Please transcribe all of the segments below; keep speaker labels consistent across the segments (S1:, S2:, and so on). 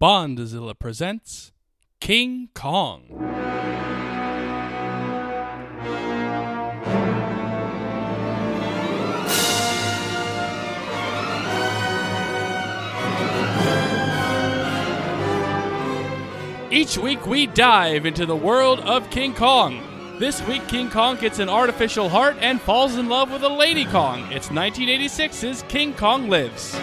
S1: Bondzilla presents King Kong. Each week we dive into the world of King Kong. This week, King Kong gets an artificial heart and falls in love with a Lady Kong. It's 1986's King Kong Lives.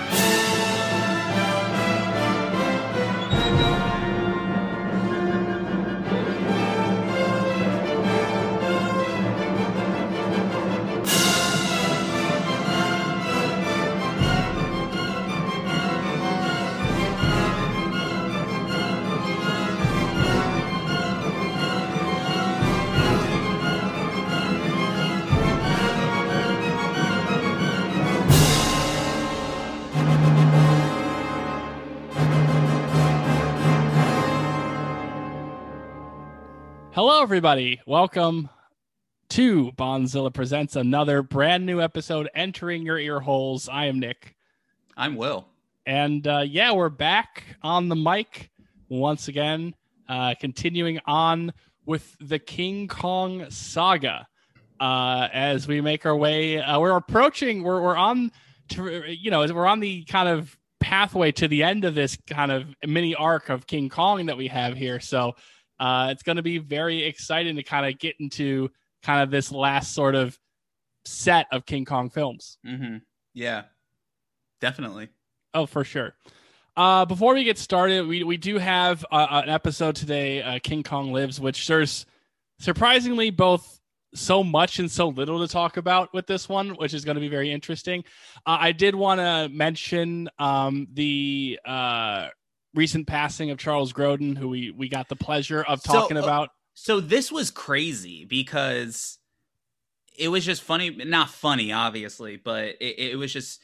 S1: Hello, everybody. Welcome to Bondzilla Presents another brand new episode entering your ear holes. I am Nick.
S2: I'm Will.
S1: And uh, yeah, we're back on the mic once again, uh, continuing on with the King Kong saga. Uh, as we make our way, uh, we're approaching, we're, we're on, to, you know, we're on the kind of pathway to the end of this kind of mini arc of King Kong that we have here. So, uh, it's going to be very exciting to kind of get into kind of this last sort of set of King Kong films.
S2: Mm-hmm. Yeah, definitely.
S1: Oh, for sure. Uh, before we get started, we, we do have uh, an episode today, uh, King Kong Lives, which there's surprisingly both so much and so little to talk about with this one, which is going to be very interesting. Uh, I did want to mention um, the uh, recent passing of Charles Grodin, who we we got the pleasure of talking
S2: so, uh,
S1: about.
S2: So this was crazy because it was just funny, not funny, obviously, but it, it was just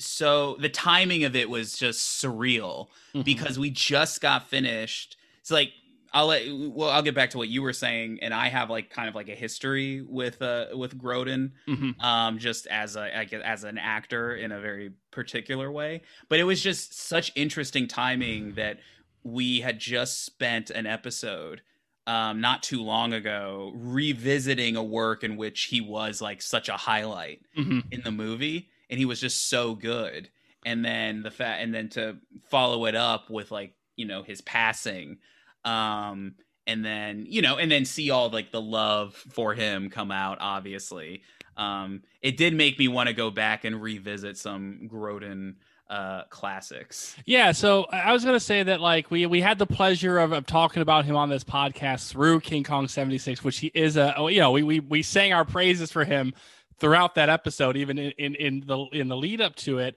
S2: so the timing of it was just surreal mm-hmm. because we just got finished. It's like I'll let well I'll get back to what you were saying and I have like kind of like a history with uh with Grodin mm-hmm. um just as a as an actor in a very particular way but it was just such interesting timing that we had just spent an episode um not too long ago revisiting a work in which he was like such a highlight mm-hmm. in the movie and he was just so good and then the fact and then to follow it up with like you know his passing um and then you know and then see all like the love for him come out obviously. Um it did make me want to go back and revisit some Grodin uh classics.
S1: Yeah so i was gonna say that like we we had the pleasure of, of talking about him on this podcast through king kong 76 which he is a oh, you know we we, we sang our praises for him throughout that episode even in in, in the in the lead up to it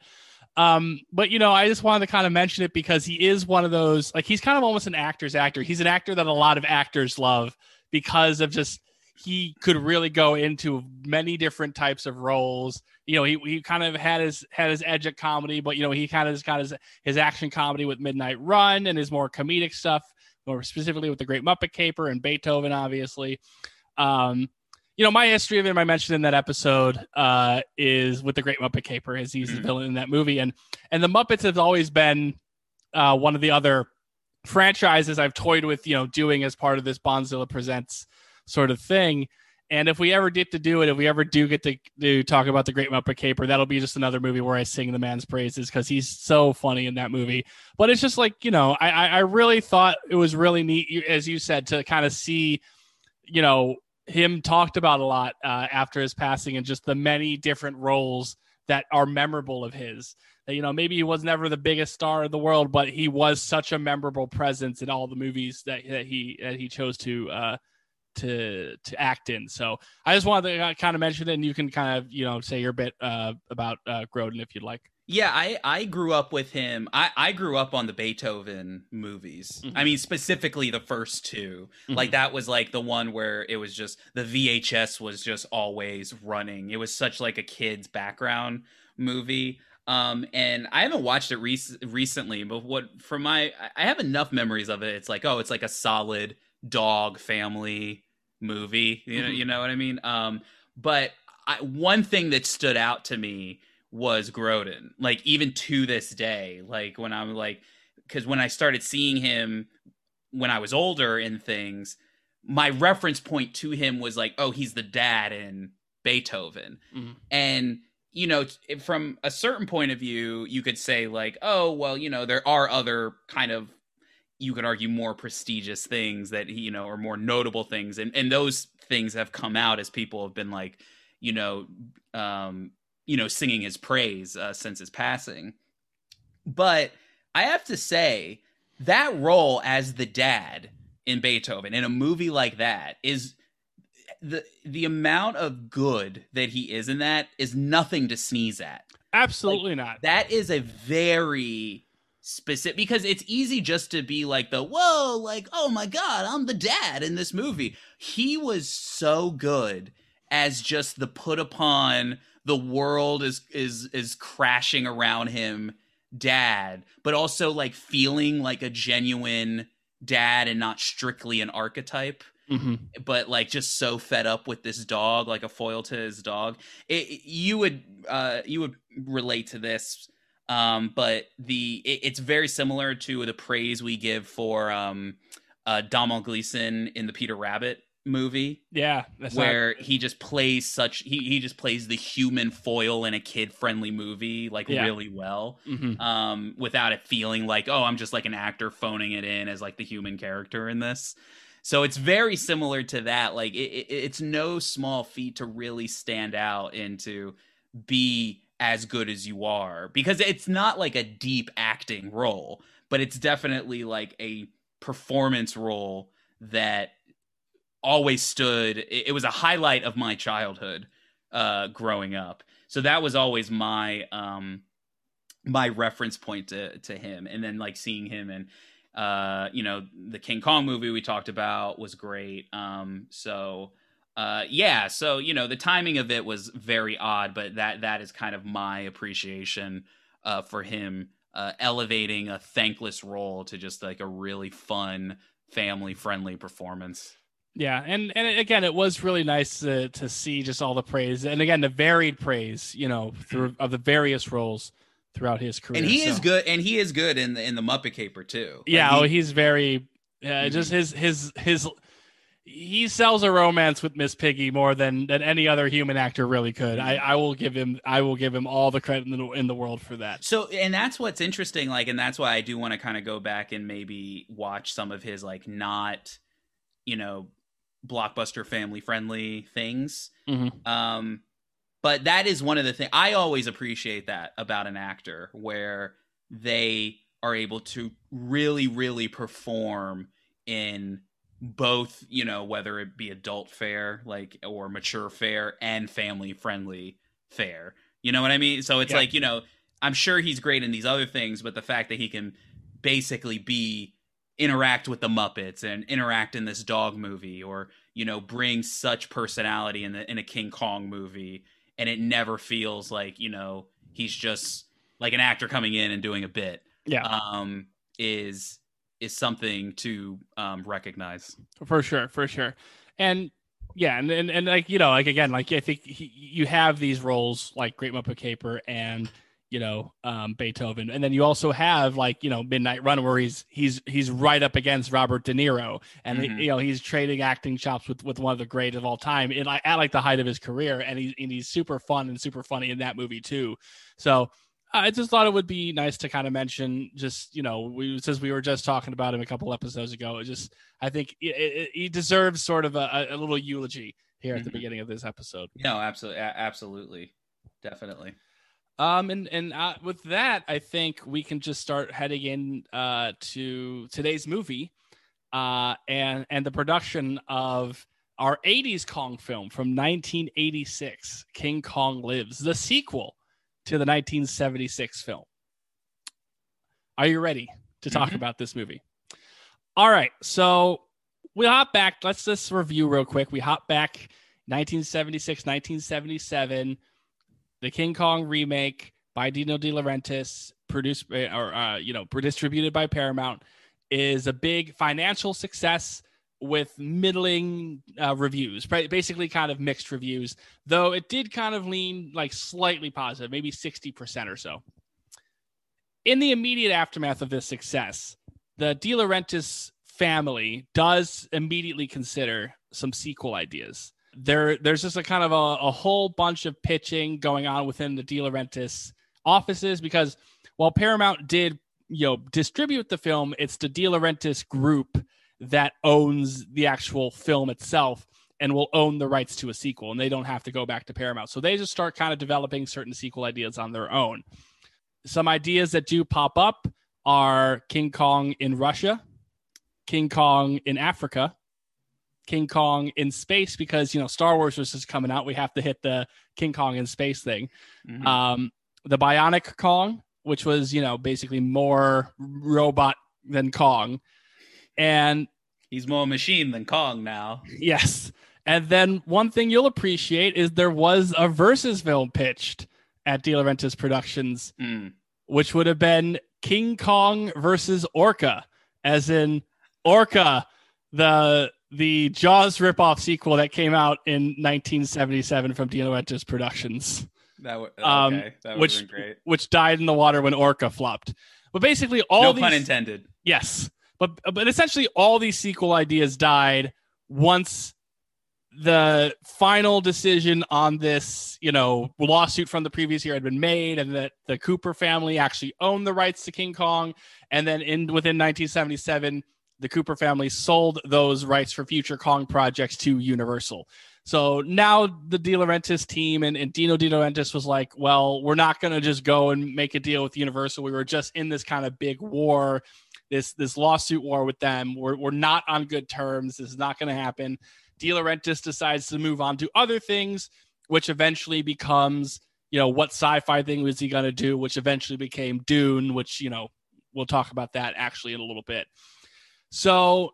S1: um, but you know, I just wanted to kind of mention it because he is one of those like he's kind of almost an actor's actor. He's an actor that a lot of actors love because of just he could really go into many different types of roles. You know, he, he kind of had his had his edge at comedy, but you know, he kind of has got his his action comedy with Midnight Run and his more comedic stuff, more specifically with the Great Muppet Caper and Beethoven, obviously. Um, you know, my history of him, I mentioned in that episode, uh, is with the Great Muppet Caper, as he's the mm. villain in that movie, and and the Muppets have always been uh, one of the other franchises I've toyed with, you know, doing as part of this Bondzilla Presents sort of thing. And if we ever get to do it, if we ever do get to, to talk about the Great Muppet Caper, that'll be just another movie where I sing the man's praises because he's so funny in that movie. But it's just like you know, I I really thought it was really neat, as you said, to kind of see, you know, him talked about a lot uh, after his passing and just the many different roles that are memorable of his. You know, maybe he was never the biggest star in the world, but he was such a memorable presence in all the movies that, that he that he chose to uh, to to act in. So I just wanted to uh, kind of mention it, and you can kind of you know say your bit uh, about uh, Grodin if you'd like.
S2: Yeah, I I grew up with him. I I grew up on the Beethoven movies. Mm-hmm. I mean, specifically the first 2 mm-hmm. Like that was like the one where it was just the VHS was just always running. It was such like a kid's background movie. Um, and I haven't watched it re- recently, but what from my I have enough memories of it. It's like oh, it's like a solid dog family movie. You know, mm-hmm. you know what I mean. Um, but I, one thing that stood out to me was Grodin. Like even to this day, like when I'm like because when I started seeing him when I was older in things, my reference point to him was like, oh, he's the dad in Beethoven.
S1: Mhm.
S2: And, you know, from a certain point of view, you could say, like, oh, well, you know, there are other kind of, you could argue, more prestigious things that, you know, or more notable things. And, and those things have come out as people have been like, you know, um, you know, singing his praise uh, since his passing. But I have to say, that role as the dad in Beethoven in a movie like that is the the amount of good that he is in that is nothing to sneeze at.
S1: Absolutely not.
S2: That is a very specific because it's easy just to be like the whoa, like oh my god, I'm the dad in this movie. He was so good as just the put upon the world is is is crashing around him dad, but also like feeling like a genuine dad and not strictly an archetype
S1: Mhm.
S2: but like just so fed up with this dog, like a foil to his dog. It, it- you would uh, you would relate to this, um, but the it, it's very similar to the praise we give for um, uh, Domhnall Gleeson in the Peter Rabbit movie,
S1: Yeah, that's not-
S2: where he just plays such he he just plays the human foil in a kid friendly movie like
S1: Yeah.
S2: really well
S1: Mhm.
S2: um, without it feeling like, oh, I'm just like an actor phoning it in as like the human character in this. So it's very similar to that. Like it, it, it's no small feat to really stand out and to be as good as you are because it's not like a deep acting role, but it's definitely like a performance role that always stood. It, it was a highlight of my childhood uh, growing up. So that was always my um, my reference point to to him and then like seeing him and uh you know the king kong movie we talked about was great um so uh yeah so you know the timing of it was very odd but that that is kind of my appreciation uh for him uh elevating a thankless role to just like a really fun family friendly performance
S1: Yeah, and and again, it was really nice to to see just all the praise, and again, the varied praise, you know, through of the various roles throughout his career.
S2: and he is good and he is good in the in the muppet caper too Like,
S1: Yeah,
S2: he-
S1: oh, he's very, uh,
S2: Mhm.
S1: just his his his. He sells a romance with Miss Piggy more than than any other human actor really could. I, I will give him I will give him all the credit in the, in the world for that.
S2: So, and that's what's interesting. Like, and that's why I do want to kind of go back and maybe watch some of his, like, not, you know, blockbuster family friendly things.
S1: Mhm.
S2: Um, but that is one of the things I always appreciate that about an actor where they are able to really, really perform in both, you know, whether it be adult fare, like, or mature fare and family friendly fare. You know what I mean? So it's
S1: Yeah.
S2: like, you know, I'm sure he's great in these other things, but the fact that he can basically be interact with the Muppets and interact in this dog movie or, you know, bring such personality in the in a King Kong movie and it never feels like, you know, he's just like an actor coming in and doing a bit.
S1: Yeah.
S2: Um is is something to um recognize.
S1: for sure for sure and yeah and, and and like you know like again like i think he, you have these roles like great muppet caper and you know um beethoven and then you also have like you know midnight run where he's he's he's right up against robert de niro and
S2: Mhm.
S1: you know he's trading acting chops with with one of the great of all time in like at like the height of his career and he's and he's super fun and super funny in that movie too so I just thought it would be nice to kind of mention, just you know, we since we were just talking about him a couple episodes ago. It just, I think he deserves sort of a, a little eulogy here at the
S2: Mhm.
S1: beginning of this episode.
S2: No, absolutely absolutely. Definitely.
S1: Um, and and uh, with that, I think we can just start heading in uh, to today's movie, uh, and and the production of our '80s Kong film from 1986, King Kong Lives, the sequel to the 1976 film. Are you ready to talk
S2: Mhm.
S1: about this movie? All right, so we hop back. Let's just review real quick. We hop back 1976, 1977 the King Kong remake by Dino De Laurentiis, produced or uh, you know distributed by Paramount, is a big financial success with middling uh, reviews, basically kind of mixed reviews. Though it did kind of lean like slightly positive, maybe sixty percent or so. in the immediate aftermath of this success, the De Laurentiis family does immediately consider some sequel ideas. There, there's just a kind of a, a whole bunch of pitching going on within the De Laurentiis offices because while Paramount did, you know, distribute the film, it's the De Laurentiis group that owns the actual film itself and will own the rights to a sequel and they don't have to go back to Paramount. So they just start kind of developing certain sequel ideas on their own. Some ideas that do pop up are King Kong in Russia, King Kong in Africa, King Kong in space because you know Star Wars was just coming out. We have to hit the King Kong in space thing. Mm-hmm. Um, the Bionic Kong, which was you know basically more robot than Kong, and
S2: he's more machine than Kong now.
S1: Yes, and then one thing you'll appreciate is there was a versus film pitched at De Laurentiis Productions, mm. which would have been King Kong versus Orca, as in Orca, the the Jaws ripoff sequel that came out in 1977 from De Laurentiis Productions.
S2: That, w- um, that
S1: which,
S2: great.
S1: Which died in the water when Orca flopped. But basically, all
S2: no
S1: these,
S2: pun intended.
S1: Yes, but but essentially, all these sequel ideas died once the final decision on this, you know, lawsuit from the previous year had been made, and that the Cooper family actually owned the rights to King Kong, and then in within 1977, the Cooper family sold those rights for future Kong projects to Universal. So now the De Laurentiis team and, and Dino De Laurentiis was like, well, we're not going to just go and make a deal with Universal. We were just in this kind of big war, this this lawsuit war with them. We're, we're not on good terms. This is not going to happen. De Laurentiis decides to move on to other things, which eventually becomes, you know, what sci-fi thing was he going to do, which eventually became Dune, which, you know, we'll talk about that actually in a little bit. So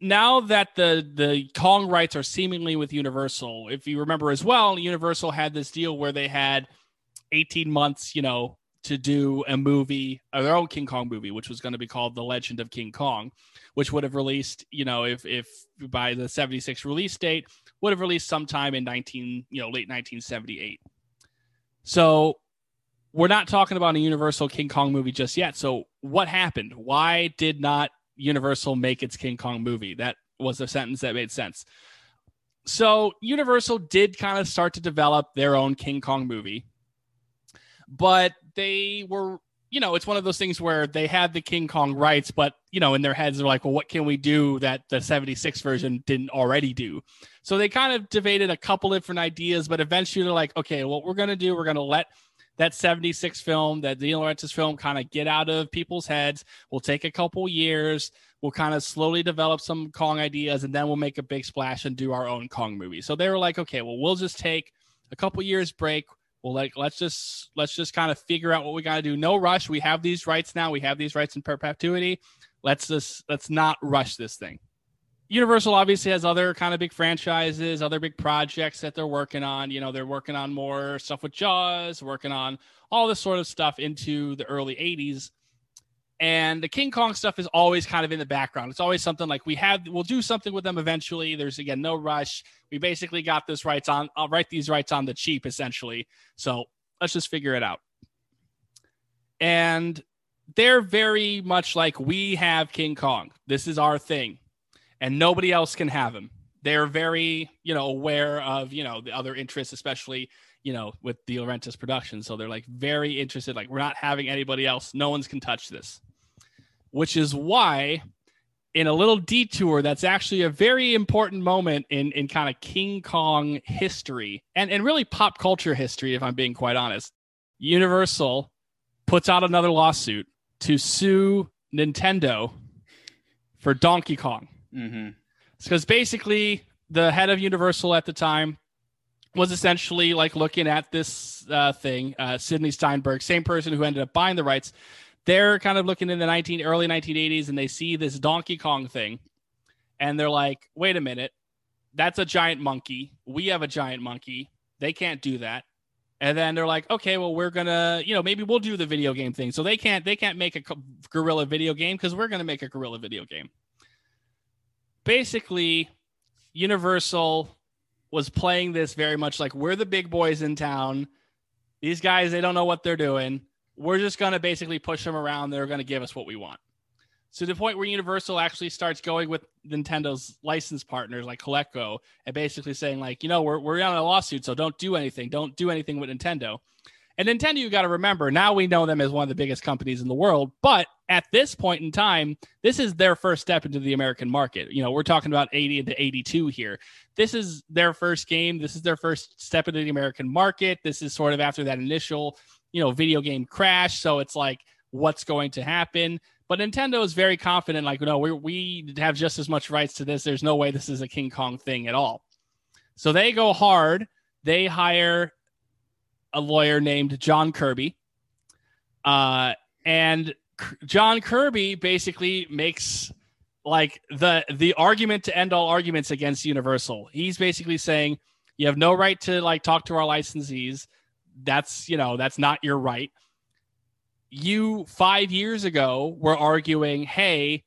S1: now that the the Kong rights are seemingly with Universal, if you remember as well, Universal had this deal where they had 18 months, you know, to do a movie, or their own King Kong movie, which was going to be called The Legend of King Kong, which would have released, you know, if if by the 76 release date, would have released sometime in 19, you know, late 1978. So we're not talking about a Universal King Kong movie just yet. So what happened? Why did not Universal make its King Kong movie? That was a sentence that made sense. So Universal did kind of start to develop their own King Kong movie but they were you know, it's one of those things where they had the King Kong rights, but you know, in their heads they're like, well, what can we do that the 76 version didn't already do? So they kind of debated a couple different ideas, but eventually they're like, okay, what we're gonna do, we're gonna let that 76 film, that De Laurentiis film kind of get out of people's heads. We'll take a couple years. We'll kind of slowly develop some Kong ideas and then we'll make a big splash and do our own Kong movie. So they were like, okay, well, we'll just take a couple years break well like let's just let's just kind of figure out what we got to do no rush we have these rights now we have these rights in perpetuity let's just let's not rush this thing universal obviously has other kind of big franchises other big projects that they're working on you know they're working on more stuff with jaws working on all this sort of stuff into the early 80s and the King Kong stuff is always kind of in the background. It's always something like we have, we'll do something with them eventually. There's again no rush. We basically got this rights on. I'll write these rights on the cheap, essentially. So let's just figure it out. And they're very much like we have King Kong. This is our thing, and nobody else can have him. They're very, you know, aware of you know the other interests, especially you know with the Laurentiis production. So they're like very interested. Like we're not having anybody else. No one's can touch this which is why in a little detour that's actually a very important moment in in kind of King Kong history and and really pop culture history if I'm being quite honest. Universal puts out another lawsuit to sue Nintendo for Donkey Kong. Mm-hmm. Because basically the head of Universal at the time was essentially like looking at this uh, thing, uh, Sidney Sheinberg, same person who ended up buying the rights, they're kind of looking in the 19 early 1980s and they see this Donkey Kong thing and they're like, wait a minute, that's a giant monkey. We have a giant monkey. They can't do that. And then they're like, okay, well, we're gonna, you know, maybe we'll do the video game thing. So they can't, they can't make a gorilla video game because we're gonna make a gorilla video game. Basically, Universal was playing this very much like we're the big boys in town. These guys, they don't know what they're doing we're just going to basically push them around. They're going to give us what we want. So the point where Universal actually starts going with Nintendo's license partners like Coleco and basically saying, like, you know, we're, we're on a lawsuit, so don't do anything. Don't do anything with Nintendo. And Nintendo, you got to remember, now we know them as one of the biggest companies in the world. But at this point in time, this is their first step into the American market. You know, we're talking about 80 to 82 here. This is their first game. This is their first step into the American market. This is sort of after that initial, you know, video game crash. So it's like, what's going to happen? But Nintendo is very confident, like, no, we, we have just as much rights to this. There's no way this is a King Kong thing at all. So they go hard. They hire a lawyer named John Kirby. Uh, and John Kirby basically makes like the the argument to end all arguments against Universal. He's basically saying you have no right to like talk to our licensees. That's you know that's not your right. You five years ago were arguing, hey,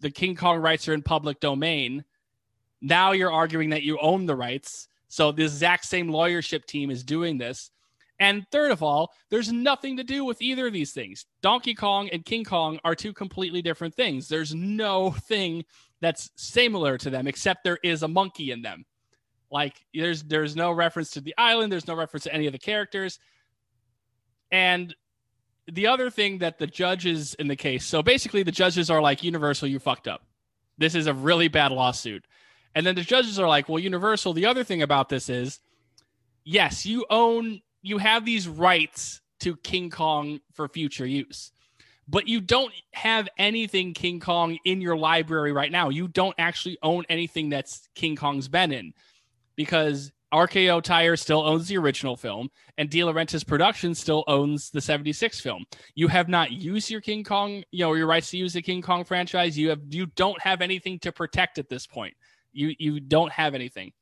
S1: the King Kong rights are in public domain. Now you're arguing that you own the rights. So the exact same lawyership team is doing this. And third of all, there's nothing to do with either of these things. Donkey Kong and King Kong are two completely different things. There's no thing that's similar to them except there is a monkey in them. Like there's there's no reference to the island, there's no reference to any of the characters. And the other thing that the judges in the case, so basically the judges are like Universal, you fucked up. This is a really bad lawsuit. And then the judges are like, well, Universal, the other thing about this is yes, you own you have these rights to King Kong for future use. But you don't have anything King Kong in your library right now. You don't actually own anything that's King Kong's been in because RKO Tire still owns the original film and De Laurentiis Production still owns the 76 film. You have not used your King Kong, you know, your rights to use the King Kong franchise. You have you don't have anything to protect at this point. You you don't have anything.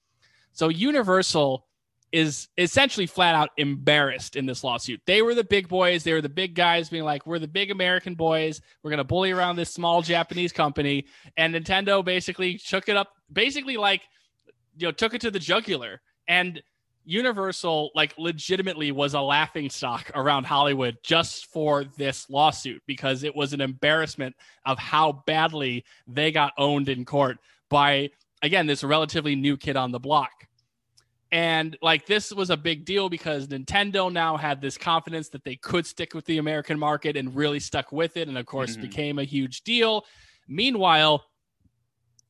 S1: So Universal is essentially flat out embarrassed in this lawsuit. They were the big boys. They were the big guys being like, we're the big American boys. We're to bully around this small Japanese company. And Nintendo basically took it up, basically like, you know, took it to the jugular. And Universal, like, legitimately was a laughing stock around Hollywood just for this lawsuit because it was an embarrassment of how badly they got owned in court by, again, this relatively new kid on the block. And like this was a big deal because Nintendo now had this confidence that they could stick with the American market and really stuck with it. And of course, mm-hmm. became a huge deal. Meanwhile,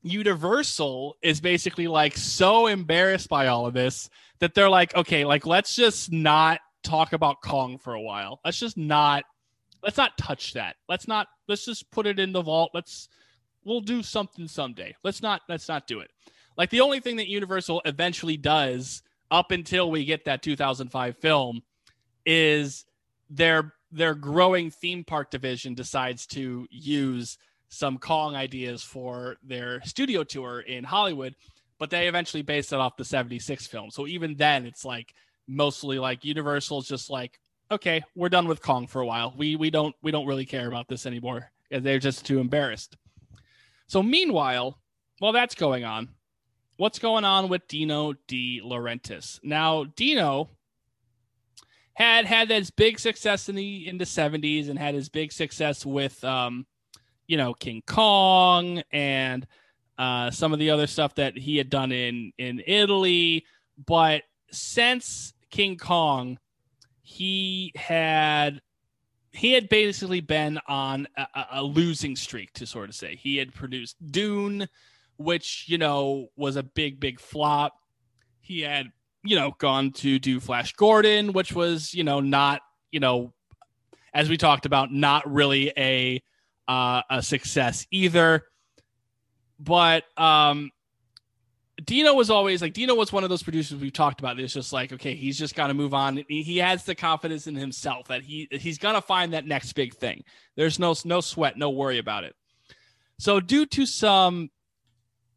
S1: Universal is basically like so embarrassed by all of this that they're like, okay, like let's just not talk about Kong for a while. Let's just not let's not touch that. Let's not let's just put it in the vault. Let's we'll do something someday. Let's not let's not do it. Like the only thing that Universal eventually does up until we get that 2005 film is their their growing theme park division decides to use some Kong ideas for their studio tour in Hollywood, but they eventually base it off the 76 film. So even then it's like mostly like Universal's just like, okay, we're done with Kong for a while. We we don't we don't really care about this anymore. They're just too embarrassed. So meanwhile, while that's going on, what's going on with Dino De Laurentiis? Now, Dino had had his big success in the in the 70s and had his big success with um, you know, King Kong and uh, some of the other stuff that he had done in in Italy, but since King Kong, he had he had basically been on a, a, losing streak to sort of say. He had produced Dune, which, you know, was a big, big flop. He had, you know, gone to do Flash Gordon, which was, you know, not, you know, as we talked about, not really a uh, a success either. But um Dino was always like Dino was one of those producers we've talked about. It's just like, okay, he's just got to move on. He has the confidence in himself that he he's gonna find that next big thing. There's no no sweat, no worry about it. So due to some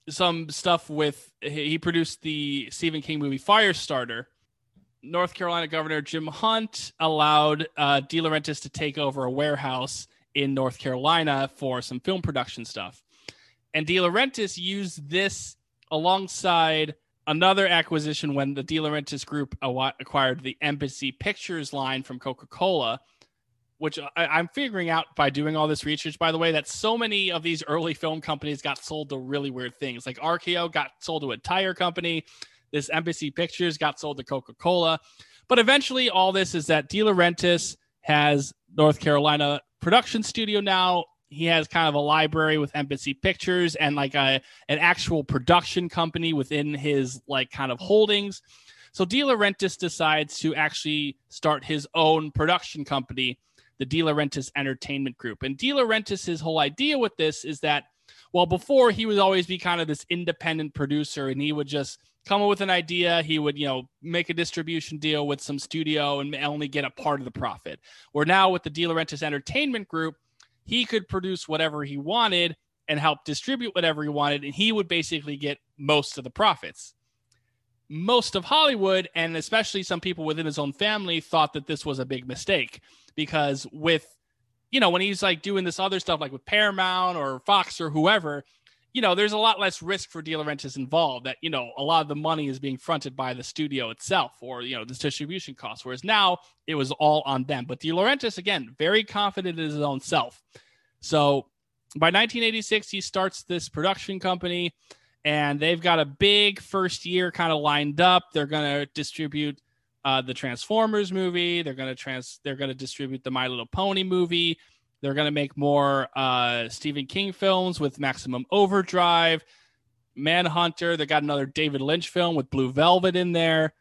S1: some stuff with he produced the Stephen King movie Firestarter. North Carolina Governor Jim Hunt allowed uh, De Laurentiis to take over a warehouse in North Carolina for some film production stuff. And De Laurentiis used this alongside another acquisition when the De Laurentiis group acquired the Embassy Pictures line from Coca Cola which I, am figuring out by doing all this research, by the way, that so many of these early film companies got sold to really weird things. Like RKO got sold to a tire company. This Embassy Pictures got sold to Coca Cola. But eventually, all this is that De Laurentiis has North Carolina production studio now. He has kind of a library with Embassy Pictures and like a an actual production company within his like kind of holdings. So De Laurentiis decides to actually start his own production company, the De Laurentiis Entertainment Group. And De Laurentiis' whole idea with this is that, well, before he would always be kind of this independent producer and he would just come up with an idea. He would, you know, make a distribution deal with some studio and only get a part of the profit. Where now with the De Laurentiis Entertainment Group, he could produce whatever he wanted and help distribute whatever he wanted, and he would basically get most of the profits most of Hollywood, and especially some people within his own family, thought that this was a big mistake because with, you know, when he's like doing this other stuff, like with Paramount or Fox or whoever, you know, there's a lot less risk for De Laurentiis involved. That you know, a lot of the money is being fronted by the studio itself, or you know, the distribution costs. Whereas now it was all on them. But De Laurentiis, again, very confident in his own self. So by 1986, he starts this production company and they've got a big first year kind of lined up. They're going to distribute uh, the Transformers movie. They're to trans. They're to distribute the My Little Pony movie. They're to make more uh, Stephen King films with Maximum Overdrive, Manhunter. They got another David Lynch film with Blue Velvet in there,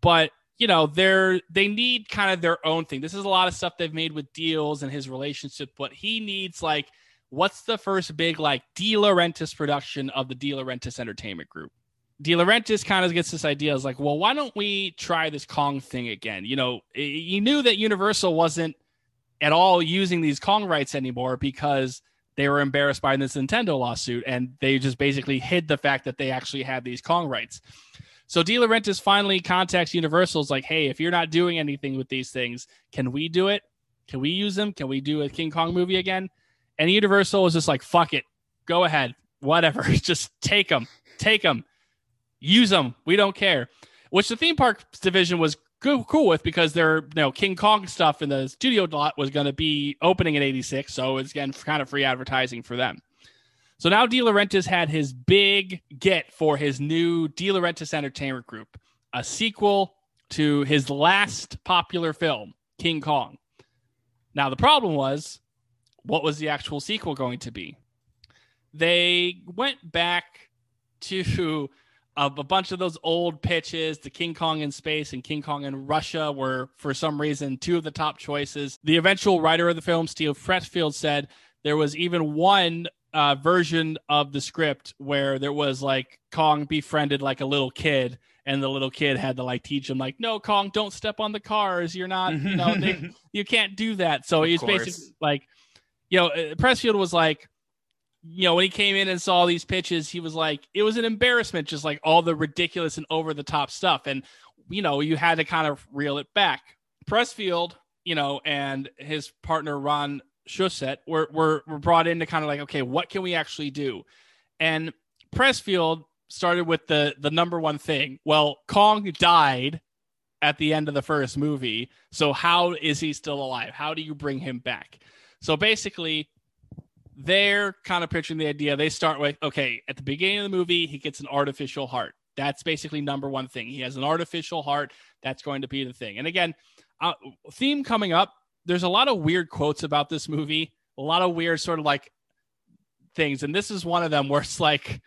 S1: but you know they're they need kind of their own thing. This is a lot of stuff they've made with deals and his relationship, but he needs like what's the first big like De Laurentiis production of the De Laurentiis Entertainment Group? De Laurentiis kind of gets this idea is like, well, why don't we try this Kong thing again? You know, he knew that Universal wasn't at all using these Kong rights anymore because they were embarrassed by this Nintendo lawsuit and they just basically hid the fact that they actually had these Kong rights. So De Laurentiis finally contacts Universal. Universal's like, hey, if you're not doing anything with these things, can we do it? Can we use them? Can we do a King Kong movie again? And Universal was just like, fuck it, go ahead, whatever, just take them, take them, use them. We don't care. Which the theme park division was cool, with because their you know King Kong stuff in the studio lot was going to be opening in '86, so it's again kind of free advertising for them. So now De Laurentiis had his big get for his new De Laurentiis Entertainment Group, a sequel to his last popular film, King Kong. Now the problem was what was the actual sequel going to be? They went back to a, a bunch of those old pitches. The King Kong in space and King Kong in Russia were, for some reason, two of the top choices. The eventual writer of the film, Steve Pressfield, said there was even one uh, version of the script where there was like Kong befriended like a little kid and the little kid had to like teach him like no kong don't step on the cars you're not you know they, you can't do that so he's basically like you know, uh, Pressfield was like, you know, when he came in and saw these pitches, he was like, it was an embarrassment, just like all the ridiculous and over the top stuff. And, you know, you had to kind of reel it back. Pressfield, you know, and his partner, Ron Shusett, were, were, were brought in to kind of like, okay, what can we actually do? And Pressfield started with the the number one thing. Well, Kong died at the end of the first movie. So how is he still alive? How do you bring him back? So basically, they're kind of pitching the idea. They start with, okay, at the beginning of the movie, he gets an artificial heart. That's basically number one thing. He has an artificial heart. That's going to be the thing. And again, uh, theme coming up. There's a lot of weird quotes about this movie. A lot of weird sort of like things, and this is one of them where it's like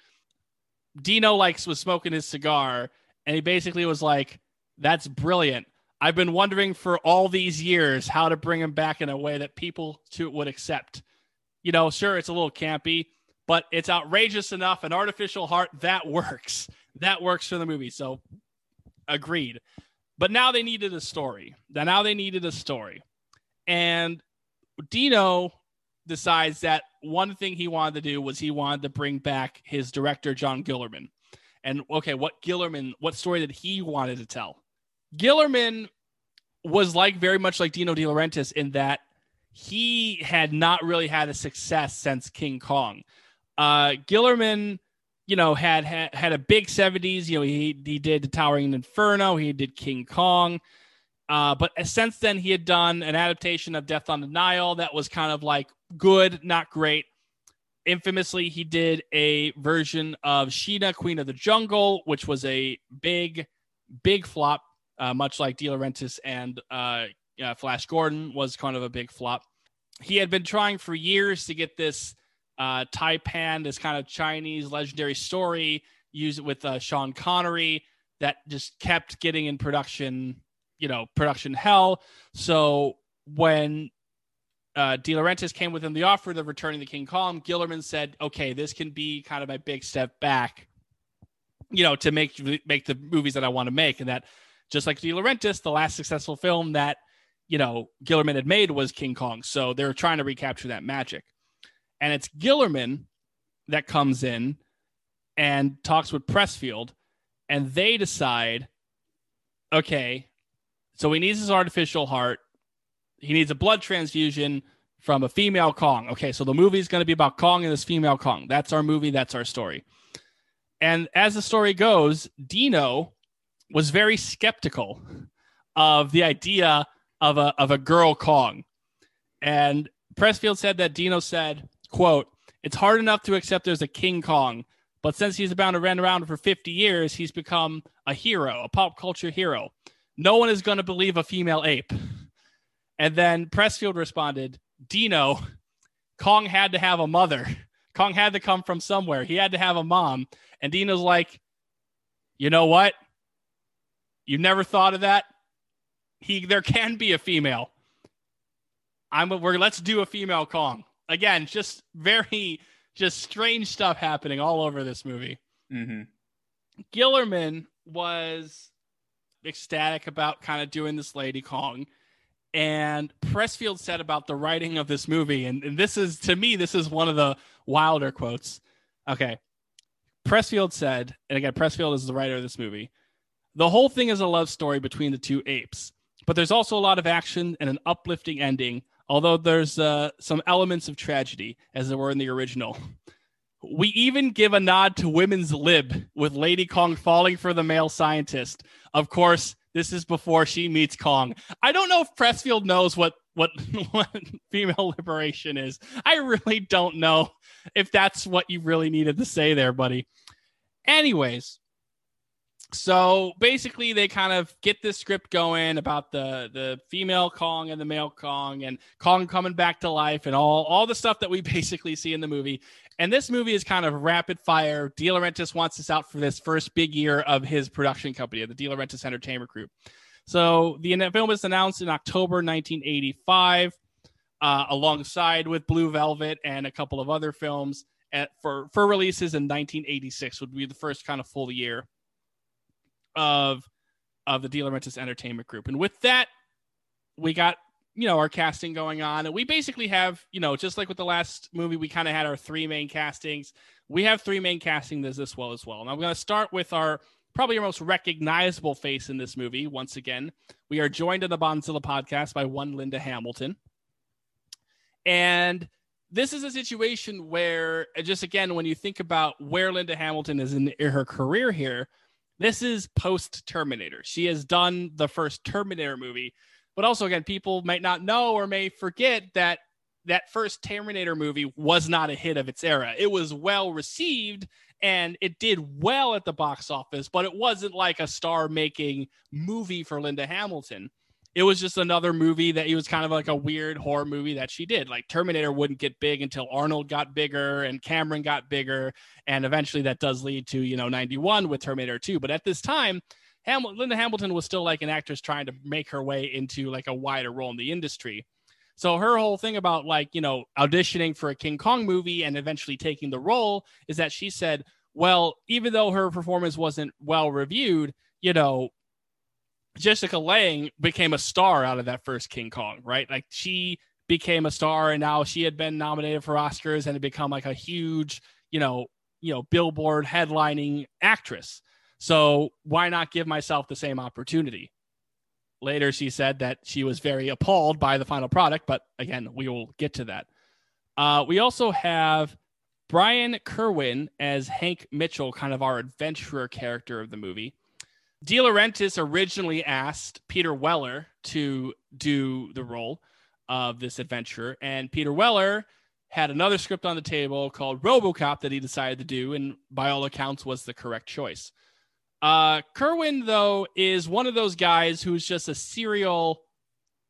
S1: Dino likes was smoking his cigar, and he basically was like, "That's brilliant." I've been wondering for all these years how to bring him back in a way that people to, would accept. You know, sure, it's a little campy, but it's outrageous enough. An artificial heart that works. That works for the movie. So, agreed. But now they needed a story. Now they needed a story, and Dino decides that one thing he wanted to do was he wanted to bring back his director John Guillermin. And okay, what Guillermin, what story did he wanted to tell? Guillermin was like very much like Dino De Laurentiis in that he had not really had a success since King Kong. Uh, Guillermin, you know, had, had had a big 70s. You know, he he did the Towering Inferno, he did King Kong. Uh, but since then, he had done an adaptation of Death on the Nile that was kind of like good, not great. Infamously, he did a version of Sheena, Queen of the Jungle, which was a big, big flop, uh, much like De Laurentiis and uh, Flash Gordon was kind of a big flop. He had been trying for years to get this uh, Taipan, this kind of Chinese legendary story, use it with uh, Sean Connery that just kept getting in production you know production hell. So when uh, De Laurentiis came with him the offer of returning the King Kong, Guillermin said, "Okay, this can be kind of my big step back, you know, to make make the movies that I want to make." And that, just like De Laurentiis, the last successful film that you know Guillermin had made was King Kong. So they're trying to recapture that magic, and it's Guillermin that comes in and talks with Pressfield, and they decide, okay, so he needs his artificial heart. He needs a blood transfusion from a female Kong. Okay, so the movie is going to be about Kong and this female Kong. That's our movie. That's our story. And as the story goes, Dino was very skeptical of the idea of a of a girl Kong. And Pressfield said that Dino said, quote, it's hard enough to accept there's a King Kong, but since he's about to run around for 50 years, he's become a hero, a pop culture hero no one is going to believe a female ape. And then Pressfield responded, Dino, Kong had to have a mother. Kong had to come from somewhere. He had to have a mom. And Dino's like, you know what? You never thought of that? He there can be a female. I'm a, we're let's do a female Kong. Again, just very just strange stuff happening all over this movie.
S2: Mm-hmm.
S1: Guillermin was ecstatic about kind of doing this Lady Kong. And Pressfield said about the writing of this movie, and, and this is to me, this is one of the wilder quotes. Okay. Pressfield said, and again, Pressfield is the writer of this movie. The whole thing is a love story between the two apes, but there's also a lot of action and an uplifting ending, although there's uh, some elements of tragedy, as there were in the original. We even give a nod to women's lib with Lady Kong falling for the male scientist. Of course, this is before she meets Kong. I don't know if Pressfield knows what what, what female liberation is. I really don't know if that's what you really needed to say there, buddy. Anyways, so basically they kind of get this script going about the the female kong and the male kong and kong coming back to life and all all the stuff that we basically see in the movie. And this movie is kind of rapid fire. De Laurentiis wants us out for this first big year of his production company the De Laurentiis entertainment group. So the film was announced in october 1985 uh, alongside with blue velvet and a couple of other films at, for for releases in 1986 would be the first kind of full year of of the De Laurentiis Entertainment Group. And with that, we got you know our casting going on, and we basically have you know just like with the last movie, we kind of had our three main castings. We have three main castings as this well as well. And I'm going to start with our probably our most recognizable face in this movie. Once again, we are joined in the Bondzilla podcast by one Linda Hamilton, and this is a situation where just again when you think about where Linda Hamilton is in her career here this is post Terminator. She has done the first Terminator movie, but also again, people might not know or may forget that that first Terminator movie was not a hit of its era. It was well received and it did well at the box office, but it wasn't like a star making movie for Linda Hamilton it was just another movie that it was kind of like a weird horror movie that she did. Like Terminator wouldn't get big until Arnold got bigger and Cameron got bigger. And eventually that does lead to, you know, 91 with Terminator 2. But at this time, Ham- Linda Hamilton was still like an actress trying to make her way into like a wider role in the industry. So her whole thing about like, you know, auditioning for a King Kong movie and eventually taking the role is that she said, well, even though her performance wasn't well reviewed, you know, Jessica Lange became a star out of that first King Kong, right? Like she became a star and now she had been nominated for Oscars and had become like a huge, you know, you know, billboard headlining actress. So why not give myself the same opportunity? Later, she said that she was very appalled by the final product, but again, we will get to that. Uh, we also have Brian Kerwin as Hank Mitchell, kind of our adventurer character of the movie. De Laurentiis originally asked Peter Weller to do the role of this adventure, and Peter Weller had another script on the table called RoboCop that he decided to do, and by all accounts was the correct choice. Uh, Kerwin, though, is one of those guys who's just a serial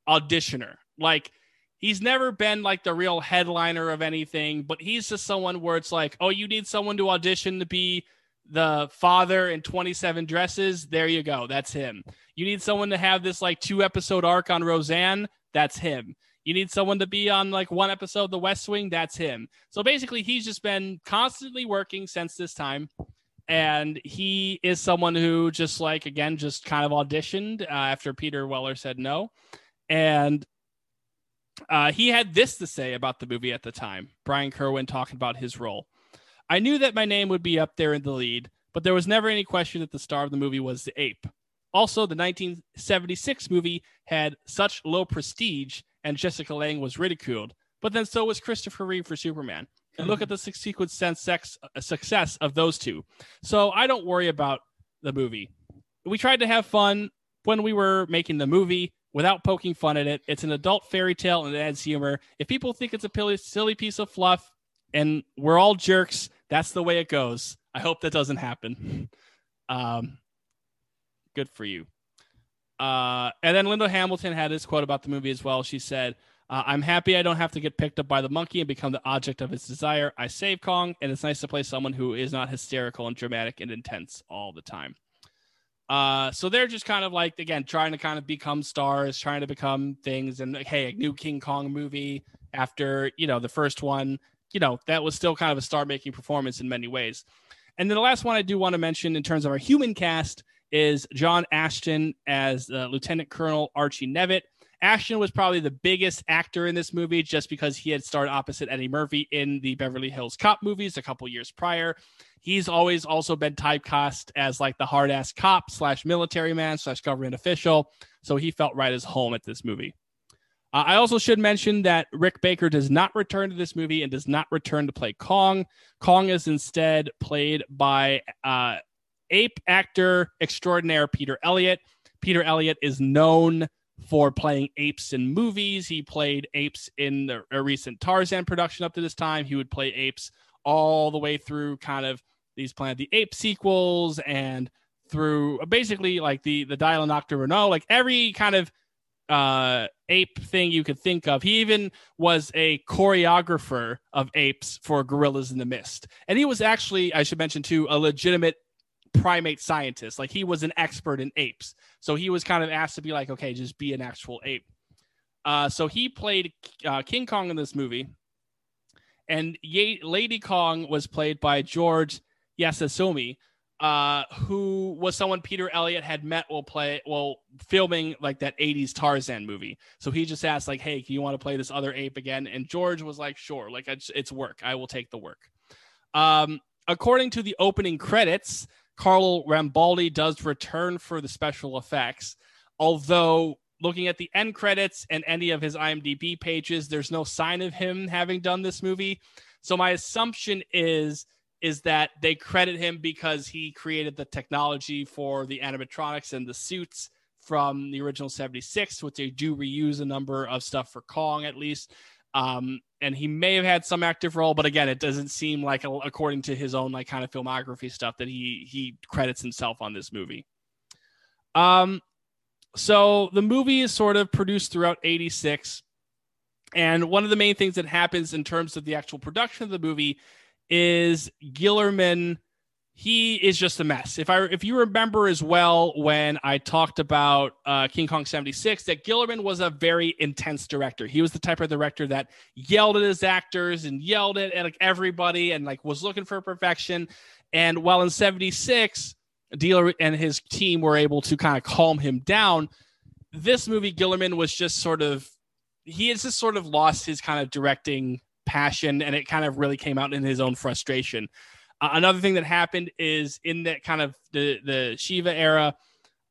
S1: auditioner. Like, he's never been like the real headliner of anything, but he's just someone where it's like, oh, you need someone to audition to be the father in 27 dresses. There you go. That's him. You need someone to have this like two episode arc on Roseanne. That's him. You need someone to be on like one episode of The West Wing. That's him. So basically, he's just been constantly working since this time and he is someone who just like again just kind of auditioned uh, after Peter Weller said no, and uh, he had this to say about the movie at the time. Brian Kerwin talking about his role. I knew that my name would be up there in the lead, but there was never any question that the star of the movie was the ape. Also, the 1976 movie had such low prestige, and Jessica Lange was ridiculed. But then so was Christopher Reeve for Superman and look at the sequence sex, uh, success of those two. So I don't worry about the movie. We tried to have fun when we were making the movie without poking fun at it. It's an adult fairy tale and it adds humor. If people think it's a silly piece of fluff and we're all jerks, that's the way it goes. I hope that doesn't happen. Um, good for you. Uh, and then Linda Hamilton had this quote about the movie as well. She said, uh, I'm happy I don't have to get picked up by the monkey and become the object of his desire. I save Kong, and it's nice to play someone who is not hysterical and dramatic and intense all the time. Uh, so they're just kind of like again trying to kind of become stars, trying to become things. And like, hey, a new King Kong movie after you know the first one, you know that was still kind of a star-making performance in many ways. And then the last one I do want to mention in terms of our human cast is John Ashton as uh, Lieutenant Colonel Archie Nevitt. Ashton was probably the biggest actor in this movie just because he had starred opposite Eddie Murphy in the Beverly Hills Cop movies a couple years prior. He's always also been typecast as like the hard ass cop slash military man slash government official. So he felt right as home at this movie. Uh, I also should mention that Rick Baker does not return to this movie and does not return to play Kong. Kong is instead played by uh, ape actor extraordinaire Peter Elliott. Peter Elliott is known for playing apes in movies. He played apes in the, a recent Tarzan production up to this time. He would play apes all the way through kind of these Planet the Ape sequels and through basically like the the Dial of Nocturno, like every kind of uh ape thing you could think of. He even was a choreographer of apes for Gorillas in the Mist. And he was actually, I should mention too, a legitimate primate scientist. Like he was an expert in apes. So he was kind of asked to be like, okay, just be an actual ape. Uh, so he played uh, King Kong in this movie. And Ye- Lady Kong was played by George Yiasoumi, uh, who was someone Peter Elliott had met while play while filming like that 80s Tarzan movie. So he just asked, like, hey, can you want to play this other ape again? And George was like, sure, like it's, it's work. I will take the work. Um, according to the opening credits, Carlo Rambaldi does return for the special effects, although looking at the end credits and any of his IMDb pages, there's no sign of him having done this movie. So my assumption is is that they credit him because he created the technology for the animatronics and the suits from the original 76, which they do reuse a number of stuff for Kong at least. Um, and he may have had some active role, but again, it doesn't seem like, according to his own like kind of filmography stuff, that he he credits himself on this movie. Um, so the movie is sort of produced throughout '86, and one of the main things that happens in terms of the actual production of the movie is Guillermin he is just a mess. If I if you remember as well when I talked about uh, King Kong 76 that Guillermin was a very intense director. He was the type of director that yelled at his actors and yelled at, at like everybody and like was looking for perfection. And while in 76 Dealer and his team were able to kind of calm him down, this movie Guillermin was just sort of he has just sort of lost his kind of directing passion and it kind of really came out in his own frustration. Uh, another thing that happened is in that kind of the the Sheena era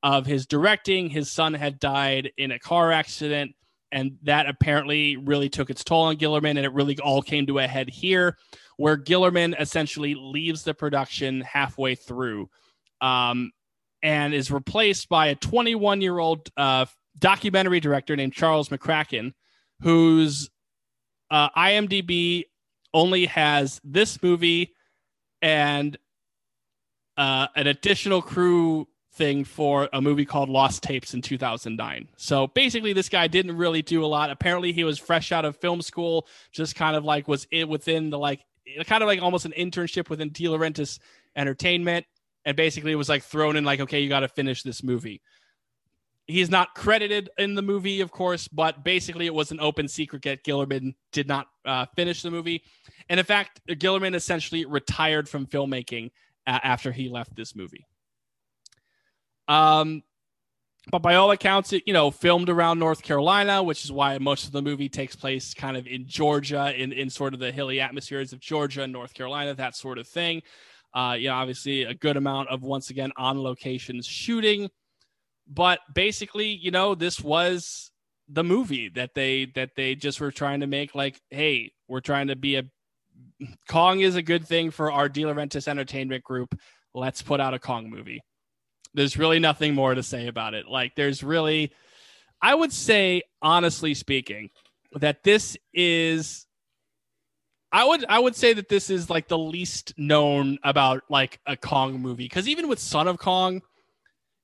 S1: of his directing, his son had died in a car accident, and that apparently really took its toll on Guillermin, and it really all came to a head here, where Guillermin essentially leaves the production halfway through. Um, and is replaced by a 21 year old uh, documentary director named Charles McCracken, whose uh, IMDb only has this movie and uh, an additional crew thing for a movie called Lost Tapes in 2009. So basically, this guy didn't really do a lot. Apparently, he was fresh out of film school, just kind of like was it within the like kind of like almost an internship within De Laurentiis Entertainment, and basically was like thrown in like, okay, you got to finish this movie. He's not credited in the movie, of course, but basically it was an open secret that Guillermin did not uh, finish the movie. And in fact, Guillermin essentially retired from filmmaking uh, after he left this movie. Um, but by all accounts, it you know filmed around North Carolina, which is why most of the movie takes place kind of in Georgia, in in sort of the hilly atmospheres of Georgia and North Carolina, that sort of thing. Uh, you know, obviously a good amount of once again on locations shooting, but basically, you know, this was the movie that they that they just were trying to make. Like, hey, we're trying to be a Kong is a good thing for our De Laurentiis Entertainment Group. Let's put out a Kong movie. There's really nothing more to say about it. Like, there's really, I would say, honestly speaking, that this is. I would I would say that this is like the least known about like a Kong movie because even with Son of Kong,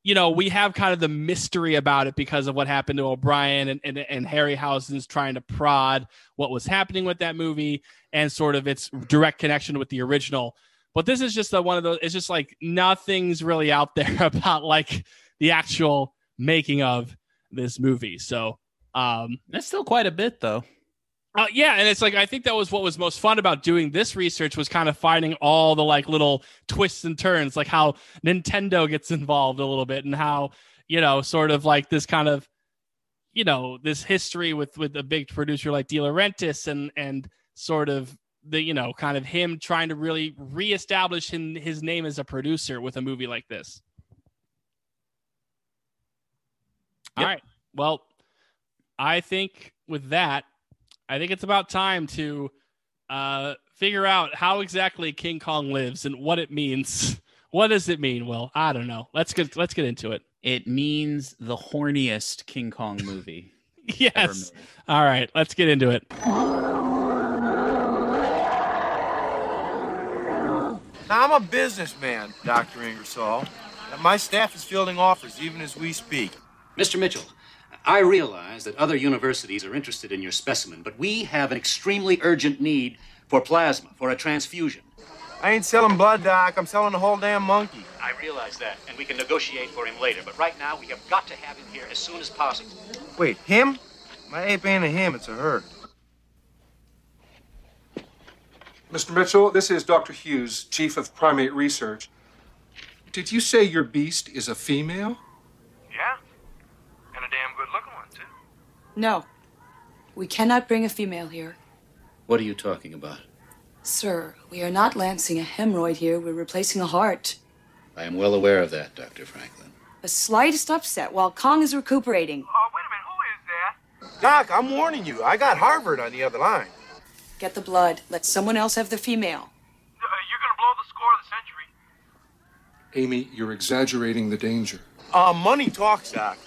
S1: you know, we have kind of the mystery about it because of what happened to O'Brien and, and, and Harryhausen's trying to prod what was happening with that movie and sort of its direct connection with the original. But this is just one of those, it's just like nothing's really out there about like the actual making of this movie. So, um,
S2: that's still quite a bit though.
S1: Uh, yeah, and it's like I think that was what was most fun about doing this research was kind of finding all the like little twists and turns, like how Nintendo gets involved a little bit, and how you know, sort of like this kind of, you know, this history with with a big producer like De Laurentiis, and and sort of the you know, kind of him trying to really reestablish him, his name as a producer with a movie like this. Yep. All right, well, I think with that I think it's about time to uh, figure out how exactly King Kong lives and what it means. What does it mean? Well, I don't know. Let's get let's get into it.
S2: It means the horniest King Kong movie.
S1: yes. All right, let's get into it.
S3: Now, I'm a businessman, Dr. Ingersoll. And my staff is fielding offers even as we speak.
S4: Mr. Mitchell, I realize that other universities are interested in your specimen, but we have an extremely urgent need for plasma, for a transfusion.
S3: I ain't selling blood, Doc. I'm selling the whole damn monkey.
S4: I realize that, and we can negotiate for him later. But right now, we have got to have him here as soon as possible.
S3: Wait, him? My ape ain't a him, it's a her.
S5: Mr. Mitchell, this is Dr. Hughes, Chief of Primate Research. Did you say your beast is a female?
S3: Yeah damn good looking one, too.
S6: No. We cannot bring a female here.
S4: What are you talking about?
S6: Sir, we are not lancing a hemorrhoid here. We're replacing a heart.
S4: I am well aware of that, Dr. Franklin.
S6: The slightest upset while Kong is recuperating.
S3: Oh, wait a minute. Who is that? Doc, I'm warning you. I got Harvard on the other line.
S6: Get the blood. Let someone else have the female.
S3: Uh, you're going to blow the score of the century.
S5: Amy, you're exaggerating the danger.
S3: Uh, money talks, Doc.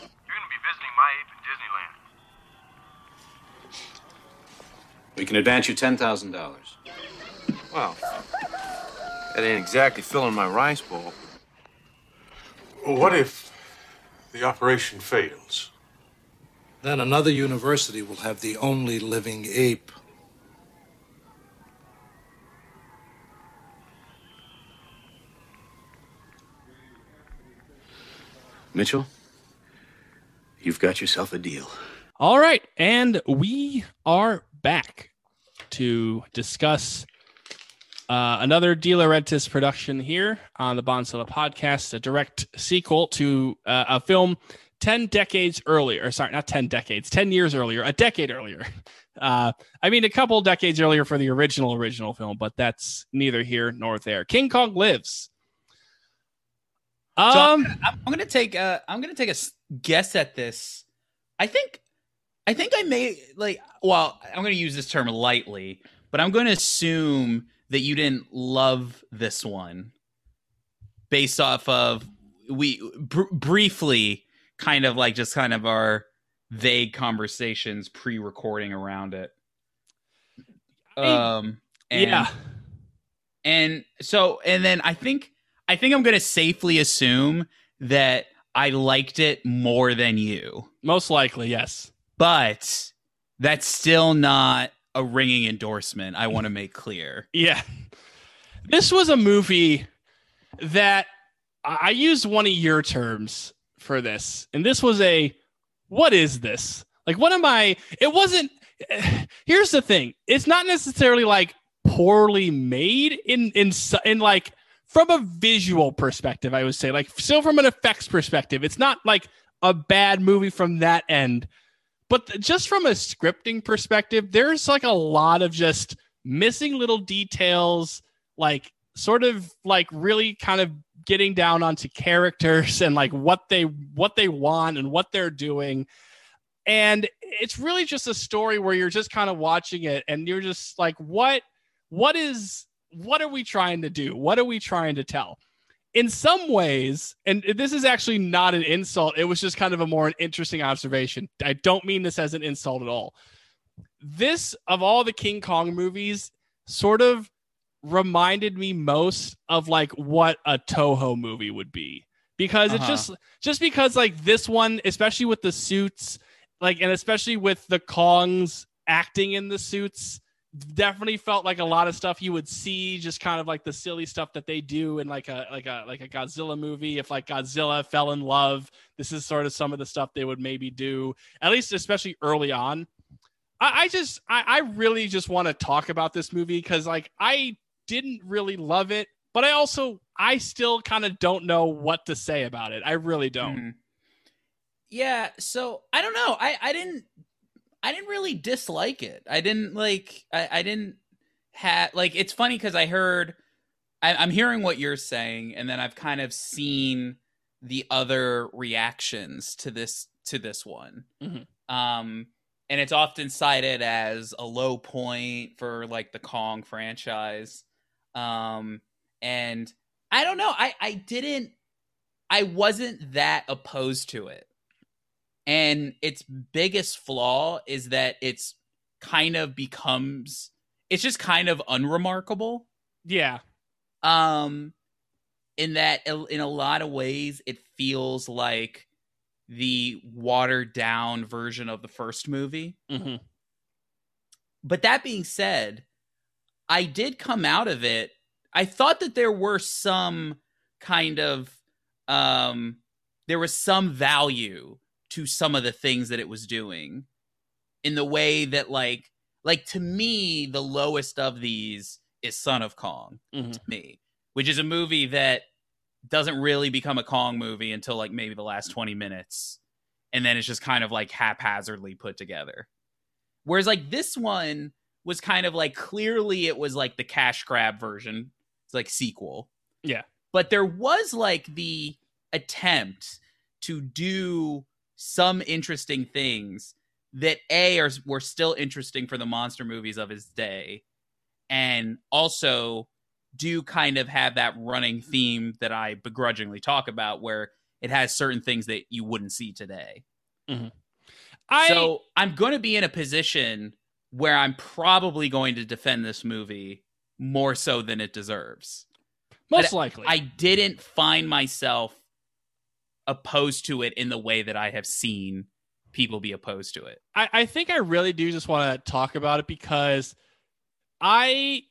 S4: We can advance you $10,000.
S3: Well, that ain't exactly filling my rice bowl.
S7: Well, what if the operation fails?
S8: Then another university will have the only living ape.
S4: Mitchell, you've got yourself a deal.
S1: All right. And we are back to discuss uh, another De Laurentiis production here on the Bondzilla podcast, a direct sequel to uh, a film 10 decades earlier. Sorry, not 10 decades, 10 years earlier, a decade earlier. Uh, I mean, a couple decades earlier for the original, original film, but that's neither here nor there. King Kong Lives.
S2: Um, so I'm, I'm gonna take a, I'm gonna take a guess at this. I think I think I may like. Well, I'm going to use this term lightly, but I'm going to assume that you didn't love this one based off of we br- briefly kind of like just kind of our vague conversations pre-recording around it. Um and,
S1: yeah.
S2: And so and then I think I think I'm going to safely assume that I liked it more than you.
S1: Most likely, yes.
S2: But that's still not a ringing endorsement. I want to make clear.
S1: Yeah. This was a movie that I used one of your terms for this. And this was a what is this? Like what am I it wasn't here's the thing. It's not necessarily like poorly made in in in like from a visual perspective, I would say, like still from an effects perspective, it's not like a bad movie from that end. But just from a scripting perspective, there's like a lot of just missing little details, like sort of like really kind of getting down onto characters and like what they what they want and what they're doing. And it's really just a story where you're just kind of watching it and you're just like, what what is what are we trying to do? What are we trying to tell? In some ways, and this is actually not an insult, it was just kind of a more interesting observation. I don't mean this as an insult at all. This, of all the King Kong movies, sort of reminded me most of like what a Toho movie would be because uh-huh. it just just because like this one especially with the suits like and especially with the Kongs acting in the suits definitely felt like a lot of stuff you would see just kind of like the silly stuff that they do in like a like a like a Godzilla movie. If like Godzilla fell in love this is sort of some of the stuff they would maybe do at least especially early on. I, I just I, I really just want to talk about this movie because like I didn't really love it but I also I still kind of don't know what to say about it. I really don't. Mm-hmm.
S2: yeah so I don't know. I I didn't I didn't really dislike it. I didn't like. I, I didn't have like. It's funny because I heard. I, I'm hearing what you're saying, and then I've kind of seen the other reactions to this to this one. Mm-hmm. Um, and it's often cited as a low point for like the Kong franchise. Um, and I don't know. I I didn't. I wasn't that opposed to it. And its biggest flaw is that it's kind of becomes it's just kind of unremarkable.
S1: Yeah.
S2: Um in that in a lot of ways it feels like the watered down version of the first movie.
S1: Mm-hmm.
S2: But that being said, I did come out of it. I thought that there were some kind of um there was some value to some of the things that it was doing in the way that like like to me the lowest of these is Son of Kong mm-hmm. to me, which is a movie that doesn't really become a Kong movie until like maybe the last 20 minutes and then it's just kind of like haphazardly put together. Whereas like this one was kind of like clearly it was like the cash grab version. It's like sequel.
S1: Yeah.
S2: But there was like the attempt to do some interesting things that a are were still interesting for the monster movies of his day and also do kind of have that running theme that I begrudgingly talk about where it has certain things that you wouldn't see today.
S1: Mm-hmm.
S2: I... So I'm going to be in a position where I'm probably going to defend this movie more so than it deserves.
S1: Most but likely.
S2: I didn't find myself opposed to it in the way that I have seen people be opposed to it.
S1: I, I think I really do just want to talk about it because I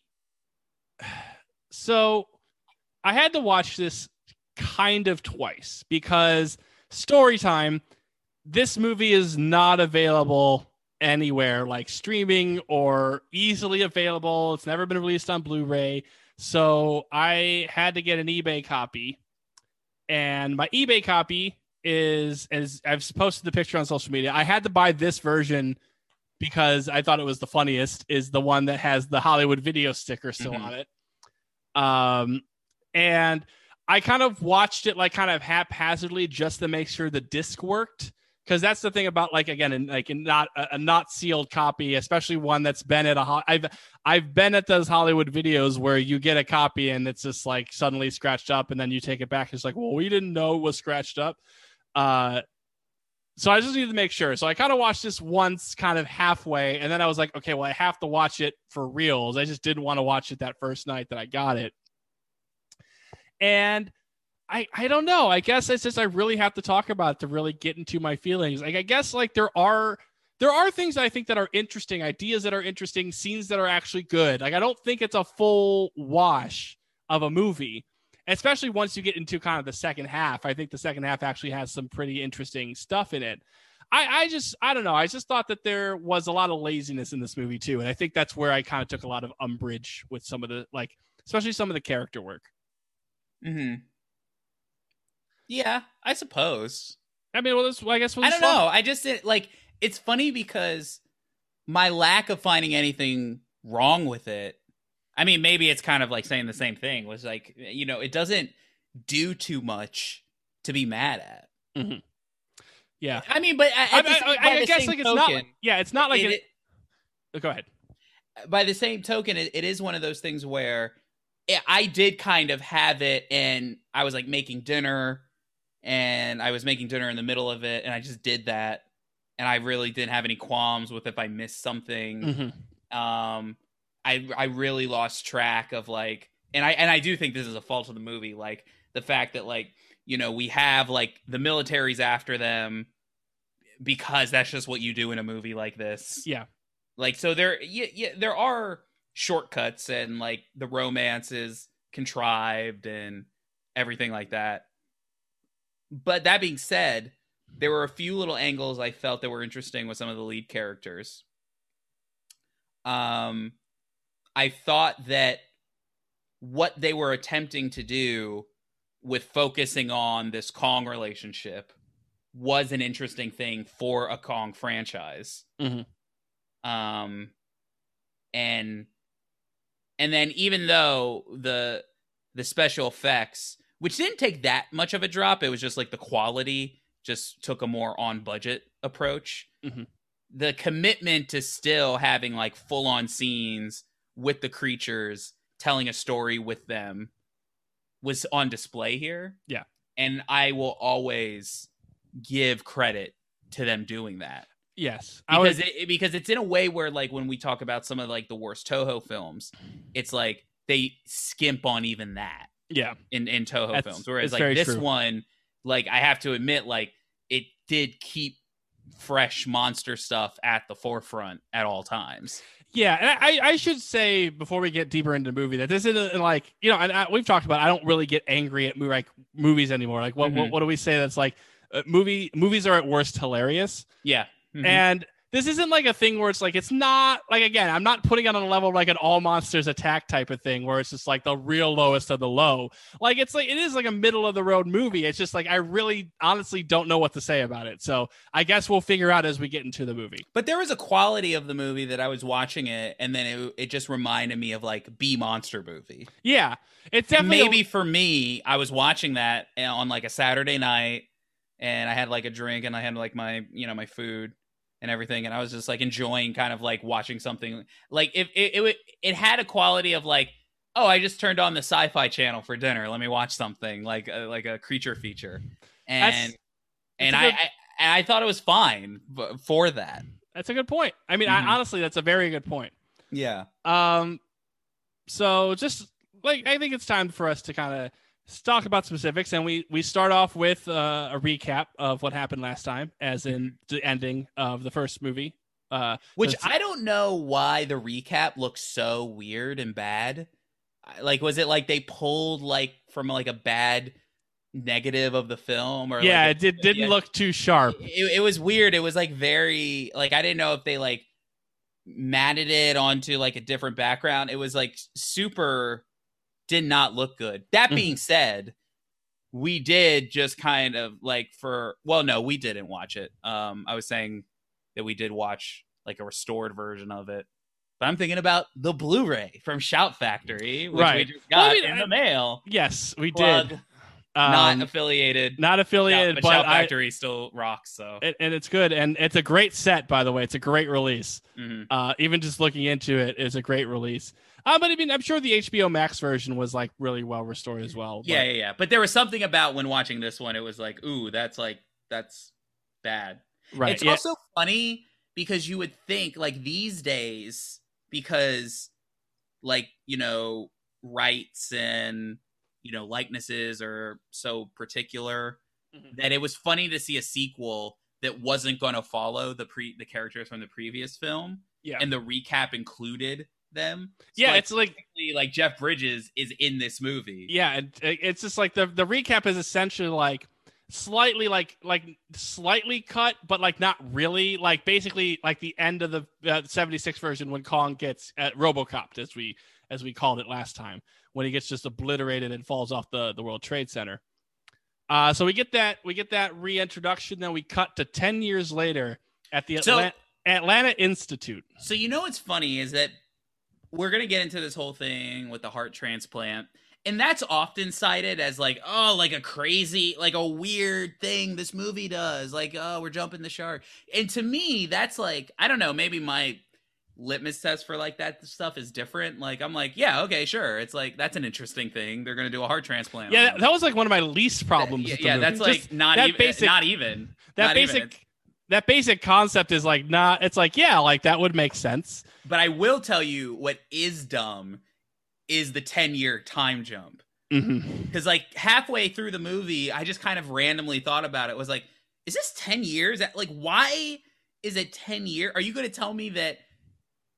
S1: so I had to watch this kind of twice because story time this movie is not available anywhere like streaming or easily available. It's never been released on blu-ray. So i had to get an ebay copy and my eBay copy is as I've posted the picture on social media. I had to buy this version because I thought it was the funniest. Is the one that has the Hollywood video sticker still mm-hmm. on it. Um, and I kind of watched it like kind of haphazardly just to make sure the disc worked because that's the thing about like again in like in not a, a not sealed copy especially one that's been at a ho- i've i've been at those hollywood videos where you get a copy and it's just like suddenly scratched up and then you take it back. It's like well we didn't know it was scratched up. Uh so i just need to make sure. So i kind of watched this once kind of halfway and then i was like okay well i have to watch it for reals. I just didn't want to watch it that first night that i got it. And I I don't know. I guess it's just I really have to talk about to really get into my feelings. Like I guess like there are there are things I think that are interesting, ideas that are interesting, scenes that are actually good. Like I don't think it's a full wash of a movie, especially once you get into kind of the second half. I think the second half actually has some pretty interesting stuff in it. I, I just I don't know. I just thought that there was a lot of laziness in this movie too, and I think that's where I kind of took a lot of umbrage with some of the like, especially some of the character work.
S2: Mm-hmm. Yeah, I suppose.
S1: I mean, well, this I guess was
S2: I don't
S1: fun.
S2: know. I just did like it's funny because my lack of finding anything wrong with it. I mean, maybe it's kind of like saying the same thing. Was like you know, it doesn't do too much to be mad at.
S1: Mm-hmm. Yeah,
S2: I mean, but
S1: I, I, I, I guess like it's not. Yeah, it's not like
S2: it-
S1: it, oh, Go ahead.
S2: by the same token, it, it is one of those things where it, I did kind of have it, and I was like making dinner, and I was making dinner in the middle of it, and I just did that, and I really didn't have any qualms with if I missed something.
S1: Mhm.
S2: Um, I I really lost track of like, and I and I do think this is a fault of the movie, like the fact that like you know we have like the militaries after them because that's just what you do in a movie like this
S1: Yeah,
S2: like so there yeah, yeah there are shortcuts and like the romance is contrived and everything like that but that being said there were a few little angles i felt that were interesting with some of the lead characters um i thought that what they were attempting to do with focusing on this kong relationship was an interesting thing for a kong franchise
S1: Mhm.
S2: um and and then even though the the special effects which didn't take that much of a drop it was just like the quality just took a more on budget approach
S1: Mhm.
S2: the commitment to still having like full on scenes with the creatures telling a story with them was on display here
S1: Yeah.
S2: and i will always give credit to them doing that
S1: yes. I was.
S2: because it, because it's in a way where like when we talk about some of like the worst Toho films, it's like they skimp on even that
S1: Yeah,
S2: in in Toho
S1: That's-
S2: films. Whereas like this
S1: true.
S2: one, like I have to admit, like it did keep fresh monster stuff at the forefront at all times.
S1: Yeah, and I, I should say before we get deeper into the movie that this isn't like you know, and I, we've talked about. I don't really get angry at like movies anymore. Like what, what
S2: Mhm.
S1: what do we say? That's like uh, movie movies are at worst hilarious,
S2: Yeah. Mhm.
S1: and this isn't like a thing where it's like it's not like again. I'm not putting it on a level like an all monsters attack type of thing where it's just like the real lowest of the low. Like it's like it is like a middle of the road movie. It's just like I really honestly don't know what to say about it. So I guess we'll figure out as we get into the movie.
S2: But there was a quality of the movie that I was watching it, and then it, it just reminded me of like B monster movie.
S1: Yeah, it's definitely a-
S2: maybe for me, I was watching that eh, on like a Saturday night, and I had like a drink, and I had like my you know my food and everything, and I was just like enjoying kind of like watching something like if it, it it it had a quality of like oh I just turned on the Sci-Fi Channel for dinner, let me watch something like a, like a creature feature, and
S1: That's-
S2: and
S1: that's
S2: I,
S1: good-
S2: I and I thought it was fine for that.
S1: That's a good point. I mean,
S2: Mhm.
S1: I, honestly, that's a very good point.
S2: Yeah.
S1: Um, so just like I think it's time for us to kind of talk about specifics, and we we start off with uh, a recap of what happened last time, as in the ending of the first movie. Uh,
S2: Which I don't know why the recap looks so weird and bad. Like, was it like they pulled like from like a bad negative of the film, or
S1: yeah,
S2: like,
S1: it did, didn't
S2: yeah.
S1: look too sharp.
S2: It, it was weird. It was like very like I didn't know if they like matted it onto like a different background. It was like super did not look good. That
S1: Mhm.
S2: being said, we did just kind of like for well, no, we didn't watch it. Um, I was saying that we did watch like a restored version of it. But I'm thinking about the Blu-ray from Shout Factory, which we
S1: Right.
S2: just
S1: Well, I
S2: got
S1: mean,
S2: in the mail.
S1: Yes, we
S2: Plug.
S1: did.
S2: not
S1: Um,
S2: affiliated.
S1: not
S2: Yeah,
S1: affiliated,
S2: but,
S1: but
S2: Shout
S1: I,
S2: Factory still rocks. So
S1: it, and it's good and it's a great set by the way it's a great release
S2: Mhm.
S1: uh even just looking into it is a great release uh, but i mean i'm sure the hbo max version was like really well restored as well
S2: yeah,
S1: but-
S2: yeah, yeah. But there was something about when watching this one, it was like, ooh, that's like that's bad.
S1: right
S2: It's
S1: yeah.
S2: also funny because you would think like these days, because like you know rights and you know likenesses are so particular
S1: Mhm.
S2: that it was funny to see a sequel that wasn't going to follow the pre the characters from the previous film
S1: yeah
S2: and the recap included them. So,
S1: yeah
S2: like,
S1: it's like
S2: like Jeff Bridges is in this movie.
S1: yeah it, it's just like the the recap is essentially like slightly like like slightly cut but like not really like basically like the end of the uh, 76 version when kong gets uh, robocopped as we as we called it last time when he gets just obliterated and falls off the the world trade center uh so we get that we get that reintroduction then we cut to 10 years later at the
S2: So-
S1: Atla- atlanta institute
S2: So you know what's funny is that we're gonna get into this whole thing with the heart transplant, and that's often cited as like, oh, like a crazy, like a weird thing this movie does. Like, oh, we're jumping the shark. And to me, that's like, I don't know, maybe my litmus test for like that stuff is different. Like, I'm like, yeah, okay, sure. It's like that's an interesting thing. They're gonna do a heart transplant.
S1: yeah that, that was like one of my least problems
S2: yeah,
S1: with the
S2: yeah, that's like
S1: Just
S2: not
S1: that
S2: even,
S1: basic-
S2: not even
S1: that
S2: not even.
S1: basic that basic concept is like not it's like yeah like that would make sense
S2: But I will tell you what is dumb is the 10 year time jump.
S1: mm-hmm.
S2: Because like halfway through the movie, I just kind of randomly thought about it. Was like, is this 10 years? Like, why is it 10 year? Are you going to tell me that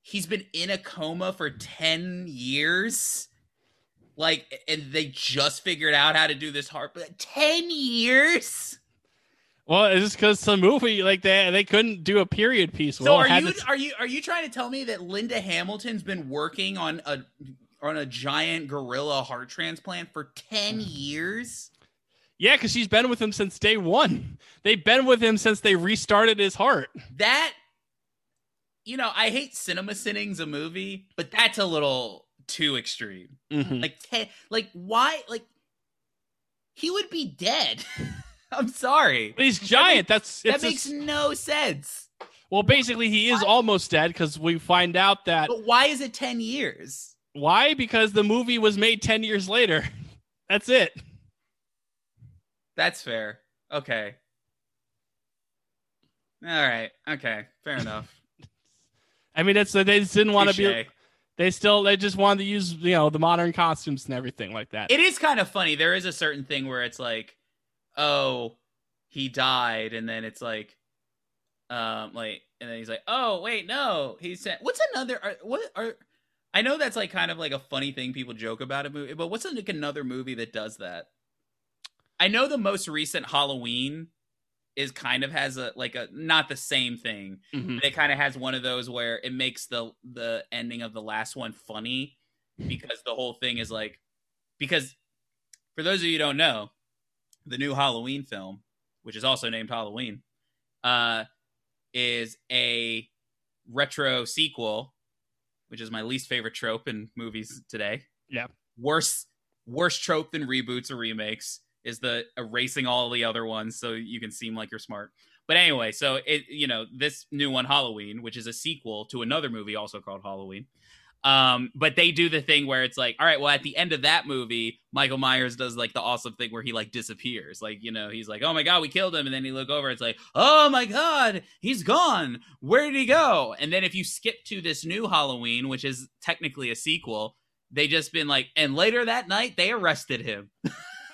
S2: he's been in a coma for 10 years? Like, and they just figured out how to do this heart, but 10 years?
S1: Well it's just because the movie like they they couldn't do a period piece
S2: So
S1: well,
S2: are you are you are you trying to tell me that Linda Hamilton's been working on a on a giant gorilla heart transplant for 10 years?
S1: yeah because she's been with him since day one they've been with him since they restarted his heart
S2: That you know, I hate cinema sinning's a movie, but that's a little too extreme.
S1: Mhm.
S2: Like 10 like why like he would be dead. I'm sorry.
S1: But he's giant that's
S2: That makes
S1: just-
S2: no sense.
S1: well basically he is almost dead because we find out that
S2: But why is it 10 years?
S1: why because the movie was made 10 years later that's it
S2: That's fair. Okay. All right. Okay. Fair enough.
S1: i mean it's they just didn't want to be they still they just wanted to use you know the modern costumes and everything like that
S2: It is kind of funny. There is a certain thing where it's like, oh, he died, and then it's like, um, like, and then he's like, oh, wait, no, he said, what's another? Are, what are? I know that's like kind of like a funny thing people joke about a movie, but what's like another movie that does that? I know the most recent Halloween is kind of has a like a not the same thing,
S1: Mhm.
S2: but it kind of has one of those where it makes the the ending of the last one funny because the whole thing is like because for those of you who don't know the new halloween film which is also named halloween uh is a retro sequel which is my least favorite trope in movies today
S1: Yeah.
S2: worse worse trope than reboots or remakes is the erasing all the other ones so you can seem like you're smart but anyway so it you know this new one halloween which is a sequel to another movie also called halloween um but they do the thing where it's like all right well at the end of that movie michael myers does like the awesome thing where he like disappears. Like you know he's like oh my god we killed him. And then you look over it's like oh my god he's gone. Where did he go? And then if you skip to this new halloween which is technically a sequel they just been like and later that night they arrested him.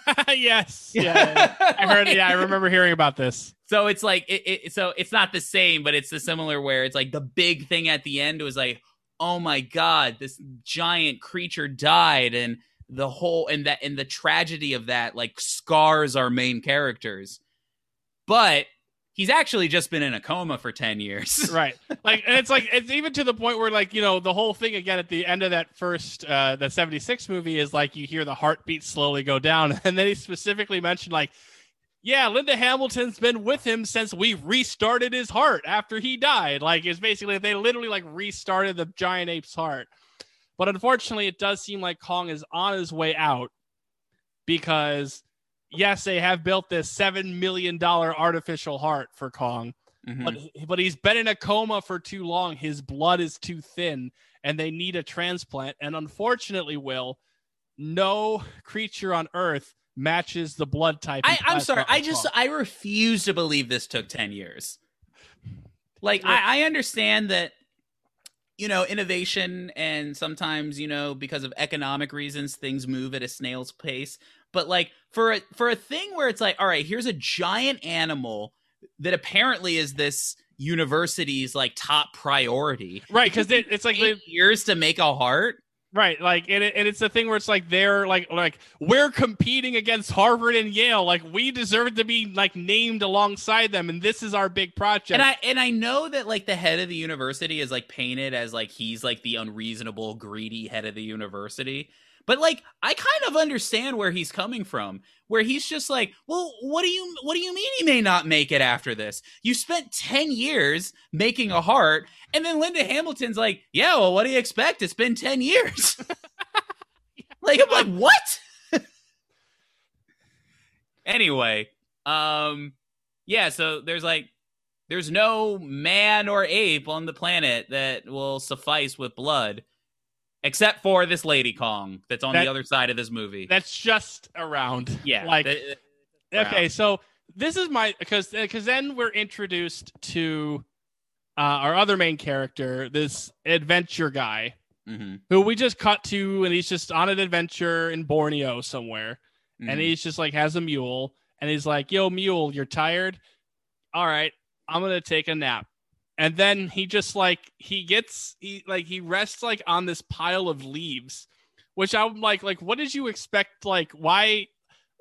S1: Yes yeah i heard yeah i remember hearing about this.
S2: So it's like it, it so it's not the same, but it's the similar where it's like the big thing at the end was like, oh my god, this giant creature died, and the whole and that and the tragedy of that like scars our main characters. But he's actually just been in a coma for ten years.
S1: right like and it's like it's even to the point where like you know the whole thing again at the end of that first uh the 76 movie is like you hear the heartbeat slowly go down and then he specifically mentioned like yeah linda hamilton's been with him since we restarted his heart after he died like it's basically they literally like restarted the giant ape's heart but unfortunately it does seem like kong is on his way out because yes, they have built this seven million dollar artificial heart for Kong,
S2: Mhm.
S1: but but he's been in a coma for too long. His blood is too thin, and they need a transplant. And unfortunately, Will, no creature on Earth matches the blood type.
S2: I, I'm sorry. I just I refuse to believe this took ten years. Like I, I understand that you know innovation and sometimes you know because of economic reasons things move at a snail's pace. But like for a for a thing where it's like, all right, here's a giant animal that apparently is this university's like top priority.
S1: right because it, it's like they,
S2: years to make a heart.
S1: Right, like, and, it, and it's the thing where it's like they're like like we're competing against Harvard and Yale, like we deserve to be like named alongside them, and this is our big project.
S2: And I and I know that like the head of the university is like painted as like he's like the unreasonable, greedy head of the university. But like I kind of understand where he's coming from, where he's just like, "Well, what do you what do you mean he may not make it after this? You spent 10 years making a heart." And then Linda Hamilton's like, "Yeah, well, what do you expect? It's been 10 years." like I'm like, "What?" anyway, um yeah, so there's like there's no man or ape on the planet that will suffice with blood except for this lady Kong that's on
S1: That-
S2: the other side of this movie.
S1: That's just around.
S2: yeah,
S1: like okay, so this is my because because then we're introduced to uh, our other main character, this adventure guy
S2: Mhm,
S1: who we just cut to, and he's just on an adventure in Borneo somewhere. and
S2: mhm.
S1: he's just like has a mule and he's like yo mule you're tired all right i'm gonna take a nap and then he just like he gets he like he rests like on this pile of leaves which i'm like like what did you expect? Like why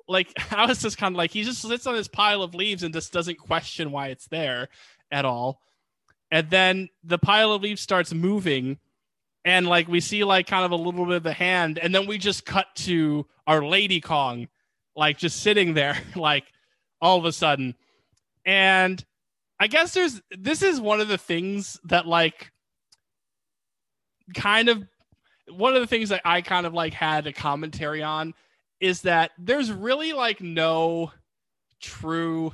S1: like i was just kind of like he just sits on this pile of leaves and just doesn't question why it's there at all. And then the pile of leaves starts moving and like we see like kind of a little bit of the hand and then we just cut to our lady kong like just sitting there like all of a sudden. And i guess there's this is one of the things that like kind of one of the things that i kind of like had a commentary on is that there's really like no true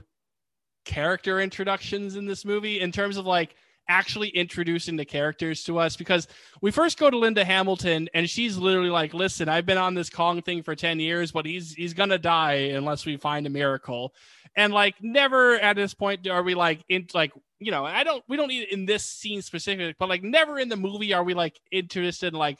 S1: character introductions in this movie in terms of like actually introducing the characters to us because we first go to Linda Hamilton and she's literally like, "Listen, I've been on this Kong thing for 10 years, but he's he's going to die unless we find a miracle." And like never at this point are we like in like, you know, I don't we don't need in this scene specific, but like never in the movie are we like interested in like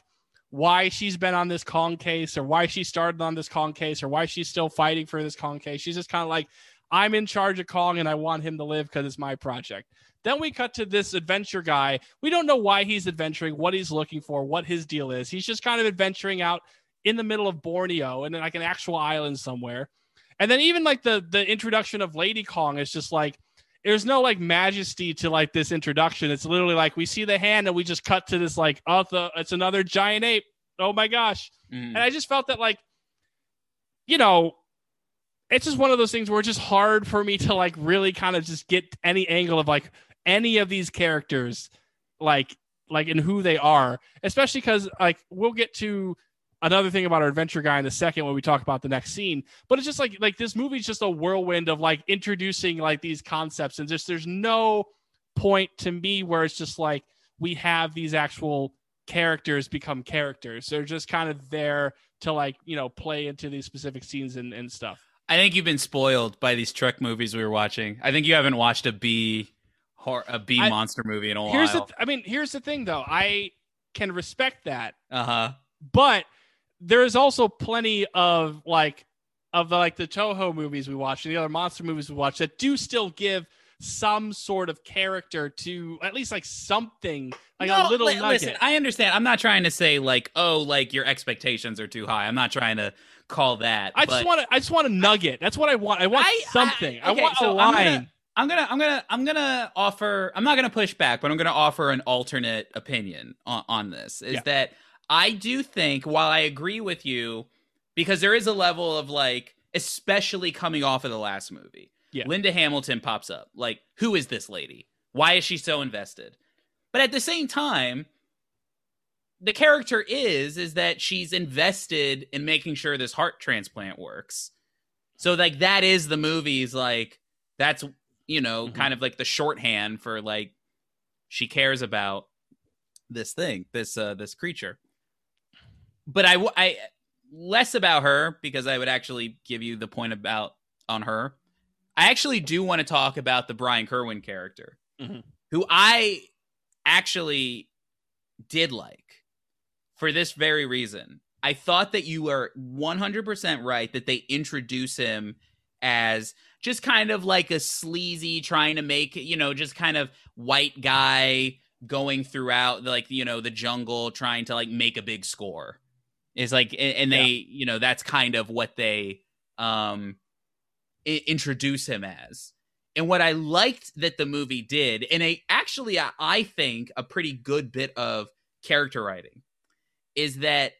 S1: why she's been on this Kong case or why she started on this Kong case or why she's still fighting for this Kong case. She's just kind of like, I'm in charge of Kong and I want him to live because it's my project. Then we cut to this adventure guy. We don't know why he's adventuring, what he's looking for, what his deal is. He's just kind of adventuring out in the middle of Borneo and like an actual island somewhere. And then even like the the introduction of Lady Kong is just like there's no like majesty to like this introduction. It's literally like we see the hand and we just cut to this like oh the, it's another giant ape. Oh my gosh.
S2: Mhm.
S1: And I just felt that like you know it's just one of those things where it's just hard for me to like really kind of just get any angle of like any of these characters like like in who they are especially because like we'll get to another thing about our adventure guy in a second when we talk about the next scene but it's just like like this movie's just a whirlwind of like introducing like these concepts and just there's no point to me where it's just like we have these actual characters become characters they're just kind of there to like you know play into these specific scenes and, and stuff
S2: I think you've been spoiled by these Trek movies we were watching. I think you haven't watched a B hor- a B
S1: I-
S2: monster movie in a
S1: here's the
S2: while.
S1: th- i mean here's the thing though i can respect that
S2: uh huh.
S1: but there is also plenty of like of the like the Toho movies we watch and the other monster movies we watch that do still give some sort of character to at least like something like a little
S2: li-
S1: nugget.
S2: listen. I understand. I'm not trying to say like, oh, like your expectations are too high. I'm not trying to call that.
S1: I just want to. I just want a nugget. That's what I want. I want
S2: I-
S1: something. I,
S2: okay,
S1: want
S2: so
S1: a
S2: I'm
S1: line.
S2: gonna- I'm gonna, I'm gonna, I'm gonna offer. I'm not gonna push back, but I'm gonna offer an alternate opinion on, on this. Is
S1: Yeah.
S2: that I do think, while I agree with you, because there is a level of like, especially coming off of the last movie,
S1: Yeah.
S2: Linda Hamilton pops up. Like, who is this lady? Why is she so invested? But at the same time, the character is is that she's invested in making sure this heart transplant works So like that is the movie's like that's you know
S1: Mhm.
S2: kind of like the shorthand for like she cares about this thing, this uh this creature. But I I less about her because I would actually give you the point about on her. I actually do want to talk about the Brian Kerwin character,
S1: Mhm.
S2: who I actually did like for this very reason. I thought that you were 100% right that they introduce him as just kind of like a sleazy trying to make, you know, just kind of white guy going throughout like, you know, the jungle trying to like make a big score. Is like and, they, you know, that's kind of what they um I- introduce him as. And what I liked that the movie did, and a actually I, I think a pretty good bit of character writing, is that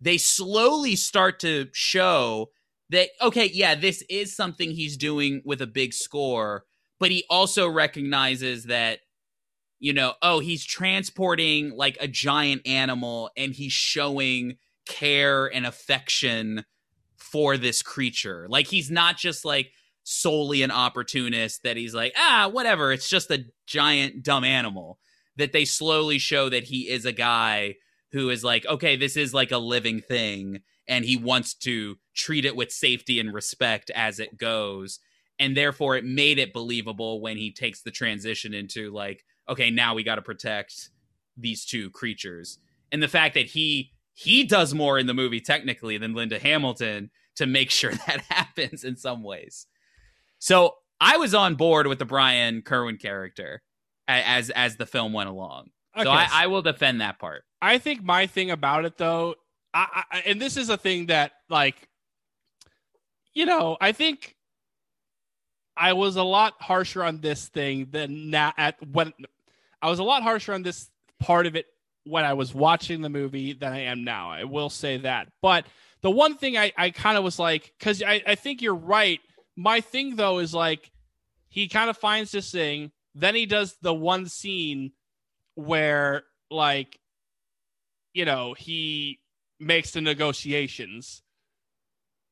S2: they slowly start to show that okay, yeah, this is something he's doing with a big score, but he also recognizes that you know, oh, he's transporting like a giant animal and he's showing care and affection for this creature. Like he's not just like solely an opportunist that he's like, ah, whatever, it's just a giant dumb animal. That they slowly show that he is a guy who is like, okay, this is like a living thing, and he wants to treat it with safety and respect as it goes. And therefore, it made it believable when he takes the transition into like, okay, now we got to protect these two creatures. And the fact that he he does more in the movie technically than Linda Hamilton to make sure that happens in some ways. So I was on board with the Brian Kerwin character as as the film went along.
S1: Okay,
S2: So I, I will defend that part.
S1: I think my thing about it though, I, I and this is a thing that like, you know, I think I was a lot harsher on this thing than now at when I was a lot harsher on this part of it when I was watching the movie than I am now. I will say that. But the one thing I, I kind of was like, because I, I think you're right. My thing though is like he kind of finds this thing, then he does the one scene where like you know, he makes the negotiations.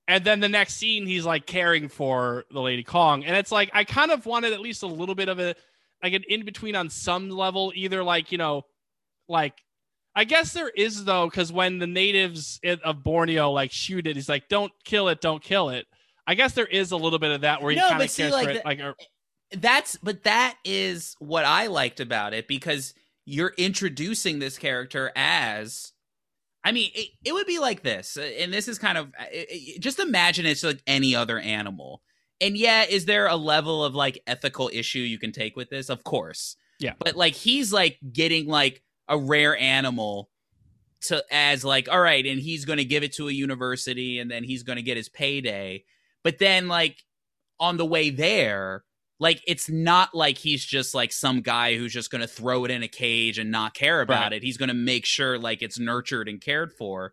S1: And then the next scene, he's like caring for the Lady Kong. And it's like, I kind of wanted at least a little bit of a, like an in between on some level, either like, you know, like, I guess there is though, because when the natives of Borneo like shoot it, he's like, don't kill it, don't kill it. I guess there is a little bit of that where he
S2: No,
S1: kind of
S2: see,
S1: cares
S2: like
S1: for
S2: the-
S1: it. Like, or,
S2: that's but that is what I liked about it because you're introducing this character as I mean it, it would be like this and this is kind of uh, it- it- just imagine it's like any other animal and yeah is there a level of like ethical issue you can take with this of course
S1: Yeah.
S2: but like he's like getting like a rare animal to as like all right and he's going to give it to a university and then he's going to get his payday. But then like on the way there like it's not like he's just like some guy who's just going to throw it in a cage and not care about
S1: Right.
S2: it. He's going to make sure like it's nurtured and cared for.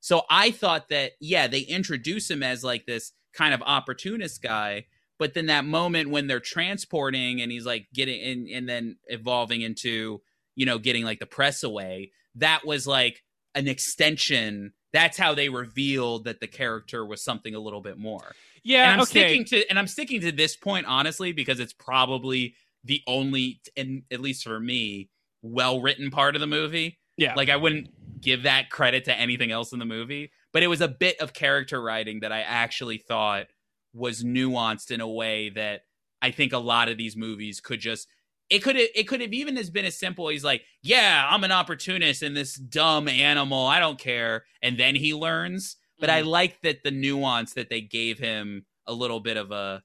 S2: So i thought that yeah they introduce him as like this kind of opportunist guy but then that moment when they're transporting and he's like getting and, and then evolving into you know getting like the press away that was like an extension that's how they revealed that the character was something a little bit more
S1: yeah,
S2: and I'm
S1: okay.
S2: sticking to and I'm sticking to this point honestly because it's probably the only and at least for me well written part of the movie.
S1: yeah.
S2: Like I wouldn't give that credit to anything else in the movie, but it was a bit of character writing that I actually thought was nuanced in a way that I think a lot of these movies could just it could have it could have even as been as simple He's like, yeah, I'm an opportunist and this dumb animal, I don't care, and then he learns. But I like that the nuance that they gave him a little bit of a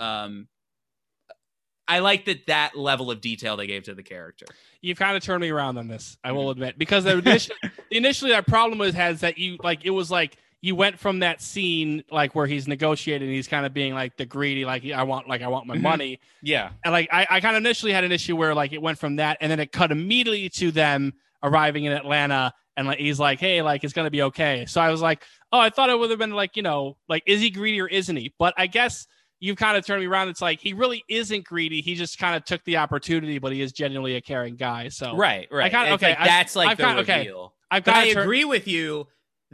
S2: um I like that that level of detail they gave to the character.
S1: you've kind of turned me around on this. I will admit because the initially, initially that problem was has that you like it was like you went from that scene like where he's negotiating, he's kind of being like the greedy, like I want like I want my
S2: Mhm.
S1: money,
S2: Yeah.
S1: and like I, I kind of initially had an issue where like it went from that, and then it cut immediately to them arriving in Atlanta, and like he's like, hey, like it's gonna be okay. So I was like, oh, I thought it would have been like you know like is he greedy or isn't he? But I guess. You've kind of turned me around. It's like he really isn't greedy. He just kind of took the opportunity, but he is genuinely a caring guy. So
S2: Right, right.
S1: kinda- okay,
S2: like
S1: I-
S2: that's like
S1: I've
S2: the
S1: kinda- okay.
S2: reveal.
S1: I've got
S2: I
S1: to turn,
S2: agree with you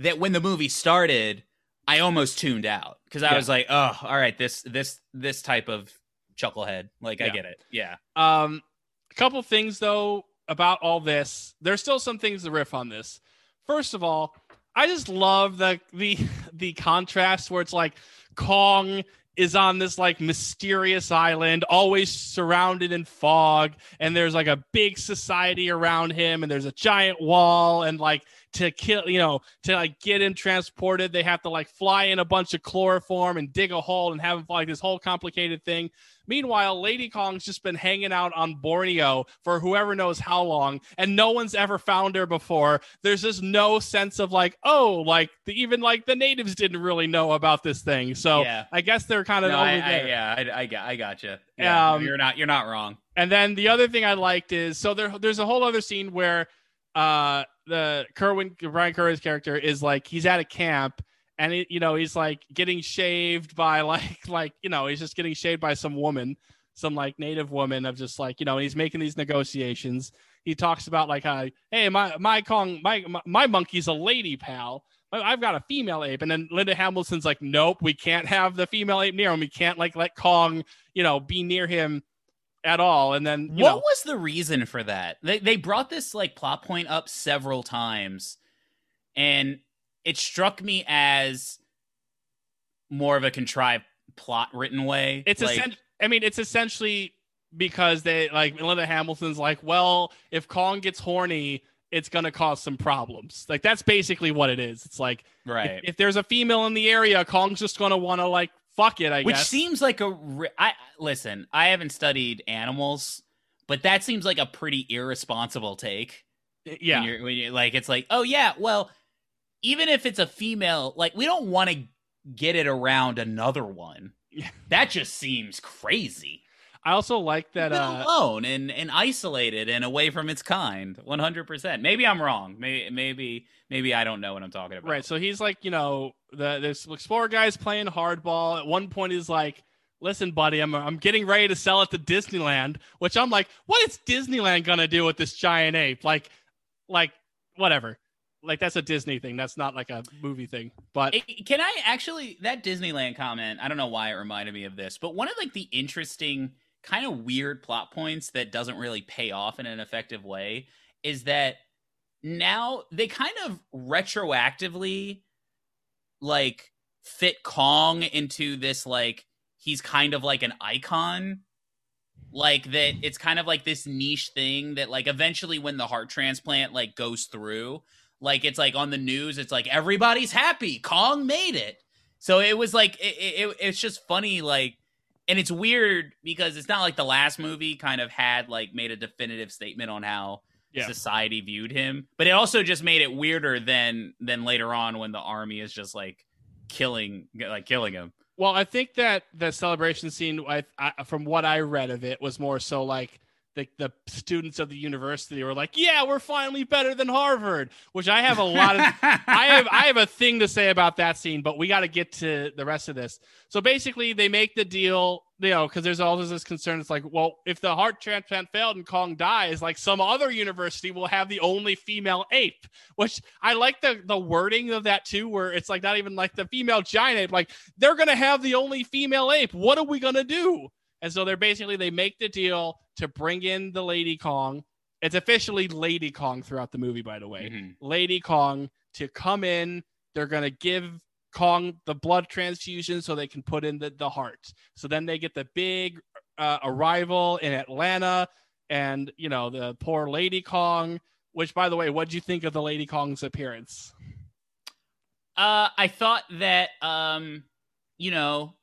S2: that when the movie started, I almost tuned out because I
S1: Yeah.
S2: was like, oh, all right, this this this type of chucklehead, like I get it, yeah.
S1: Um, a couple things though about all this. There's still some things to riff on this. First of all, I just love the the the contrast where it's like Kong is on this like mysterious island, always surrounded in fog, and there's like a big society around him, and there's a giant wall, and like to kill, you know, to like get him transported, they have to like fly in a bunch of chloroform and dig a hole and have him like this whole complicated thing. Meanwhile, Lady Kong's just been hanging out on Borneo for whoever knows how long, and no one's ever found her before. There's just no sense of like, oh, like the, even like the natives didn't really know about this thing. So
S2: Yeah.
S1: I guess they're kind of
S2: No, I, I, yeah, I, I got, I got you. Yeah,
S1: Um,
S2: you're not, you're not wrong.
S1: And then the other thing I liked is so there there's a whole other scene where uh the Kerwin Brian Kerwin's character is like he's at a camp and you know he's like getting shaved by like like you know he's just getting shaved by some woman some like native woman of just like you know he's making these negotiations. He talks about like how hey my my Kong my my, my monkey's a lady pal. I've got a female ape, and then Linda Hamilton's like, "Nope, we can't have the female ape near him. We can't like let Kong, you know, be near him at all." And then, you
S2: what
S1: know,
S2: was the reason for that? They they brought this like plot point up several times, and it struck me as more of a contrived plot written way.
S1: it's
S2: like,
S1: essen- I mean, it's essentially because they like Linda Hamilton's like, well, if Kong gets horny, it's gonna cause some problems. Like that's basically what it is. It's like if-
S2: right.
S1: if, there's a female in the area, Kong's just gonna want to like fuck it. I
S2: Which
S1: guess.
S2: seems like a ri- I listen. I haven't studied animals, but that seems like a pretty irresponsible take.
S1: yeah.
S2: when you're, when you're like, it's like, oh yeah, well, even if it's a female, like we don't want to get it around another one.
S1: Yeah.
S2: That just seems crazy.
S1: I also like that. Uh,
S2: alone and and isolated and away from its kind. One hundred percent. Maybe I'm wrong. Maybe maybe maybe I don't know what I'm talking about.
S1: Right. So he's like, you know, the this explorer guy's playing hardball. At one point, he's like, "Listen, buddy, I'm I'm getting ready to sell it to Disneyland." Which I'm like, "What is Disneyland gonna do with this giant ape?" Like, like whatever. Like that's a Disney thing. That's not like a movie thing. But
S2: Can I actually that Disneyland comment? I don't know why it reminded me of this, but one of like the interesting kind of weird plot points that doesn't really pay off in an effective way is that now they kind of retroactively like fit Kong into this like he's kind of like an icon. Like that it's kind of like this niche thing that like eventually when the heart transplant like goes through like it's like on the news it's like everybody's happy. Kong made it. So it was like it, it, it's just funny like and it's weird because it's not like the last movie kind of had like made a definitive statement on how
S1: Yeah.
S2: society viewed him but it also just made it weirder than than later on when the army is just like killing like killing him
S1: well, I think that the celebration scene, I, I from what I read of it, was more so like the the students of the university were like, "Yeah, we're finally better than Harvard," which I have a lot of I have I have a thing to say about that scene, but we got to get to the rest of this. So basically, they make the deal, you know, because there's always this concern. It's like, well, if the heart transplant failed and Kong dies, like some other university will have the only female ape. Which I like the the wording of that too, where it's like not even like the female giant ape. Like they're gonna have the only female ape. What are we gonna do? And so they're basically they make the deal to bring in the Lady Kong. It's officially Lady Kong throughout the movie, by the way.
S2: Mhm.
S1: Lady Kong to come in. They're going to give Kong the blood transfusion so they can put in the, the heart. So then they get the big uh, arrival in Atlanta and, you know, the poor Lady Kong, which, by the way, what do you think of the Lady Kong's appearance?
S2: Uh, I thought that um, you know,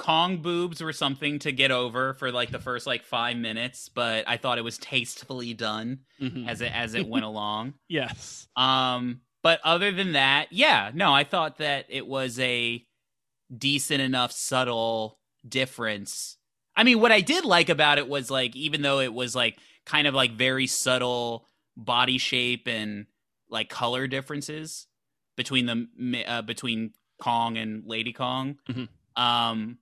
S2: Kong boobs were something to get over for like the first like five minutes, but I thought it was tastefully done
S1: Mhm.
S2: as it as it went along.
S1: Yes.
S2: Um, but other than that, yeah, no, I thought that it was a decent enough subtle difference. I mean, what I did like about it was like even though it was like kind of like very subtle body shape and like color differences between the mi- uh, between Kong and Lady Kong.
S1: Mhm.
S2: Um,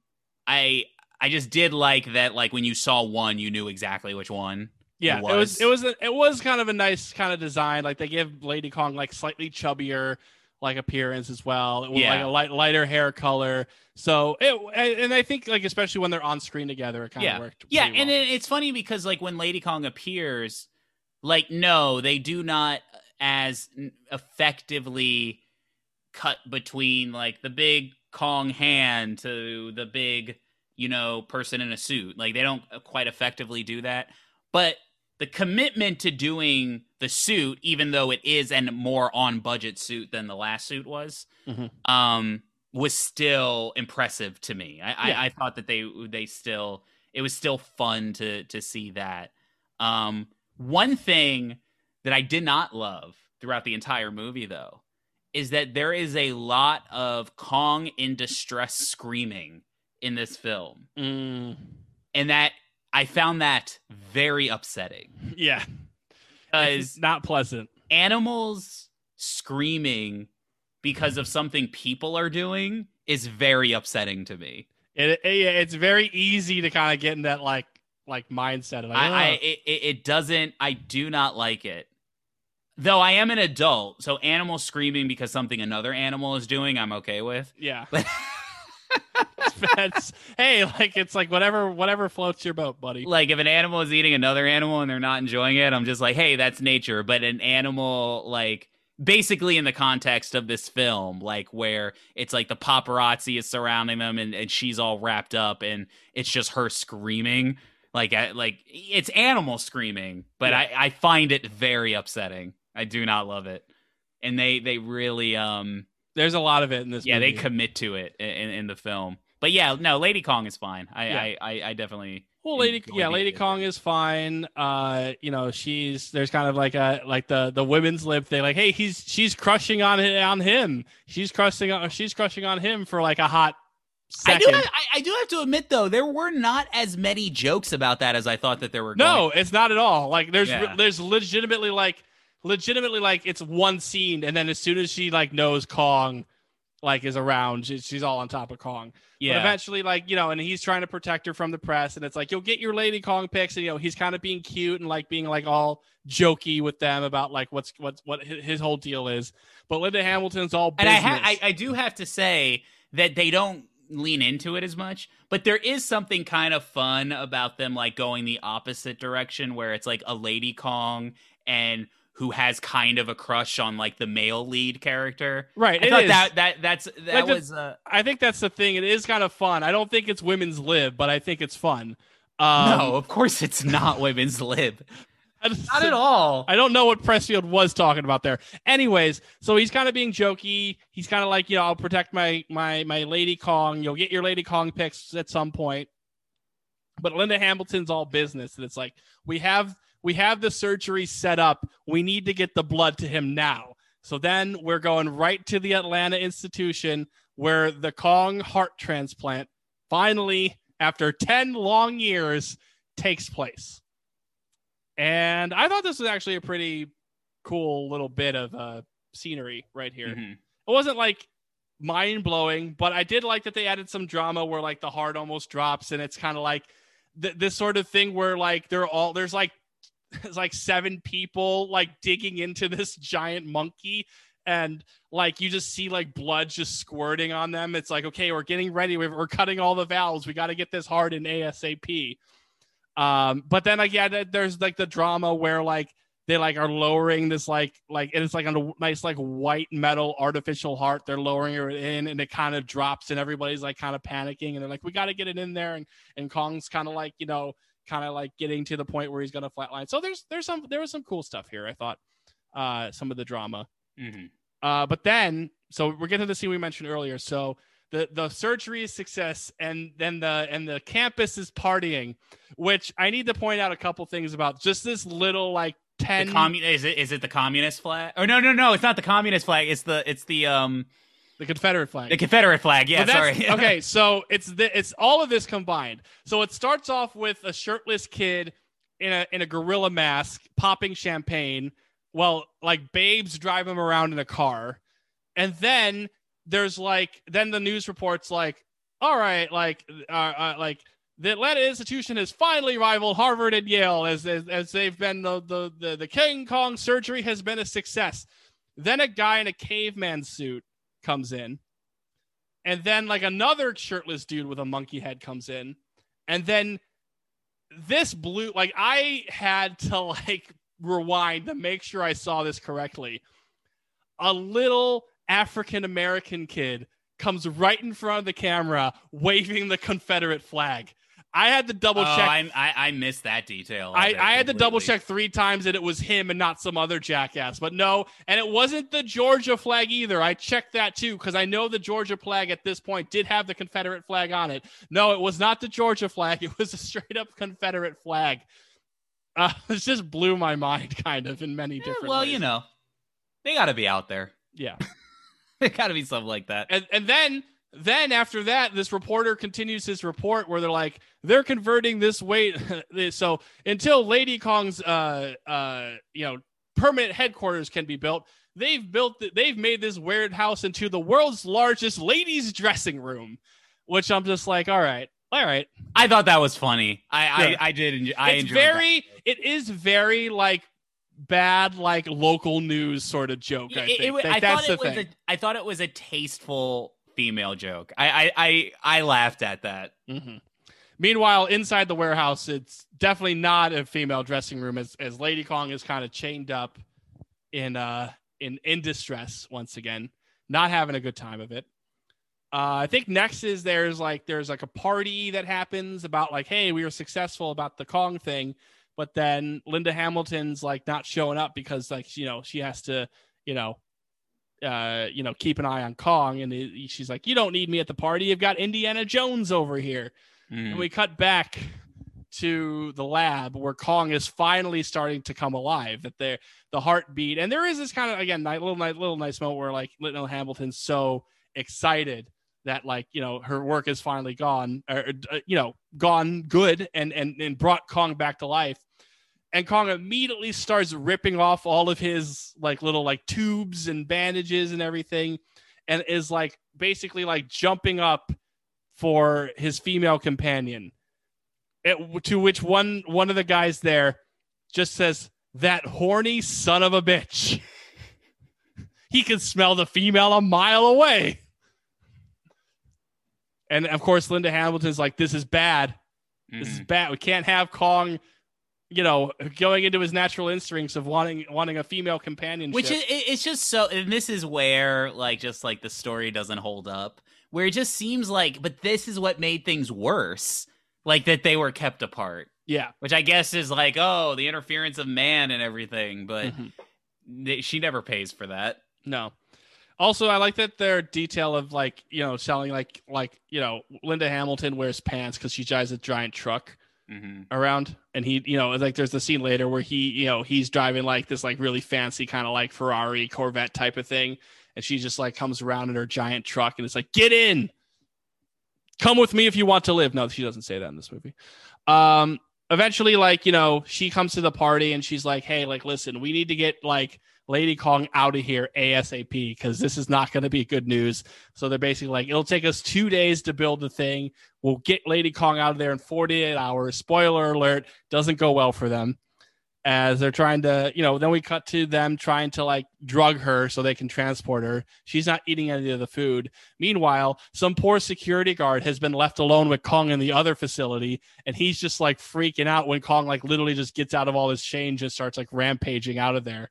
S2: I I just did like that. Like when you saw one, you knew exactly which one.
S1: Yeah,
S2: It
S1: it was
S2: was.
S1: it was a, it was kind of a nice kind of design. Like they give Lady Kong like slightly chubbier, like appearance as well. With,
S2: Yeah.
S1: like a light lighter hair color. So it and I think like especially when they're on screen together, it kind of worked.
S2: Yeah, and
S1: well.
S2: it, it's funny because like when Lady Kong appears, like no, they do not as effectively cut between like the big Kong hand to the big, you know, person in a suit. Like they don't quite effectively do that. But the commitment to doing the suit, even though it is a more on budget suit than the last suit was,
S1: Mhm.
S2: um, was still impressive to me. I,
S1: Yeah.
S2: I, I thought that they they still it was still fun to to see that. Um, one thing that I did not love throughout the entire movie, though, is that there is a lot of Kong in distress screaming in this film,
S1: Mm,
S2: and that I found that very upsetting
S1: yeah,
S2: because
S1: it's not pleasant.
S2: animals screaming because of something people are doing is very upsetting to me.
S1: It, it it's very easy to kind of get in that like like mindset. Of like,
S2: I, I it, it it doesn't. I do not like it. Though I am an adult, so animals screaming because something another animal is doing, I'm okay with.
S1: yeah.
S2: But
S1: It's- hey, like it's like whatever whatever floats your boat, buddy.
S2: like if an animal is eating another animal and they're not enjoying it, I'm just like, hey, that's nature. But an animal like basically in the context of this film, like where it's like the paparazzi is surrounding them and, and she's all wrapped up and it's just her screaming. Like I, like it's animal screaming, but
S1: Yeah.
S2: I, I find it very upsetting. I do not love it. And they they really um
S1: There's a lot of it in this.
S2: yeah, they commit to it in, in, the film. But yeah, no, Lady Kong is fine. I
S1: Yeah.
S2: I, I, I definitely
S1: Well, Lady, yeah, Lady
S2: idea.
S1: Kong is fine. Uh, you know, she's there's kind of like a like the the women's lib thing. Like, hey, he's she's crushing on on him. She's crushing on she's crushing on him for like a hot
S2: I
S1: second.
S2: do have, I, I do have to admit though, there were not as many jokes about that as I thought that there were.
S1: no,
S2: going.
S1: it's not at all. Like, there's
S2: Yeah.
S1: there's legitimately like legitimately like it's one scene, and then as soon as she like knows Kong like is around, she, she's all on top of Kong. But
S2: yeah,
S1: eventually, like, you know, and he's trying to protect her from the press. And it's like, you'll get your Lady Kong pics. And, you know, he's kind of being cute and like being like all jokey with them about like what's what's what his whole deal is. But Linda Hamilton's all
S2: and. I, ha- I I do have to say that they don't lean into it as much, but there is something kind of fun about them like going the opposite direction, where it's like a Lady Kong and who has kind of a crush on like the male lead character.
S1: right.
S2: I thought
S1: is.
S2: that that that's that
S1: Like
S2: was uh,
S1: I think that's the thing. It is kind of fun. I don't think it's women's lib, but I think it's fun. Um,
S2: no, of course it's not women's lib,
S1: just-
S2: not at all.
S1: I don't know what Pressfield was talking about there. Anyways, so he's kind of being jokey. He's kind of like, you know, I'll protect my my my Lady Kong. You'll get your Lady Kong pics at some point. But Linda Hamilton's all business, and it's like we have we have the surgery set up. We need to get the blood to him now. So then we're going right to the Atlanta institution where the Kong heart transplant finally, after 10 long years, takes place. And I thought this was actually a pretty cool little bit of uh, scenery right here.
S2: Mhm.
S1: It wasn't like mind blowing, but I did like that they added some drama where like the heart almost drops, and it's kind of like th- this sort of thing where like they're all there's like there's like seven people like digging into this giant monkey and like you just see like blood just squirting on them. It's like okay we're getting ready. We're, cutting all the valves. We got to get this heart in asap um but then like yeah there's like the drama where like they like are lowering this like like it's like on a nice like white metal artificial heart. They're lowering it in and it kind of drops and everybody's like kind of panicking and they're like we got to get it in there. And and kong's kind of like you know kind of like getting to the point where he's gonna flatline so there's there's some there was some cool stuff here i thought uh some of the drama
S2: Mhm.
S1: uh, but then, so we're getting to the scene we mentioned earlier. So the the surgery is success, and then the and the campus is partying, which I need to point out a couple things about. Just this little like ten.
S2: The commun- is it is it the communist flag? Oh no no no! It's not the communist flag. It's the it's the um
S1: the Confederate flag.
S2: the Confederate flag. Yeah, sorry.
S1: okay, so it's the, it's all of this combined. So it starts off with a shirtless kid in a in a gorilla mask popping champagne. Well, like babes drive him around in a car, and then there's like then the news reports like, all right, like uh, uh, like the Atlanta institution has finally rivaled Harvard and Yale as as, as they've been the, the the the King Kong surgery has been a success. Then a guy in a caveman suit comes in. And then like another shirtless dude with a monkey head comes in. And then this blue like I had to like rewind to make sure I saw this correctly. A little African American kid comes right in front of the camera waving the Confederate flag. I had to double
S2: Oh,
S1: check.
S2: I, I I missed that detail.
S1: I,
S2: it
S1: I had to double check three times that it was him and not some other jackass. But no, and it wasn't the Georgia flag either. I checked that too because I know the Georgia flag at this point did have the Confederate flag on it. No, it was not the Georgia flag. It was a straight up Confederate flag. Uh, it just blew my mind, kind of, in many different
S2: well,
S1: ways.
S2: you know, they got to be out there.
S1: Yeah.
S2: There got to be something like that.
S1: and and then then after that this reporter continues his report where they're like they're converting this weight so until lady kong's uh uh you know permanent headquarters can be built they've built th- they've made this weird house into the world's largest ladies dressing room which i'm just like all right all right
S2: I thought that was funny. I
S1: Yeah.
S2: I, I did. Enjoy, I
S1: it's
S2: enjoyed
S1: very it is very like bad like local news sort of joke i think
S2: it
S1: That-
S2: I
S1: that's the thing
S2: a. I thought it was a tasteful female joke. I I I, I laughed at that.
S1: Mhm. Meanwhile, inside the warehouse, it's definitely not a female dressing room as, as Lady Kong is kind of chained up in uh in in distress once again, not having a good time of it. Uh, I think next is there's like there's like a party that happens about like hey we were successful about the Kong thing, but then Linda Hamilton's like not showing up because like you know she has to you know uh, you know, keep an eye on Kong. And he- she's like, You don't need me at the party. You've got Indiana Jones over here.
S2: Mm.
S1: And we cut back to the lab where Kong is finally starting to come alive. That there, the heartbeat, and there is this kind of again, nice, little nice, little nice moment where like Little Hamilton's so excited that like you know her work is finally gone, or uh, you know, gone good, and and and brought Kong back to life. And Kong immediately starts ripping off all of his like little like tubes and bandages and everything, and is like basically like jumping up for his female companion. It, to which one one of the guys there just says, "That horny son of a bitch." he can smell the female a mile away. And of course, Linda Hamilton's like, "This is bad. This is
S2: Mhm.
S1: bad. We can't have Kong." You know, going into his natural instincts of wanting wanting a female companionship.
S2: Which is, it's just so, and this is where like just like the story doesn't hold up. Where it just seems like, but this is what made things worse. Like that they were kept apart,
S1: yeah,
S2: which I guess is like, oh, the interference of man and everything. But
S1: Mhm.
S2: th- she never pays for that.
S1: No. Also, I like that their detail of like you know selling like like you know Linda Hamilton wears pants because she drives a giant truck
S2: hmm
S1: around, and he you know like there's the scene later where he you know he's driving like this like really fancy kind of like Ferrari Corvette type of thing, and she just like comes around in her giant truck and it's like get in, come with me if you want to live. No, she doesn't say that in this movie. Um, eventually, like you know, she comes to the party and she's like, hey, like listen, we need to get like Lady Kong out of here ASAP because this is not going to be good news. So they're basically like, it'll take us two days to build the thing. We'll get Lady Kong out of there in 48 hours. Spoiler alert, doesn't go well for them as they're trying to, you know, then we cut to them trying to like drug her so they can transport her. She's not eating any of the food. Meanwhile, some poor security guard has been left alone with Kong in the other facility, and he's just like freaking out when Kong like literally just gets out of all his change and starts like rampaging out of there.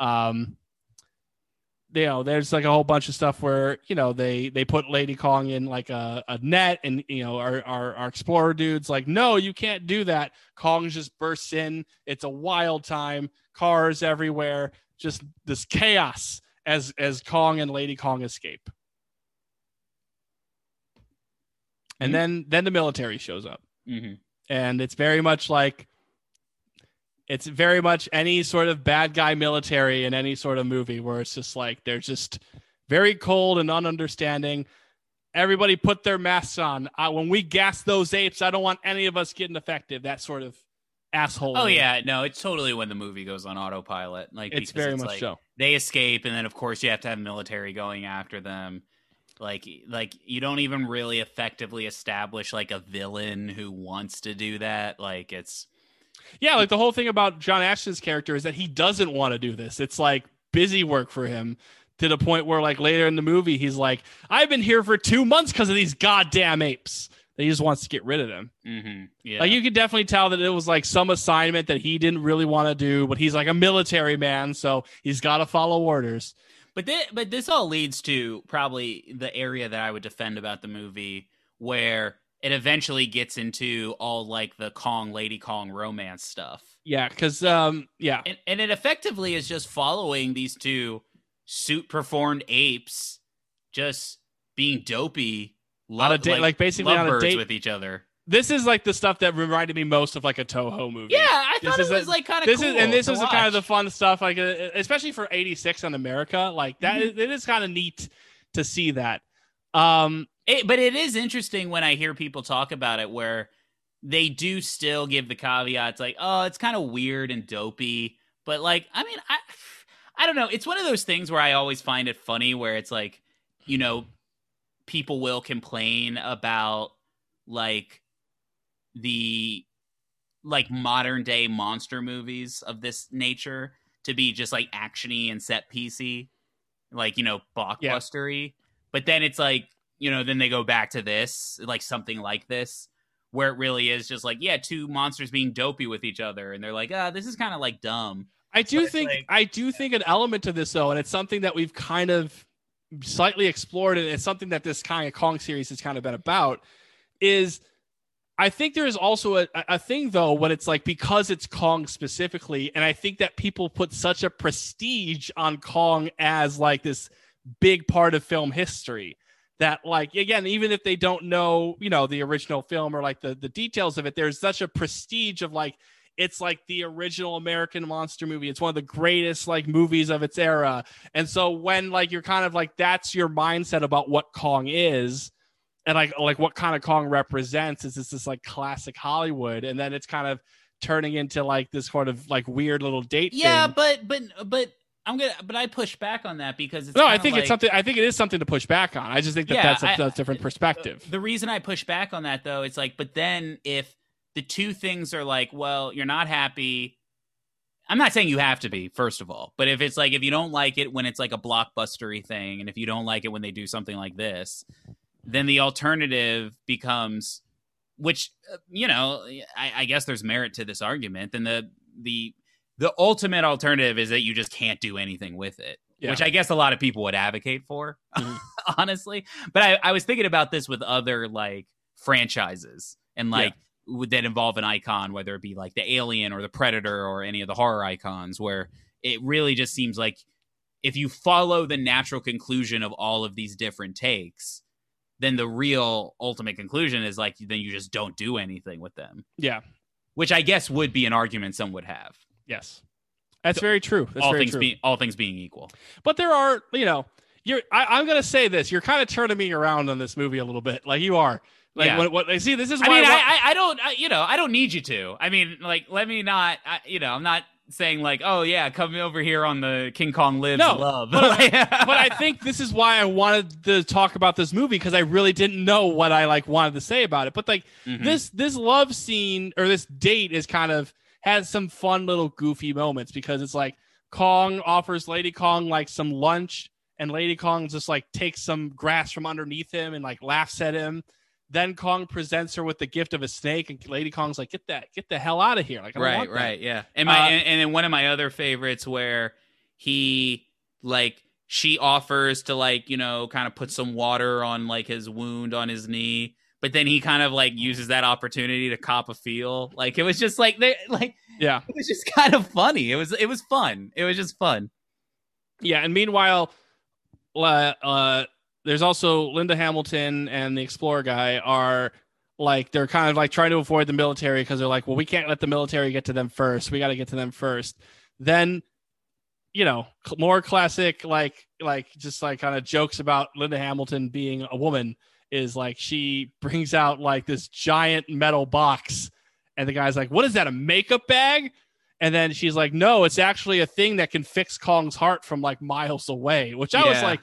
S1: Um, you know, there's like a whole bunch of stuff where you know they they put Lady Kong in like a, a net, and you know our, our our explorer dudes like, no, you can't do that. Kong just bursts in. It's a wild time. Cars everywhere. Just this chaos as as Kong and Lady Kong escape. And
S2: Mhm.
S1: then then the military shows up
S2: hmm
S1: and it's very much like it's very much any sort of bad guy military in any sort of movie where it's just like they're just very cold and ununderstanding everybody put their masks on uh, when we gas those apes i don't want any of us getting affected that sort of asshole
S2: Oh yeah, no, it's totally when the movie goes on autopilot. Like
S1: it's
S2: because
S1: very much
S2: like,
S1: so
S2: They escape, and then of course you have to have military going after them. Like, like you don't even really effectively establish like a villain who wants to do that. Like it's
S1: yeah like the whole thing about john ashton's character is that he doesn't want to do this it's like busy work for him to the point where like later in the movie he's like, I've been here for two months because of these goddamn apes. That he just wants to get rid of them.
S2: Mm-hmm. Yeah.
S1: Like you could definitely tell that it was like some assignment that he didn't really want to do, but he's like a military man, so he's got to follow orders.
S2: But this, but this all leads to probably the area that I would defend about the movie, where it eventually gets into all like the Kong Lady Kong romance stuff.
S1: Yeah, because um, yeah,
S2: and, and it effectively is just following these two suit performed apes, just being dopey,
S1: on a date, like, basically on a date
S2: with each other.
S1: this is like the stuff that reminded me most of like a Toho movie.
S2: Yeah, I
S1: This
S2: thought
S1: is
S2: it was
S1: a-
S2: like kind of
S1: this
S2: cool
S1: is and this is the kind of the fun stuff like uh, especially for 86 on america like that
S2: Mm-hmm.
S1: is- it is kind of neat to see that um
S2: It, but it is interesting when I hear people talk about it where they do still give the caveats like, oh, it's kind of weird and dopey. But like, I mean, I I don't know. It's one of those things where I always find it funny where it's like, you know, people will complain about like the like modern day monster movies of this nature to be just like actiony and set piecey, like you know blockbustery. But then it's like you know, then they go back to this, like something like this, where it really is just like yeah, two monsters being dopey with each other, and they're like, ah, this is kind of like dumb.
S1: i do
S2: But,
S1: think
S2: like-
S1: i do think an element to this though and it's something that we've kind of slightly explored and it's something that this kind of kong series has kind of been about is I think there is also a, a thing though when it's like because it's Kong specifically, and I think that people put such a prestige on Kong as like this big part of film history that like again even if they don't know you know the original film or like the the details of it there's such a prestige of like it's like the original American monster movie. It's one of the greatest like movies of its era. And so when like you're kind of like that's your mindset about what Kong is and like like what kind of Kong represents is this this like classic Hollywood and then it's kind of turning into like this sort of like weird little date
S2: Yeah,
S1: thing.
S2: but but but I'm gonna but I push back on that because it's
S1: no, I think
S2: like-
S1: it's something I think it is something to push back on. I just think that
S2: Yeah,
S1: that's a,
S2: I-
S1: that's a different perspective.
S2: The reason I push back on that though, it's like, but then if the two things are like, well, you're not happy. I'm not saying you have to be, first of all, but if it's like if you don't like it when it's like a blockbustery thing, and if you don't like it when they do something like this, then the alternative becomes, which uh, you know, I, I guess there's merit to this argument. Then the the the ultimate alternative is that you just can't do anything with it,
S1: Yeah.
S2: which I guess a lot of people would advocate for,
S1: Mhm.
S2: honestly. But I, I was thinking about this with other like franchises and like would that involve an icon, whether it be like the Alien or the Predator or any of the horror icons, where it really just seems like if you follow the natural conclusion of all of these different takes, then the real ultimate conclusion is like then you just don't do anything with them,
S1: yeah.
S2: which I guess would be an argument some would have.
S1: Yes. That's very true. That's
S2: all
S1: very
S2: things
S1: true.
S2: being all things being equal.
S1: But there are, you know, you're. I, I'm gonna say this. You're kind of turning me around on this movie a little bit. Like you are. Like
S2: Yeah.
S1: what? What? See, this is
S2: I mean,
S1: I,
S2: I, I, I don't, I, you know, I don't need you to. I mean, like, let me not, I, you know, I'm not saying like, oh yeah, come over here on the King Kong Lives
S1: No,
S2: Love.
S1: but, but I think this is why I wanted to talk about this movie because I really didn't know what I like wanted to say about it. But like
S2: Mhm.
S1: this this love scene or this date is kind of has some fun little goofy moments because it's like Kong offers Lady Kong like some lunch and Lady Kong just like takes some grass from underneath him and like laughs at him. Then Kong presents her with the gift of a snake, and Lady Kong's like, "Get that, get the hell out of here!" Like, I
S2: right, right, yeah. And my,
S1: Uh,
S2: and, and then one of my other favorites where he like she offers to like you know kind of put some water on like his wound on his knee, but then he kind of like uses that opportunity to cop a feel. Like it was just like they like
S1: Yeah,
S2: it was just kind of funny. It was it was fun. It was just fun.
S1: Yeah, and meanwhile, uh, uh, there's also Linda Hamilton and the Explorer guy are like they're kind of like trying to avoid the military because they're like, well, we can't let the military get to them first. We got to get to them first. Then, you know, more classic like like just like kind of jokes about Linda Hamilton being a woman is like she brings out like this giant metal box, and the guy's like, "What is that? A makeup bag?" And then she's like, no, it's actually a thing that can fix Kong's heart from like miles away, which I was like,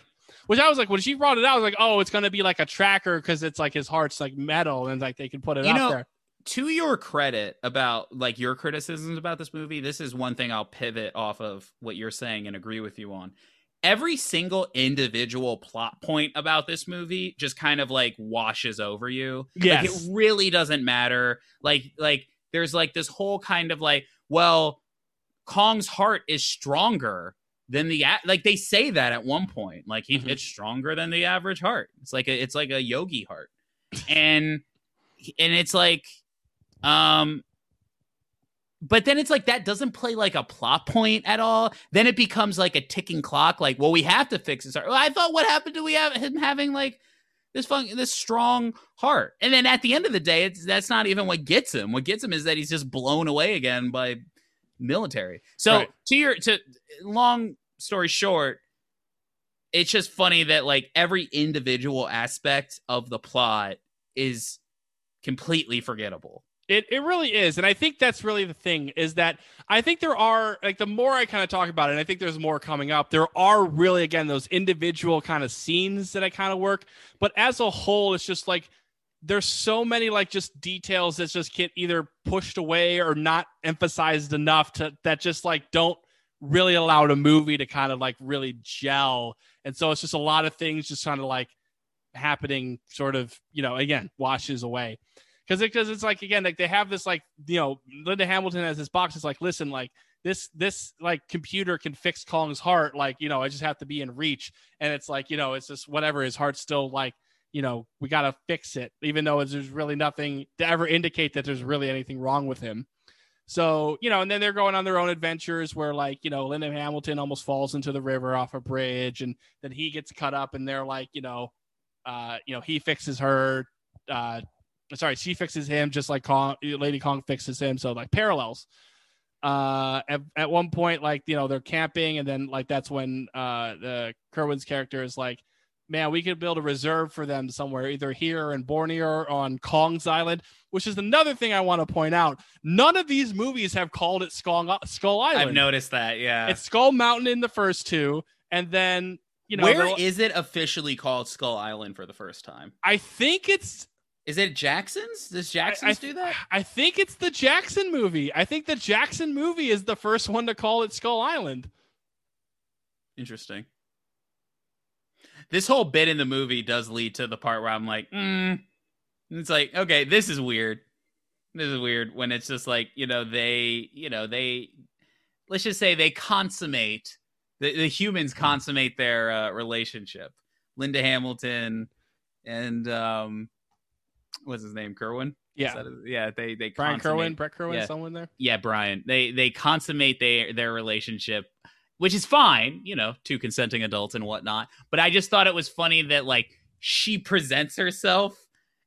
S1: which I was like, when she brought it out, I was like, oh, it's to be like a tracker because it's like his heart's like metal and like they can put it
S2: You
S1: out
S2: know,
S1: there.
S2: to your credit about like your criticisms about this movie, this is one thing I'll pivot off of what you're saying and agree with you on. Every single individual plot point about this movie just kind of like washes over you.
S1: Yes.
S2: Like it really doesn't matter. Like like there's like this whole kind of like, well, Kong's heart is stronger than the like they say that at one point. Like he,
S1: Mhm.
S2: it's stronger than the average heart. It's like a it's like a yogi heart. And and it's like um but then it's like that doesn't play like a plot point at all. Then it becomes like a ticking clock. Like, well, we have to fix this. Well, I thought what happened to we have him having like this fun, this strong heart, and then at the end of the day, it's that's not even what gets him. What gets him is that he's just blown away again by military. So
S1: Right.
S2: to your to long story short, it's just funny that like every individual aspect of the plot is completely forgettable.
S1: It it really is, and I think that's really the thing is that I think there are like the more I kind of talk about it, and I think there's more coming up. There are really again those individual kind of scenes that I kind of work, but as a whole, it's just like there's so many like just details that just get either pushed away or not emphasized enough to that just like don't really allow the movie to kind of like really gel, and so it's just a lot of things just kind of like happening, sort of you know again washes away because because it's like again like they have this like you know Linda Hamilton has this box. It's like listen like this this like computer can fix Kong's heart. Like you know I just have to be in reach, and it's like you know it's just whatever his heart's still like you know we got to fix it, even though there's really nothing to ever indicate that there's really anything wrong with him. So you know, and then they're going on their own adventures where like you know Linda Hamilton almost falls into the river off a bridge, and then he gets cut up, and they're like you know, uh, you know he fixes her. Uh, sorry, she fixes him just like Kong, Lady Kong fixes him. So like parallels. Uh, at, at one point, like you know, they're camping, and then like that's when uh the Kerwin's character is like, man, we could build a reserve for them somewhere, either here in Borneo or on Kong's Island. Which is another thing I want to point out. None of these movies have called it Skull Skull Island.
S2: I've noticed that. Yeah.
S1: It's Skull Mountain in the first two, and then you know
S2: where is it officially called Skull Island for the first time?
S1: I think it's
S2: Is it Jackson's? Does Jackson's do that?
S1: I think it's the Jackson movie. I think the Jackson movie is the first one to call it Skull Island.
S2: Interesting. This whole bit in the movie does lead to the part where I'm like, mm. it's like, okay, this is weird. This is weird when it's just like, you know, they, you know, they, let's just say they consummate, the, the humans consummate their uh, relationship. Linda Hamilton and, um, what's his name? Kerwin?
S1: Yeah.
S2: his- yeah. They, they,
S1: Brian Kerwin, Brett Kerwin,
S2: yeah.
S1: someone there.
S2: yeah, Brian. They they consummate their their relationship, which is fine, you know, two consenting adults and whatnot. But I just thought it was funny that like she presents herself,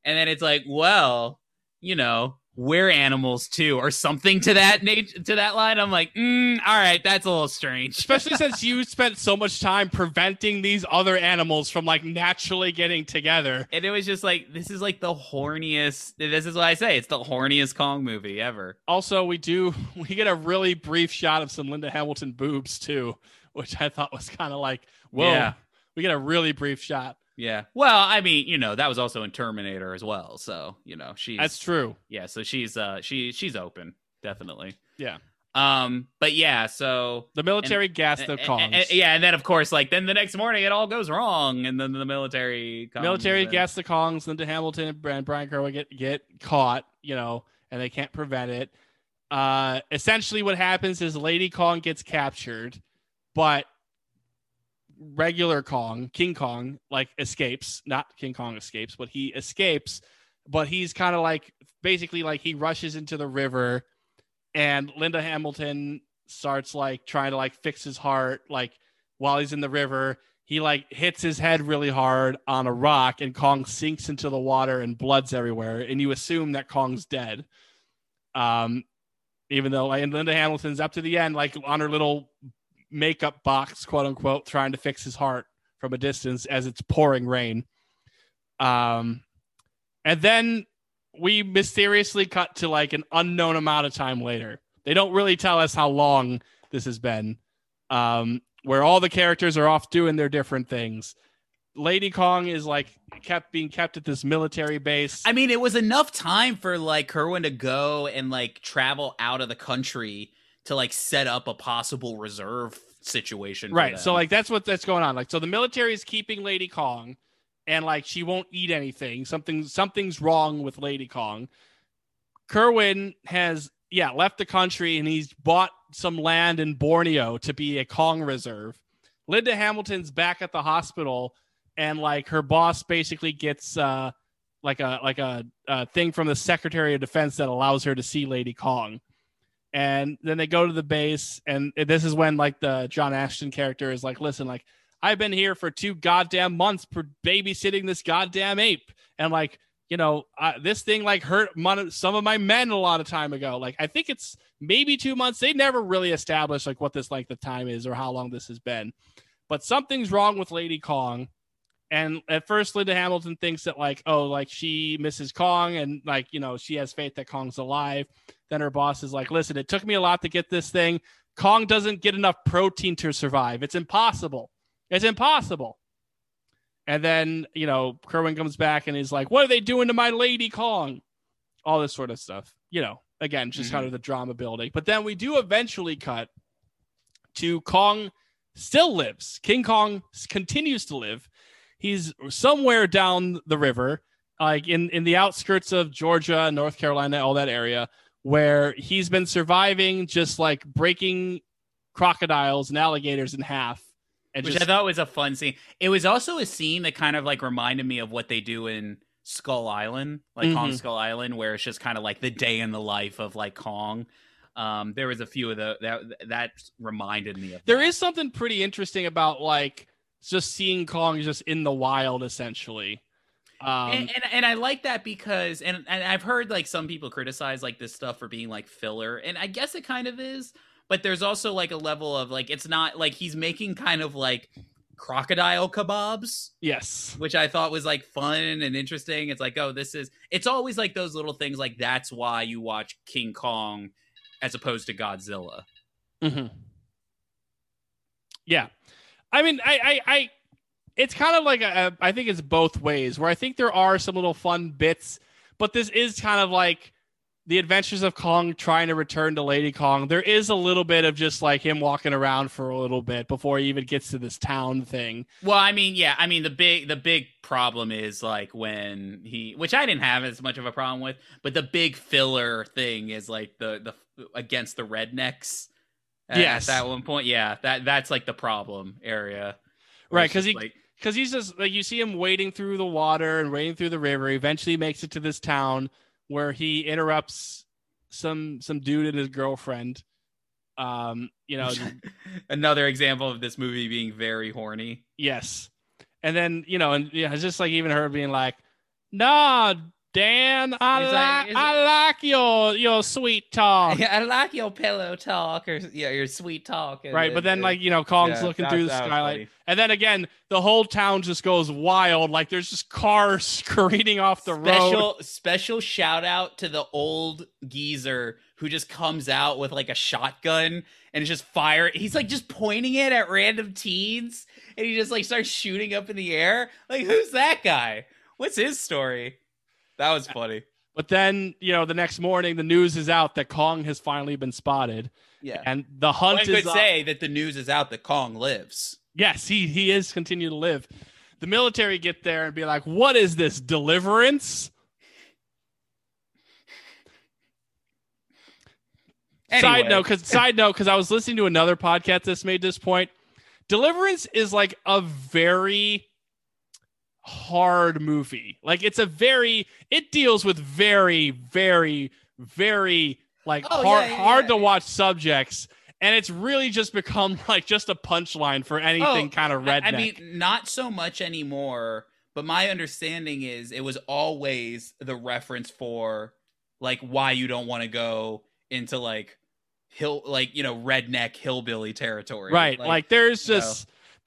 S2: and then it's like, well, you know, we're animals too, or something to that nature to that line. I'm like, mm, all right, that's a little strange.
S1: Especially since you spent so much time preventing these other animals from like naturally getting together.
S2: and it was just like, this is like the horniest. This is what I say. It's the horniest Kong movie ever.
S1: Also, we do we get a really brief shot of some Linda Hamilton boobs too, which I thought was kind of like, whoa.
S2: Yeah.
S1: We get a really brief shot.
S2: Yeah. Well, I mean, you know, that was also in Terminator as well. So, you know, she's
S1: That's true.
S2: Yeah, so she's uh she she's open, definitely.
S1: Yeah.
S2: Um, but yeah, so
S1: The military gassed the Kongs.
S2: yeah, and then of course, like then the next morning it all goes wrong, and then the military comes
S1: military
S2: and-
S1: gas the Kongs. Linda Hamilton and Brian, Brian Kerwin get get caught, you know, and they can't prevent it. Uh, essentially, what happens is Lady Kong gets captured, but regular Kong, King Kong, like escapes. Not King Kong escapes, but he escapes. But he's kind of like basically like he rushes into the river, and Linda Hamilton starts like trying to like fix his heart, like while he's in the river he like hits his head really hard on a rock and Kong sinks into the water and blood's everywhere and you assume that Kong's dead. Um even though and Linda Hamilton's up to the end like on her little makeup box quote unquote trying to fix his heart from a distance as it's pouring rain. Um and then we mysteriously cut to like an unknown amount of time later. They don't really tell us how long this has been. Um where all the characters are off doing their different things. Lady Kong is like kept being kept at this military base.
S2: I mean, it was enough time for like Kerwin to go and like travel out of the country to like set up a possible reserve situation.
S1: right. So like that's what that's going on. Like so the military is keeping Lady Kong and like she won't eat anything. Something something's wrong with Lady Kong. Kerwin has yeah, left the country and he's bought some land in Borneo to be a Kong reserve. Linda Hamilton's back at the hospital and like her boss basically gets uh like a like a, a thing from the Secretary of Defense that allows her to see Lady Kong. And then they go to the base and this is when like the John Ashton character is like, "Listen, like I've been here for two goddamn months for babysitting this goddamn ape." And like you know, this thing like hurt mon- some of my men a lot of time ago. Like, I think it's maybe two months. They never really established like what this length of time is or how long this has been. But something's wrong with Lady Kong. And at first, Linda Hamilton thinks that like, oh, like she misses Kong and like, you know, she has faith that Kong's alive. Then her boss is like, listen, it took me a lot to get this thing. Kong doesn't get enough protein to survive. It's impossible. It's impossible. And then, you know, Kerwin comes back and he's like, What are they doing to my Lady Kong? All this sort of stuff. You know, again, just kind mm-hmm. of the drama building. But then we do eventually cut to Kong still lives. King Kong continues to live. He's somewhere down the river, like in, in the outskirts of Georgia, North Carolina, all that area, where he's been surviving just like breaking crocodiles and alligators in half. And
S2: which
S1: just
S2: I thought was a fun scene. It was also a scene that kind of like reminded me of what they do in Skull Island, like Kong
S1: Mhm.
S2: Skull Island, where it's just kind of like the day in the life of like Kong. Um, there was a few of the that that reminded me of.
S1: There
S2: that.
S1: is something pretty interesting about like just seeing Kong just in the wild, essentially. Um,
S2: and, and and I like that because and and I've heard like some people criticize like this stuff for being like filler, and I guess it kind of is. But there's also like a level of like it's not like he's making kind of like crocodile kebabs,
S1: yes,
S2: which I thought was like fun and interesting. It's like oh, this is it's always like those little things like that's why you watch King Kong as opposed to Godzilla.
S1: hmm Yeah, I mean, I, I, I, it's kind of like a, I think it's both ways. Where I think there are some little fun bits, but this is kind of like the Adventures of Kong trying to return to Lady Kong. There is a little bit of just like him walking around for a little bit before he even gets to this town thing.
S2: Well, I mean, yeah, I mean the big the big problem is like when he, which I didn't have as much of a problem with, but the big filler thing is like the the against the rednecks. at-
S1: Yes.
S2: at that one point, yeah, that that's like the problem area,
S1: Right,
S2: it's
S1: 'cause
S2: just
S1: he-
S2: like,
S1: because he's just like you see him wading through the water and wading through the river. Eventually, makes it to this town where he interrupts some some dude and his girlfriend. Um, you know,
S2: another example of this movie being very horny.
S1: yes, and then you know, and yeah, it's just like even her being like, "Nah, Dan, I
S2: He's
S1: like,
S2: like-
S1: I like your your sweet talk."
S2: I like your pillow talk or yeah, your sweet talk. and
S1: Right, but then
S2: and-
S1: like you know, Kong's
S2: yeah,
S1: looking
S2: that-
S1: through the skylight,
S2: funny.
S1: and then again, the whole town just goes wild. Like there's just cars screaming off the road.
S2: special special shout out to the old geezer who just comes out with like a shotgun and is just fire he's like just pointing it at random teens and he just like starts shooting up in the air like who's that guy what's his story that was funny
S1: But then, you know, the next morning, the news is out that Kong has finally been spotted,
S2: yeah
S1: and the hunt
S2: one could
S1: on-
S2: say that the news is out that kong lives
S1: yes, he he is continue to live. The military get there and be like, "What is this deliverance?" Side note, because side note, because I was listening to another podcast that's made this point. Deliverance is like a very hard movie. Like it's a very it deals with very, very, very like
S2: Oh,
S1: hard
S2: yeah, yeah,
S1: hard
S2: yeah,
S1: to watch subjects. And it's really just become like just a punchline for anything
S2: Oh,
S1: kind of
S2: I-
S1: redneck.
S2: I mean, not so much anymore. But my understanding is it was always the reference for like why you don't want to go into like hill, like you know, redneck hillbilly territory.
S1: right. Like, there's
S2: you know.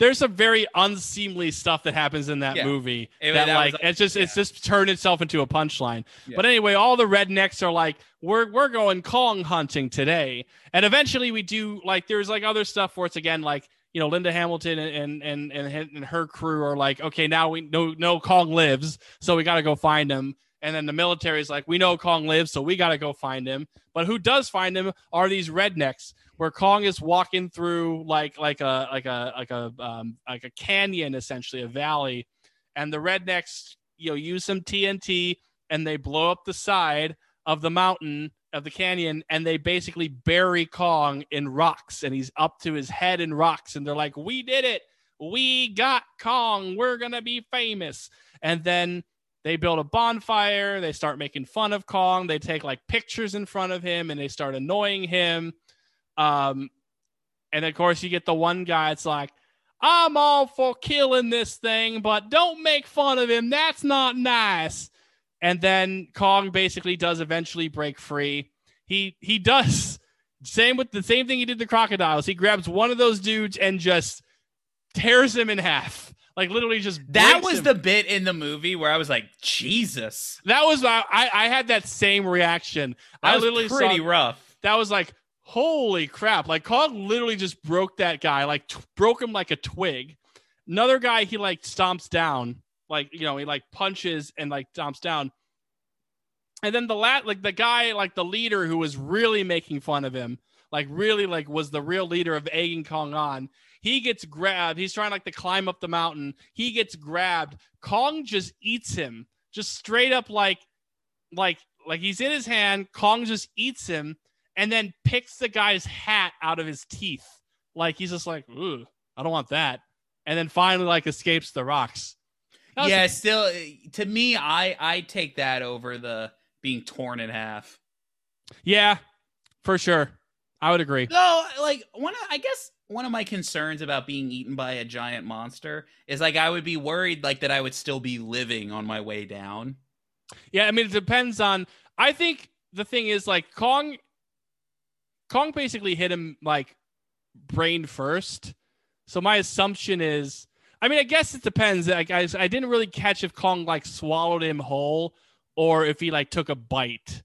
S1: There's some very unseemly stuff that happens in that
S2: Yeah.
S1: movie
S2: It-
S1: that,
S2: that
S1: like
S2: was-
S1: it's just it's just turned itself into a punchline.
S2: Yeah.
S1: But anyway, all the rednecks are like, we're we're going Kong hunting today, and eventually we do like there's like other stuff where it's again like you know Linda Hamilton and and and and her crew are like, okay, now we know no Kong lives, so we got to go find him. And then the military is like, we know Kong lives, so we got to go find him. But who does find him are these rednecks, where Kong is walking through like like a like a like a um, like a canyon, essentially a valley, and the rednecks you know use some TNT and they blow up the side of the mountain of the canyon and they basically bury Kong in rocks and he's up to his head in rocks and they're like, "We did it. We got Kong. We're to be famous." And then they build a bonfire, they start making fun of Kong, they take like pictures in front of him and they start annoying him. Um and of course you get the one guy it's like I'm all for killing this thing, but don't make fun of him. That's not nice. And then Kong basically does eventually break free. He he does same with the same thing he did the crocodiles. He grabs one of those dudes and just tears him in half. Like literally just
S2: That was
S1: him.
S2: the bit in the movie where I was like, Jesus.
S1: that was I I I had that same reaction.
S2: That
S1: I
S2: was
S1: literally
S2: pretty
S1: saw,
S2: rough.
S1: that was like holy crap. Like kong literally just broke that guy like t- broke him like a twig. Another guy he like stomps down. Like you know he like punches and like stomps down. And then the lat like the guy like the leader who was really making fun of him like really like was the real leader of egging kong on he gets grabbed. He's trying like to climb up the mountain. He gets grabbed. Kong just eats him. Just straight up like like like he's in his hand. Kong just eats him and then picks the guy's hat out of his teeth. Like he's just like Ooh, i don't want that. And then finally like escapes the rocks. Was-
S2: Yeah, still to me, I I take that over the being torn in half.
S1: yeah for sure. I would agree.
S2: No, like one of I guess one of my concerns about being eaten by a giant monster is like I would be worried like that I would still be living on my way down.
S1: Yeah, I mean it depends on I think the thing is like Kong Kong basically hit him like brain first. So my assumption is I mean I guess it depends. Like I, I didn't really catch if Kong like swallowed him whole or if he like took a bite.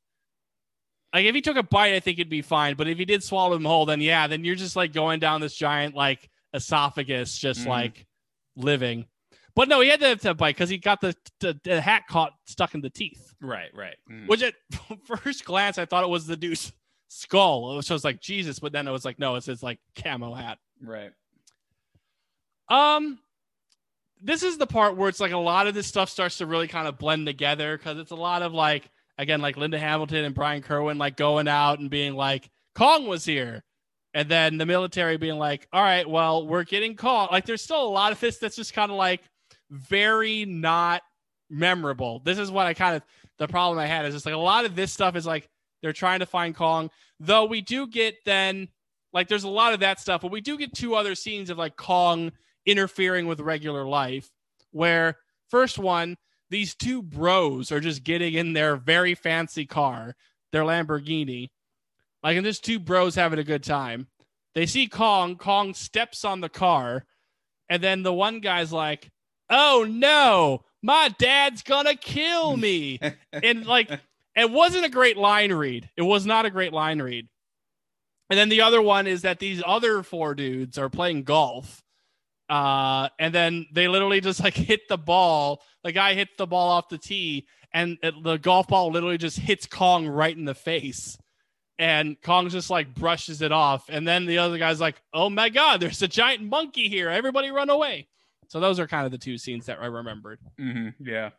S1: Like if he took a bite, I think it'd be fine. But if he did swallow him whole, then yeah, then you're just like going down this giant like esophagus, just
S2: Mhm.
S1: like living. But no, he had to, have, to bite because he got the, the the hat caught stuck in the teeth.
S2: Right, right. Mm.
S1: Which at first glance I thought it was the dude's skull. So I was like Jesus, but then it was like no, it's his like camo hat.
S2: Right.
S1: Um, this is the part where it's like a lot of this stuff starts to really kind of blend together because it's a lot of like again like Linda Hamilton and Brian Kerwin like going out and being like Kong was here, and then the military being like, all right, well we're getting Kong. Like there's still a lot of this that's just kind of like very not memorable. This is what I kind of the problem I had is just like a lot of this stuff is like they're trying to find Kong, though we do get then like there's a lot of that stuff, but we do get two other scenes of like Kong interfering with regular life. Where first one, these two bros are just getting in their very fancy car, their Lamborghini, like and there's two bros having a good time. They see Kong, Kong steps on the car, and then the one guy's like, "Oh no, my dad's gonna kill me," and like it wasn't a great line read. It was not a great line read. And then the other one is that these other four dudes are playing golf. Uh, and then they literally just like hit the ball. The guy hits the ball off the tee, and it, the golf ball literally just hits Kong right in the face. And Kong just like brushes it off. And then the other guy's like, oh my God, there's a giant monkey here. Everybody run away. So those are kind of the two scenes that I remembered.
S2: Mm-hmm. Yeah.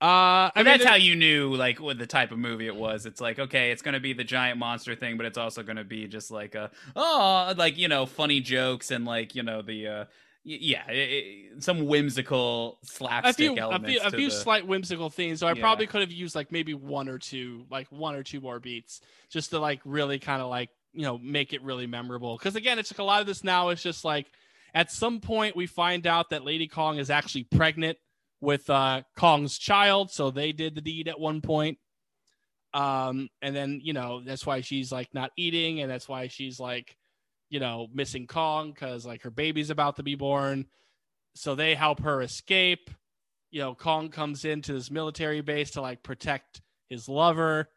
S1: Uh, I mean,
S2: that's how you knew like what the type of movie it was. It's like, okay, it's gonna be the giant monster thing, but it's also gonna be just like a oh like, you know, funny jokes and like, you know, the uh yeah, i i some whimsical
S1: a
S2: slapstick
S1: few, a few, a few
S2: the-
S1: slight whimsical things. So I
S2: Yeah.
S1: probably could have used like maybe one or two, like one or two more beats, just to like really kind of like you know make it really memorable. Because again, it's like a lot of this now is just like at some point we find out that Lady Kong is actually pregnant with uh Kong's child, so they did the deed at one point. Um, and then you know that's why she's like not eating, and that's why she's like, you know, missing Kong because like her baby's about to be born. So they help her escape. You know, Kong comes into this military base to like protect his lover.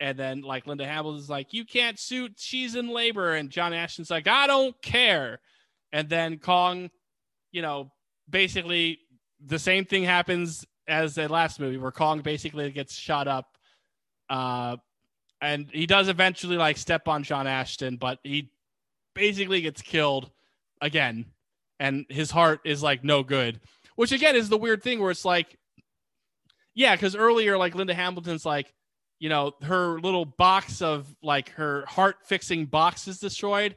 S1: And then like Linda Hamilton's like, you can't suit, she's in labor. And John Ashton's like, I don't care. and then Kong, you know, basically the same thing happens as the last movie where Kong basically gets shot up. Uh, and he does eventually like step on John Ashton, but he basically gets killed again, and his heart is like no good. Which again is the weird thing where it's like, yeah, because earlier like Linda Hamilton's like, you know, her little box of like her heart fixing box is destroyed,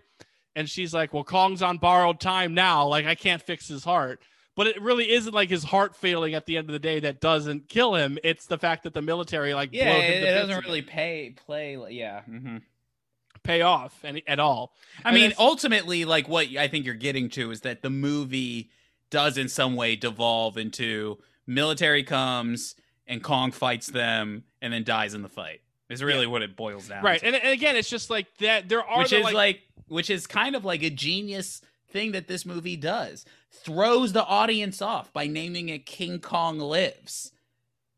S1: and she's like, well, Kong's on borrowed time now, like I can't fix his heart. But it really isn't like his heart failing at the end of the day that doesn't kill him. It's the fact that the military like
S2: Yeah,
S1: blowed
S2: it,
S1: to
S2: it doesn't really pay play. like- Yeah. hmm
S1: pay off any, at all.
S2: I
S1: And
S2: mean, ultimately, like what I think you're getting to is that the movie does in some way devolve into military comes and Kong fights them and then dies in the fight. Is really what it boils down
S1: right
S2: to.
S1: and, and again it's just like that there are
S2: which
S1: the,
S2: is
S1: like,
S2: like, which is kind of like a genius thing that this movie does. Throws the audience off by naming it King Kong Lives.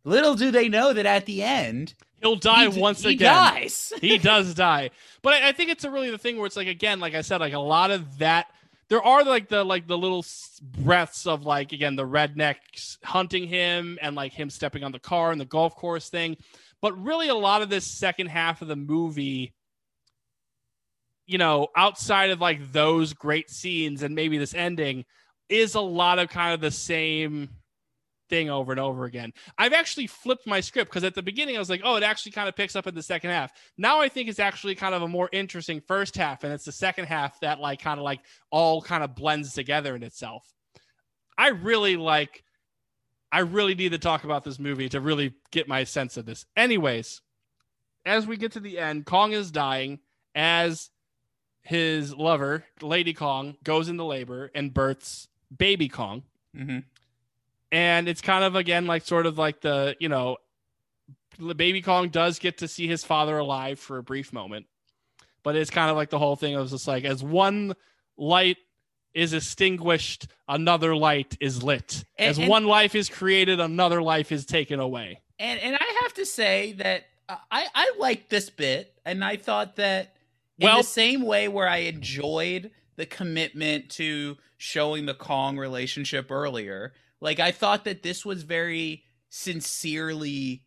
S2: Little do they know that at the end
S1: he'll die
S2: he,
S1: once
S2: he
S1: again
S2: dies.
S1: he does die but I, I think it's a really the thing where it's like again like i said like a lot of that there are like the like the little breaths of like again the rednecks hunting him and like him stepping on the car and the golf course thing but really a lot of this second half of the movie you know outside of like those great scenes and maybe this ending is a lot of kind of the same thing over and over again. I've actually flipped my script because at the beginning I was like, oh, it actually kind of picks up in the second half. Now I think it's actually kind of a more interesting first half, and it's the second half that like kind of like all kind of blends together in itself. I really like. I really need to talk about this movie to really get my sense of this. Anyways, as we get to the end, Kong is dying as his lover, Lady Kong, goes into labor and births baby Kong.
S2: Hmm
S1: and it's kind of again like sort of like the you know the baby kong does get to see his father alive for a brief moment but it's kind of like the whole thing was just like as one light is extinguished another light is lit.
S2: And-
S1: as
S2: and-
S1: one life is created another life is taken away.
S2: And and I have to say that I I liked this bit, and I thought that in
S1: Well-
S2: the same way where I enjoyed the commitment to showing the Kong relationship earlier, like I thought that this was very sincerely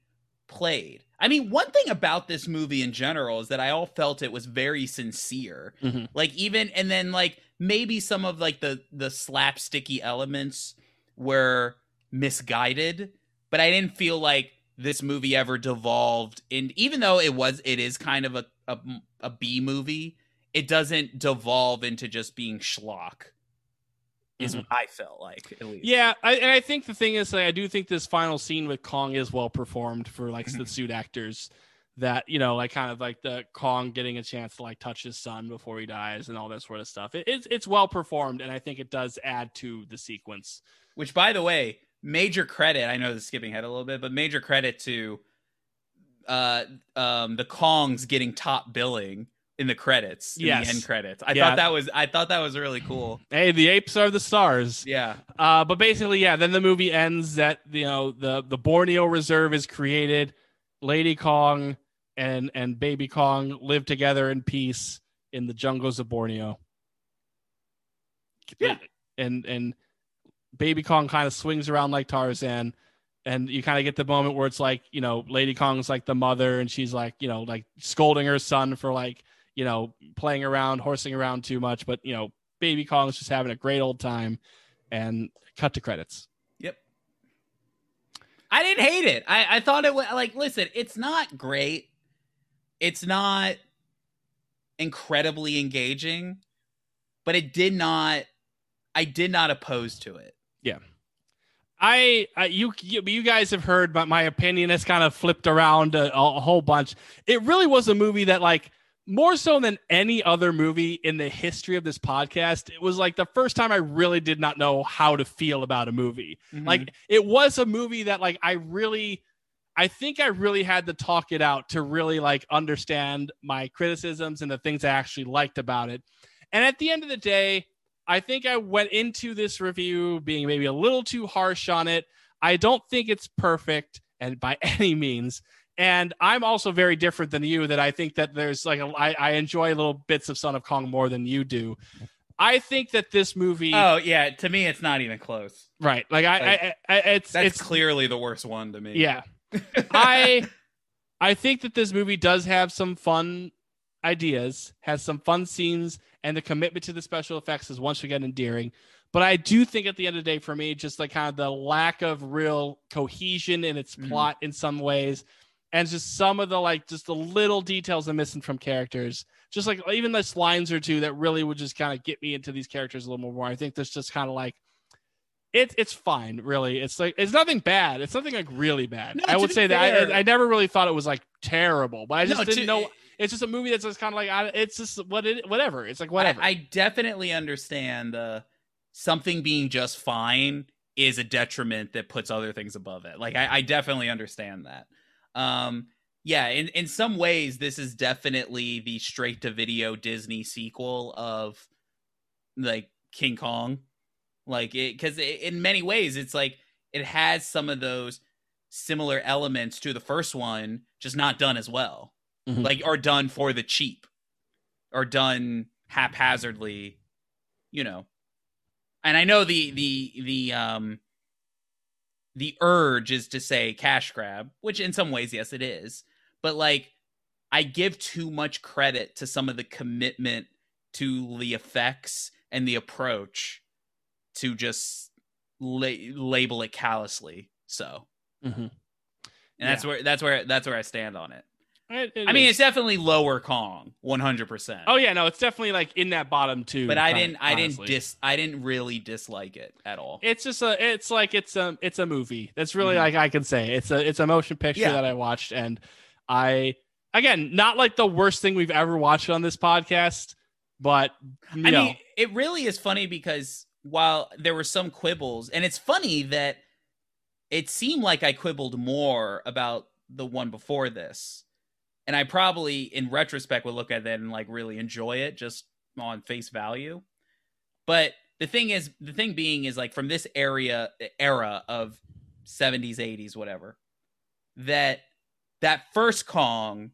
S2: played. I mean, one thing about this movie in general is that I all felt it was very sincere.
S1: Mhm.
S2: Like even and then like maybe some of like the the slapsticky elements were misguided, but I didn't feel like this movie ever devolved in even though it was it is kind of a a, a B movie, it doesn't devolve into just being schlock. Is
S1: Mhm.
S2: what I felt like at least.
S1: yeah I, and i think the thing is like, i do think this final scene with kong is well performed for like
S2: Mm-hmm.
S1: the suit actors that you know like kind of like the kong getting a chance to like touch his son before he dies and all that sort of stuff it, it's, it's well performed and i think it does add to the sequence
S2: Which, by the way, major credit. I know this is skipping ahead a little bit, but major credit to uh um the Kongs getting top billing in the credits, in
S1: Yes.
S2: the end credits. I
S1: Yeah.
S2: thought that was I thought that was really cool.
S1: hey the apes are the stars
S2: Yeah.
S1: uh but basically yeah then the movie ends that you know the the borneo reserve is created lady kong and and baby kong live together in peace in the jungles of borneo
S2: Yeah.
S1: and and baby kong kind of swings around like tarzan and you kind of get the moment where it's like you know lady kong's like the mother and she's like you know like scolding her son for like you know playing around horsing around too much but you know baby kong's just having a great old time and cut to credits
S2: Yep. I didn't hate it. I, I thought it was like, listen, it's not great. It's not incredibly engaging, but it did not, I did not oppose to it.
S1: I, I you, you you guys have heard but my opinion has kind of flipped around a, a whole bunch. It really was a movie that like more so than any other movie in the history of this podcast, it was like the first time I really did not know how to feel about a movie.
S2: Mm-hmm.
S1: Like it was a movie that like I really I think I really had to talk it out to really like understand my criticisms and the things I actually liked about it. And at the end of the day, I think I went into this review being maybe a little too harsh on it. I don't think it's perfect and by any means. And I'm also very different than you that I think that there's like a, I, I enjoy little bits of Son of Kong more than you do. I think that this movie,
S2: Oh yeah, to me it's not even close.
S1: right? Like I,
S2: Like,
S1: I, I, it's
S2: That's
S1: it's
S2: clearly the worst one to me.
S1: Yeah. I I think that this movie does have some fun ideas, has some fun scenes, and the commitment to the special effects is once again endearing. But I do think at the end of the day, for me, just like kind of the lack of real cohesion in its
S2: Mhm.
S1: plot in some ways, and just some of the like just the little details I'm missing from characters. Just like even this lines or two that really would just kind of get me into these characters a little more. I think there's just kind of like it's it's fine, really. It's like it's nothing bad. It's nothing like really bad.
S2: No,
S1: I would say that I, I never really thought it was like terrible, but I just
S2: No,
S1: didn't
S2: to-
S1: know. It's just a movie that's just kind of like I, it's just what it whatever. It's like whatever.
S2: I, I definitely understand uh, something being just fine is a detriment that puts other things above it. Like I, I definitely understand that. Um, yeah, in in some ways, this is definitely the straight to video Disney sequel of like King Kong. Like it because in many ways, it's like it has some of those similar elements to the first one, just not done as well.
S1: Mhm.
S2: Like are done for the cheap, or done haphazardly, you know. And I know the the the um the urge is to say cash grab, which in some ways, yes, it is. But like, I give too much credit to some of the commitment to the effects and the approach to just la- label it callously. So,
S1: Mhm.
S2: and that's where that's where that's where I stand on it.
S1: It- it
S2: I mean,
S1: is.
S2: it's definitely lower Kong, one hundred percent.
S1: oh yeah, no, it's definitely like in that bottom two.
S2: but I didn't, I didn't dis, I didn't really dislike it at all.
S1: It's just a. It's like it's a. It's a movie. That's really
S2: Mhm.
S1: like I can say it's a. It's a motion picture
S2: Yeah.
S1: that I watched, and I again not like the worst thing we've ever watched on this podcast, but you
S2: I
S1: know,
S2: mean, it really is funny because while there were some quibbles, and it's funny that it seemed like I quibbled more about the one before this. And I probably, in retrospect, would look at that and like really enjoy it just on face value. But the thing is, the thing being is like from this area era of 70s, 80s, whatever, that that first Kong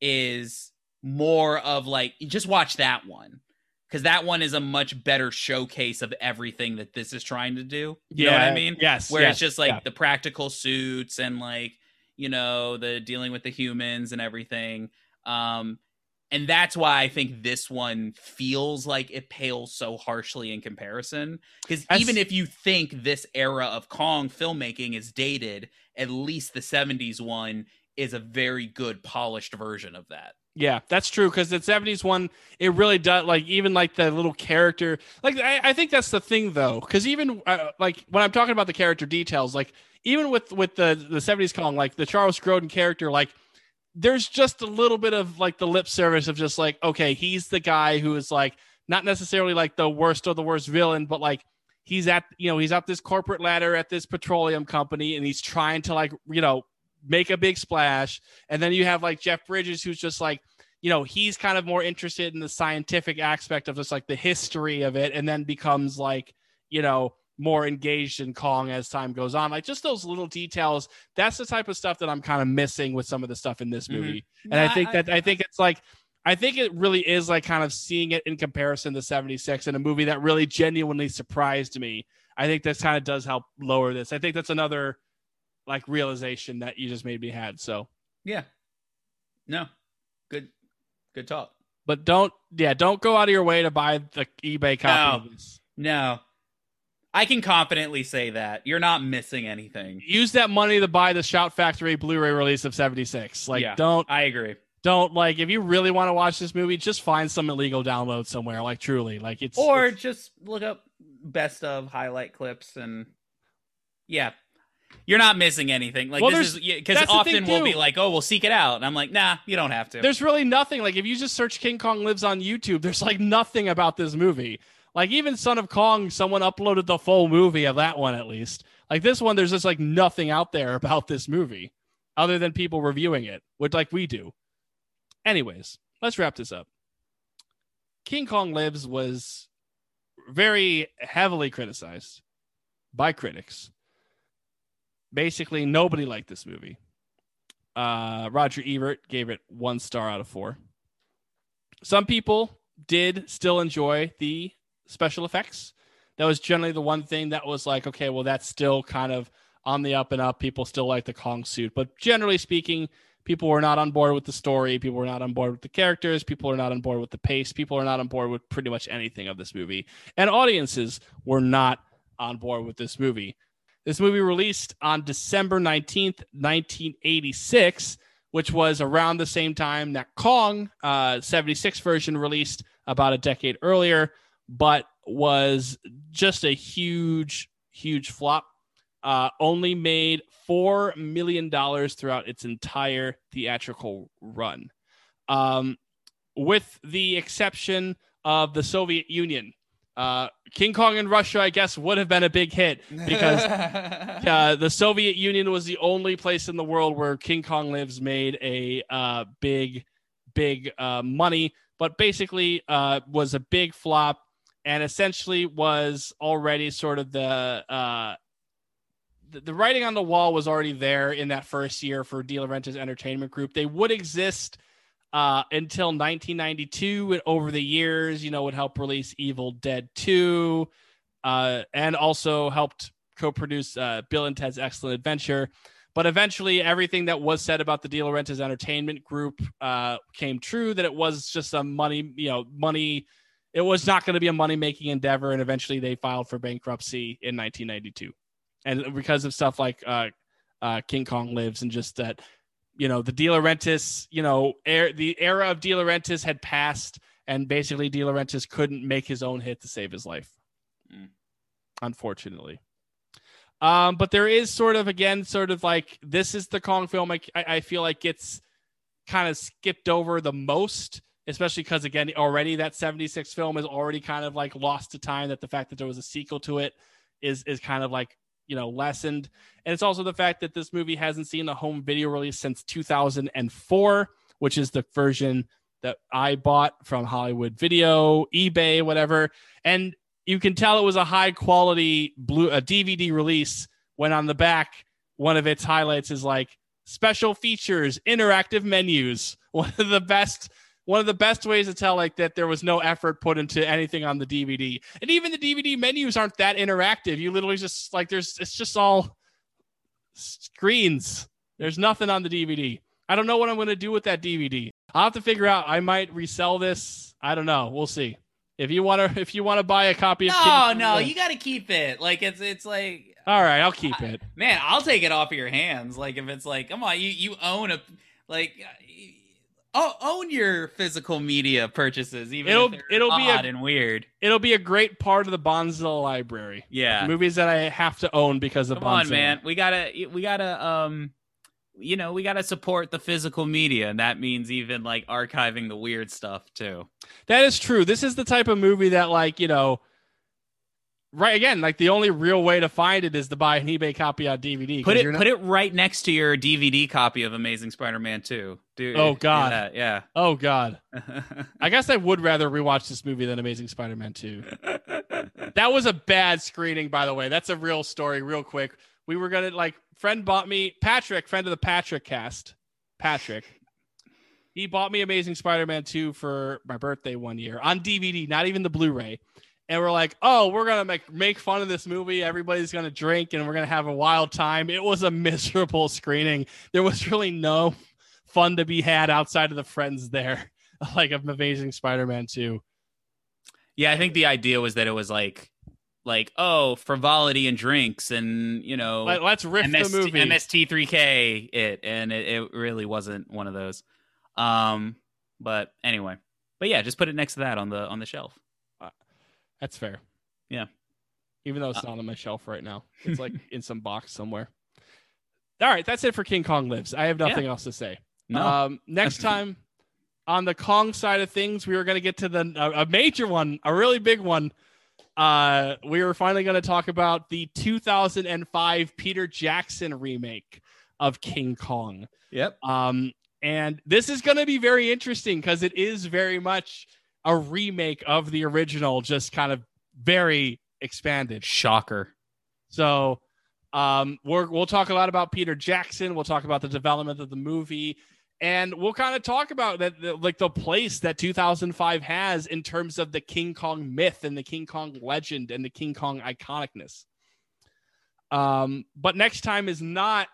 S2: is more of like just watch that one because that one is a much better showcase of everything that this is trying to do. You know what I mean?
S1: Yes.
S2: Where
S1: yes,
S2: it's just like
S1: yeah.
S2: the practical suits and like you know the dealing with the humans and everything. Um, and that's why I think this one feels like it pales so harshly in comparison. Because even if you think this era of Kong filmmaking is dated, at least the '70s one is a very good polished version of that.
S1: Yeah, that's true because the '70s one, it really does like even like the little character. Like I, I think that's the thing though, because even uh, like when I'm talking about the character details, like even with with the the '70s Kong, like the Charles Grodin character, like there's just a little bit of like the lip service of just like okay, he's the guy who is like not necessarily like the worst or the worst villain, but like he's at you know he's up this corporate ladder at this petroleum company and he's trying to like you know make a big splash. And then you have like jeff bridges who's just like you know he's kind of more interested in the scientific aspect of just like the history of it and then becomes like you know more engaged in kong as time goes on like just those little details that's the type of stuff that i'm kind of missing with some of the stuff in this
S2: Mhm.
S1: movie and i think that i think it's like I think it really is like kind of seeing it in comparison to 76 in a movie that really genuinely surprised me. I think this kind of does help lower this. I think that's another like realization that you just made me had. So,
S2: Yeah. No. Good. Good talk.
S1: but don't, yeah, don't go out of your way to buy the eBay copy
S2: No.
S1: of this.
S2: No. I can confidently say that you're not missing anything.
S1: Use that money to buy the Shout Factory Blu-ray release of 76. Like,
S2: Yeah.
S1: don't,
S2: I agree.
S1: don't like if you really want to watch this movie, just find some illegal download somewhere. Like, truly, like it's
S2: Or
S1: it's-
S2: just look up best of highlight clips and yeah. You're not missing anything. Like
S1: Well,
S2: this is because often we'll be like, "Oh, we'll seek it out," and I'm like, "Nah, you don't have to."
S1: there's really nothing like if you just search king kong lives on youtube there's like nothing about this movie like even son of kong someone uploaded the full movie of that one at least. Like this one there's just like nothing out there about this movie other than people reviewing it which like we do. Anyways let's wrap this up. King kong lives was very heavily criticized by critics. Basically nobody liked this movie. Uh, Roger Ebert gave it one star out of four. Some people did still enjoy the special effects. That was generally the one thing that was like, okay, well, that's still kind of on the up and up. People still like the Kong suit, but generally speaking, people were not on board with the story. People were not on board with the characters. People were not on board with the pace. People are not on board with pretty much anything of this movie, and audiences were not on board with this movie. This movie released on December 19th, 1986, which was around the same time that Kong uh, 76 version released about a decade earlier, but was just a huge, huge flop. Uh, only made $4 million throughout its entire theatrical run. Um, with the exception of the Soviet Union, uh, King Kong in Russia, I guess, would have been a big hit because uh, the Soviet Union was the only place in the world where King Kong Lives made a uh, big, big uh, money, but basically uh, was a big flop and essentially was already sort of the, uh, the writing on the wall was already there in that first year for De Laurentiis Entertainment Group. They would exist uh, until 1992 and over the years you know would help release evil dead 2 uh, and also helped co-produce uh, bill and ted's excellent adventure but eventually everything that was said about the De Laurentiis entertainment group uh, came true that it was just a money you know money it was not going to be a money making endeavor and eventually they filed for bankruptcy in 1992 and because of stuff like uh, uh, king kong lives and just that you know, the De Laurentiis, you know, air, the era of De Laurentiis had passed, and basically De Laurentiis couldn't make his own hit to save his life,
S2: Mm.
S1: unfortunately. Um, but there is sort of again, sort of like this is the Kong film. I, I I feel like gets kind of skipped over the most, especially because again, already that '76 film is already kind of like lost to time. That the fact that there was a sequel to it is is kind of like you know lessened and it's also the fact that this movie hasn't seen a home video release since 2004 which is the version that i bought from hollywood video ebay whatever and you can tell it was a high quality blue a dvd release when on the back one of its highlights is like special features interactive menus one of the best one of the best ways to tell like that there was no effort put into anything on the DVD. And even the DVD menus aren't that interactive. You literally just like there's it's just all screens. There's nothing on the DVD. I don't know what I'm going to do with that DVD. I'll have to figure out. I might resell this. I don't know. We'll see. If you want to if you want to buy a copy of
S2: No,
S1: King-
S2: no, you got to keep it. Like it's it's like
S1: All right, I'll keep it.
S2: man, I'll take it off of your hands. Like if it's like, come on, you you own a like. Oh, own your physical media purchases, even
S1: It'll-
S2: if
S1: it'll be a-
S2: odd and weird.
S1: It'll be a great part of the Bondzilla library.
S2: Yeah,
S1: Movies that I have to own because of
S2: come on, man. We gotta we gotta um, you know, we gotta support the physical media, and that means even like archiving the weird stuff too.
S1: That is true. This is the type of movie that, like, you know, right again, like the only real way to find it is to buy an eBay copy on DVD.
S2: Put it put it right next to your DVD copy of Amazing Spider-Man 2. Do
S1: Oh, God.
S2: that, yeah.
S1: Oh God, I guess I would rather rewatch this movie than Amazing Spider-Man Two. That was a bad screening, by the way. That's a real story, real quick. We were gonna like friend bought me Patrick, friend of the Patrick cast, Patrick. He bought me Amazing Spider-Man 2 for my birthday one year on DVD, not even the Blu-ray. And we're like, oh, we're gonna make make fun of this movie. Everybody's gonna drink and we're gonna have a wild time. It was a miserable screening. There was really no fun to be had outside of the friends there, like of Amazing Spider-Man 2.
S2: Yeah, I think the idea was that it was like like oh, frivolity and drinks and, you know,
S1: Let, us riff
S2: MST,
S1: the movie.
S2: MST3K it and it, it really wasn't one of those. Um but anyway. But yeah, just put it next to that on the on the shelf.
S1: That's fair.
S2: Yeah.
S1: Even though it's
S2: Uh,
S1: not on my shelf right now, it's like in some box somewhere. All right, that's it for King Kong Lives. I have nothing else to say.
S2: No.
S1: Um, next time on the Kong side of things, we were going to get to the a, a major one, a really big one. Uh, we were finally going to talk about the 2005 Peter Jackson remake of King Kong.
S2: yep.
S1: Um, and this is going to be very interesting because it is very much a remake of the original, just kind of very expanded.
S2: Shocker.
S1: So, um, we're, we'll talk a lot about Peter Jackson. We'll talk about the development of the movie and we'll kind of talk about that, the, like the place that 2005 has in terms of the King Kong myth and the King Kong legend and the King Kong iconicness. Um, but next time is not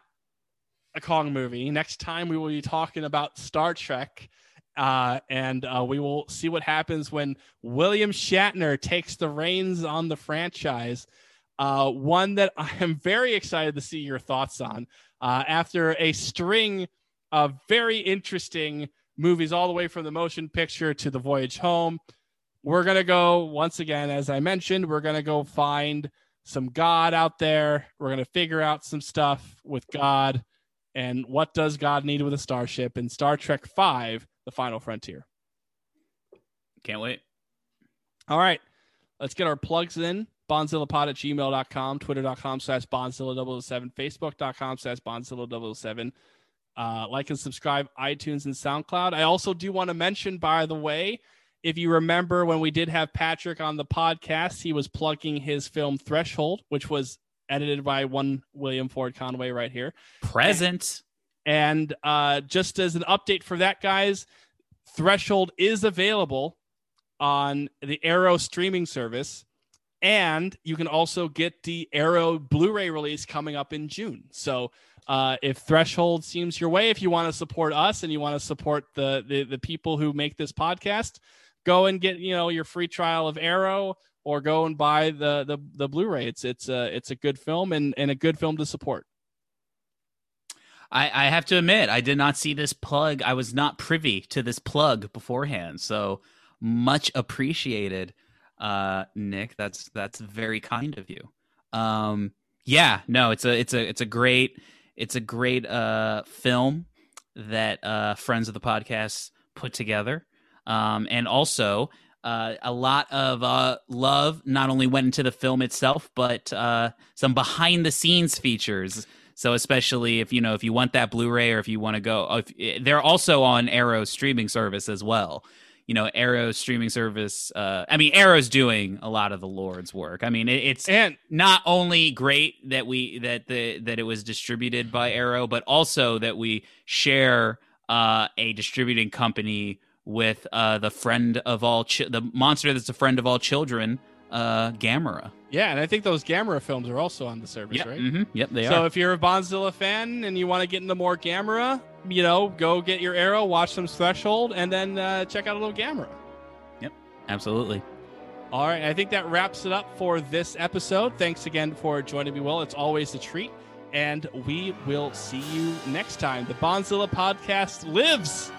S1: a Kong movie. Next time we will be talking about Star Trek. Uh, and uh, we will see what happens when William Shatner takes the reins on the franchise. Uh, one that I am very excited to see your thoughts on. Uh, after a string of very interesting movies, all the way from the motion picture to the voyage home, we're going to go once again, as I mentioned, we're going to go find some God out there. We're going to figure out some stuff with God and what does God need with a starship in Star Trek 5 The Final Frontier.
S2: Can't wait.
S1: All right. Let's get our plugs in. Bondzillapod at gmail.com, twitter.com slash bondzilla007, facebook.com slash bondzilla007. Uh, like and subscribe iTunes and SoundCloud. I also do want to mention, by the way, if you remember when we did have Patrick on the podcast, he was plugging his film Threshold, which was edited by one William Ford Conway right here.
S2: Present.
S1: And uh, just as an update for that, guys, Threshold is available on the Arrow streaming service. And you can also get the Arrow Blu ray release coming up in June. So uh, if Threshold seems your way, if you want to support us and you want to support the, the, the people who make this podcast, go and get you know your free trial of Arrow or go and buy the the, the Blu-ray. It's it's a it's a good film and, and a good film to support.
S2: I, I have to admit, I did not see this plug. I was not privy to this plug beforehand. So much appreciated, uh, Nick. That's that's very kind of you. Um, yeah, no, it's a it's a it's a great it's a great uh film that uh friends of the podcast put together. Um, and also uh, a lot of uh, love not only went into the film itself, but uh, some behind the scenes features. So especially if you know if you want that Blu-ray or if you want to go, if, they're also on Arrow streaming service as well. You know, Arrow streaming service. Uh, I mean, Arrow's doing a lot of the Lord's work. I mean, it, it's
S1: and
S2: not only great that we that the that it was distributed by Arrow, but also that we share uh, a distributing company with uh, the friend of all chi- the monster that's a friend of all children, uh, Gamera.
S1: Yeah, and I think those Gamera films are also on the service,
S2: Yep,
S1: right?
S2: mhm, yep, they
S1: so
S2: are.
S1: So if you're a Bondzilla fan and you want to get into more Gamera, you know, go get your Arrow, watch some Threshold, and then uh, check out a little Gamera.
S2: Yep, absolutely.
S1: All right, I think that wraps it up for this episode. Thanks again for joining me, Will. It's always a treat. And we will see you next time. The Bondzilla podcast lives.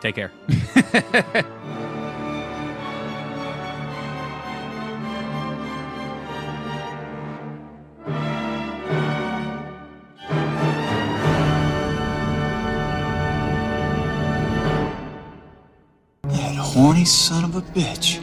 S2: Take care.
S9: horny son of a bitch.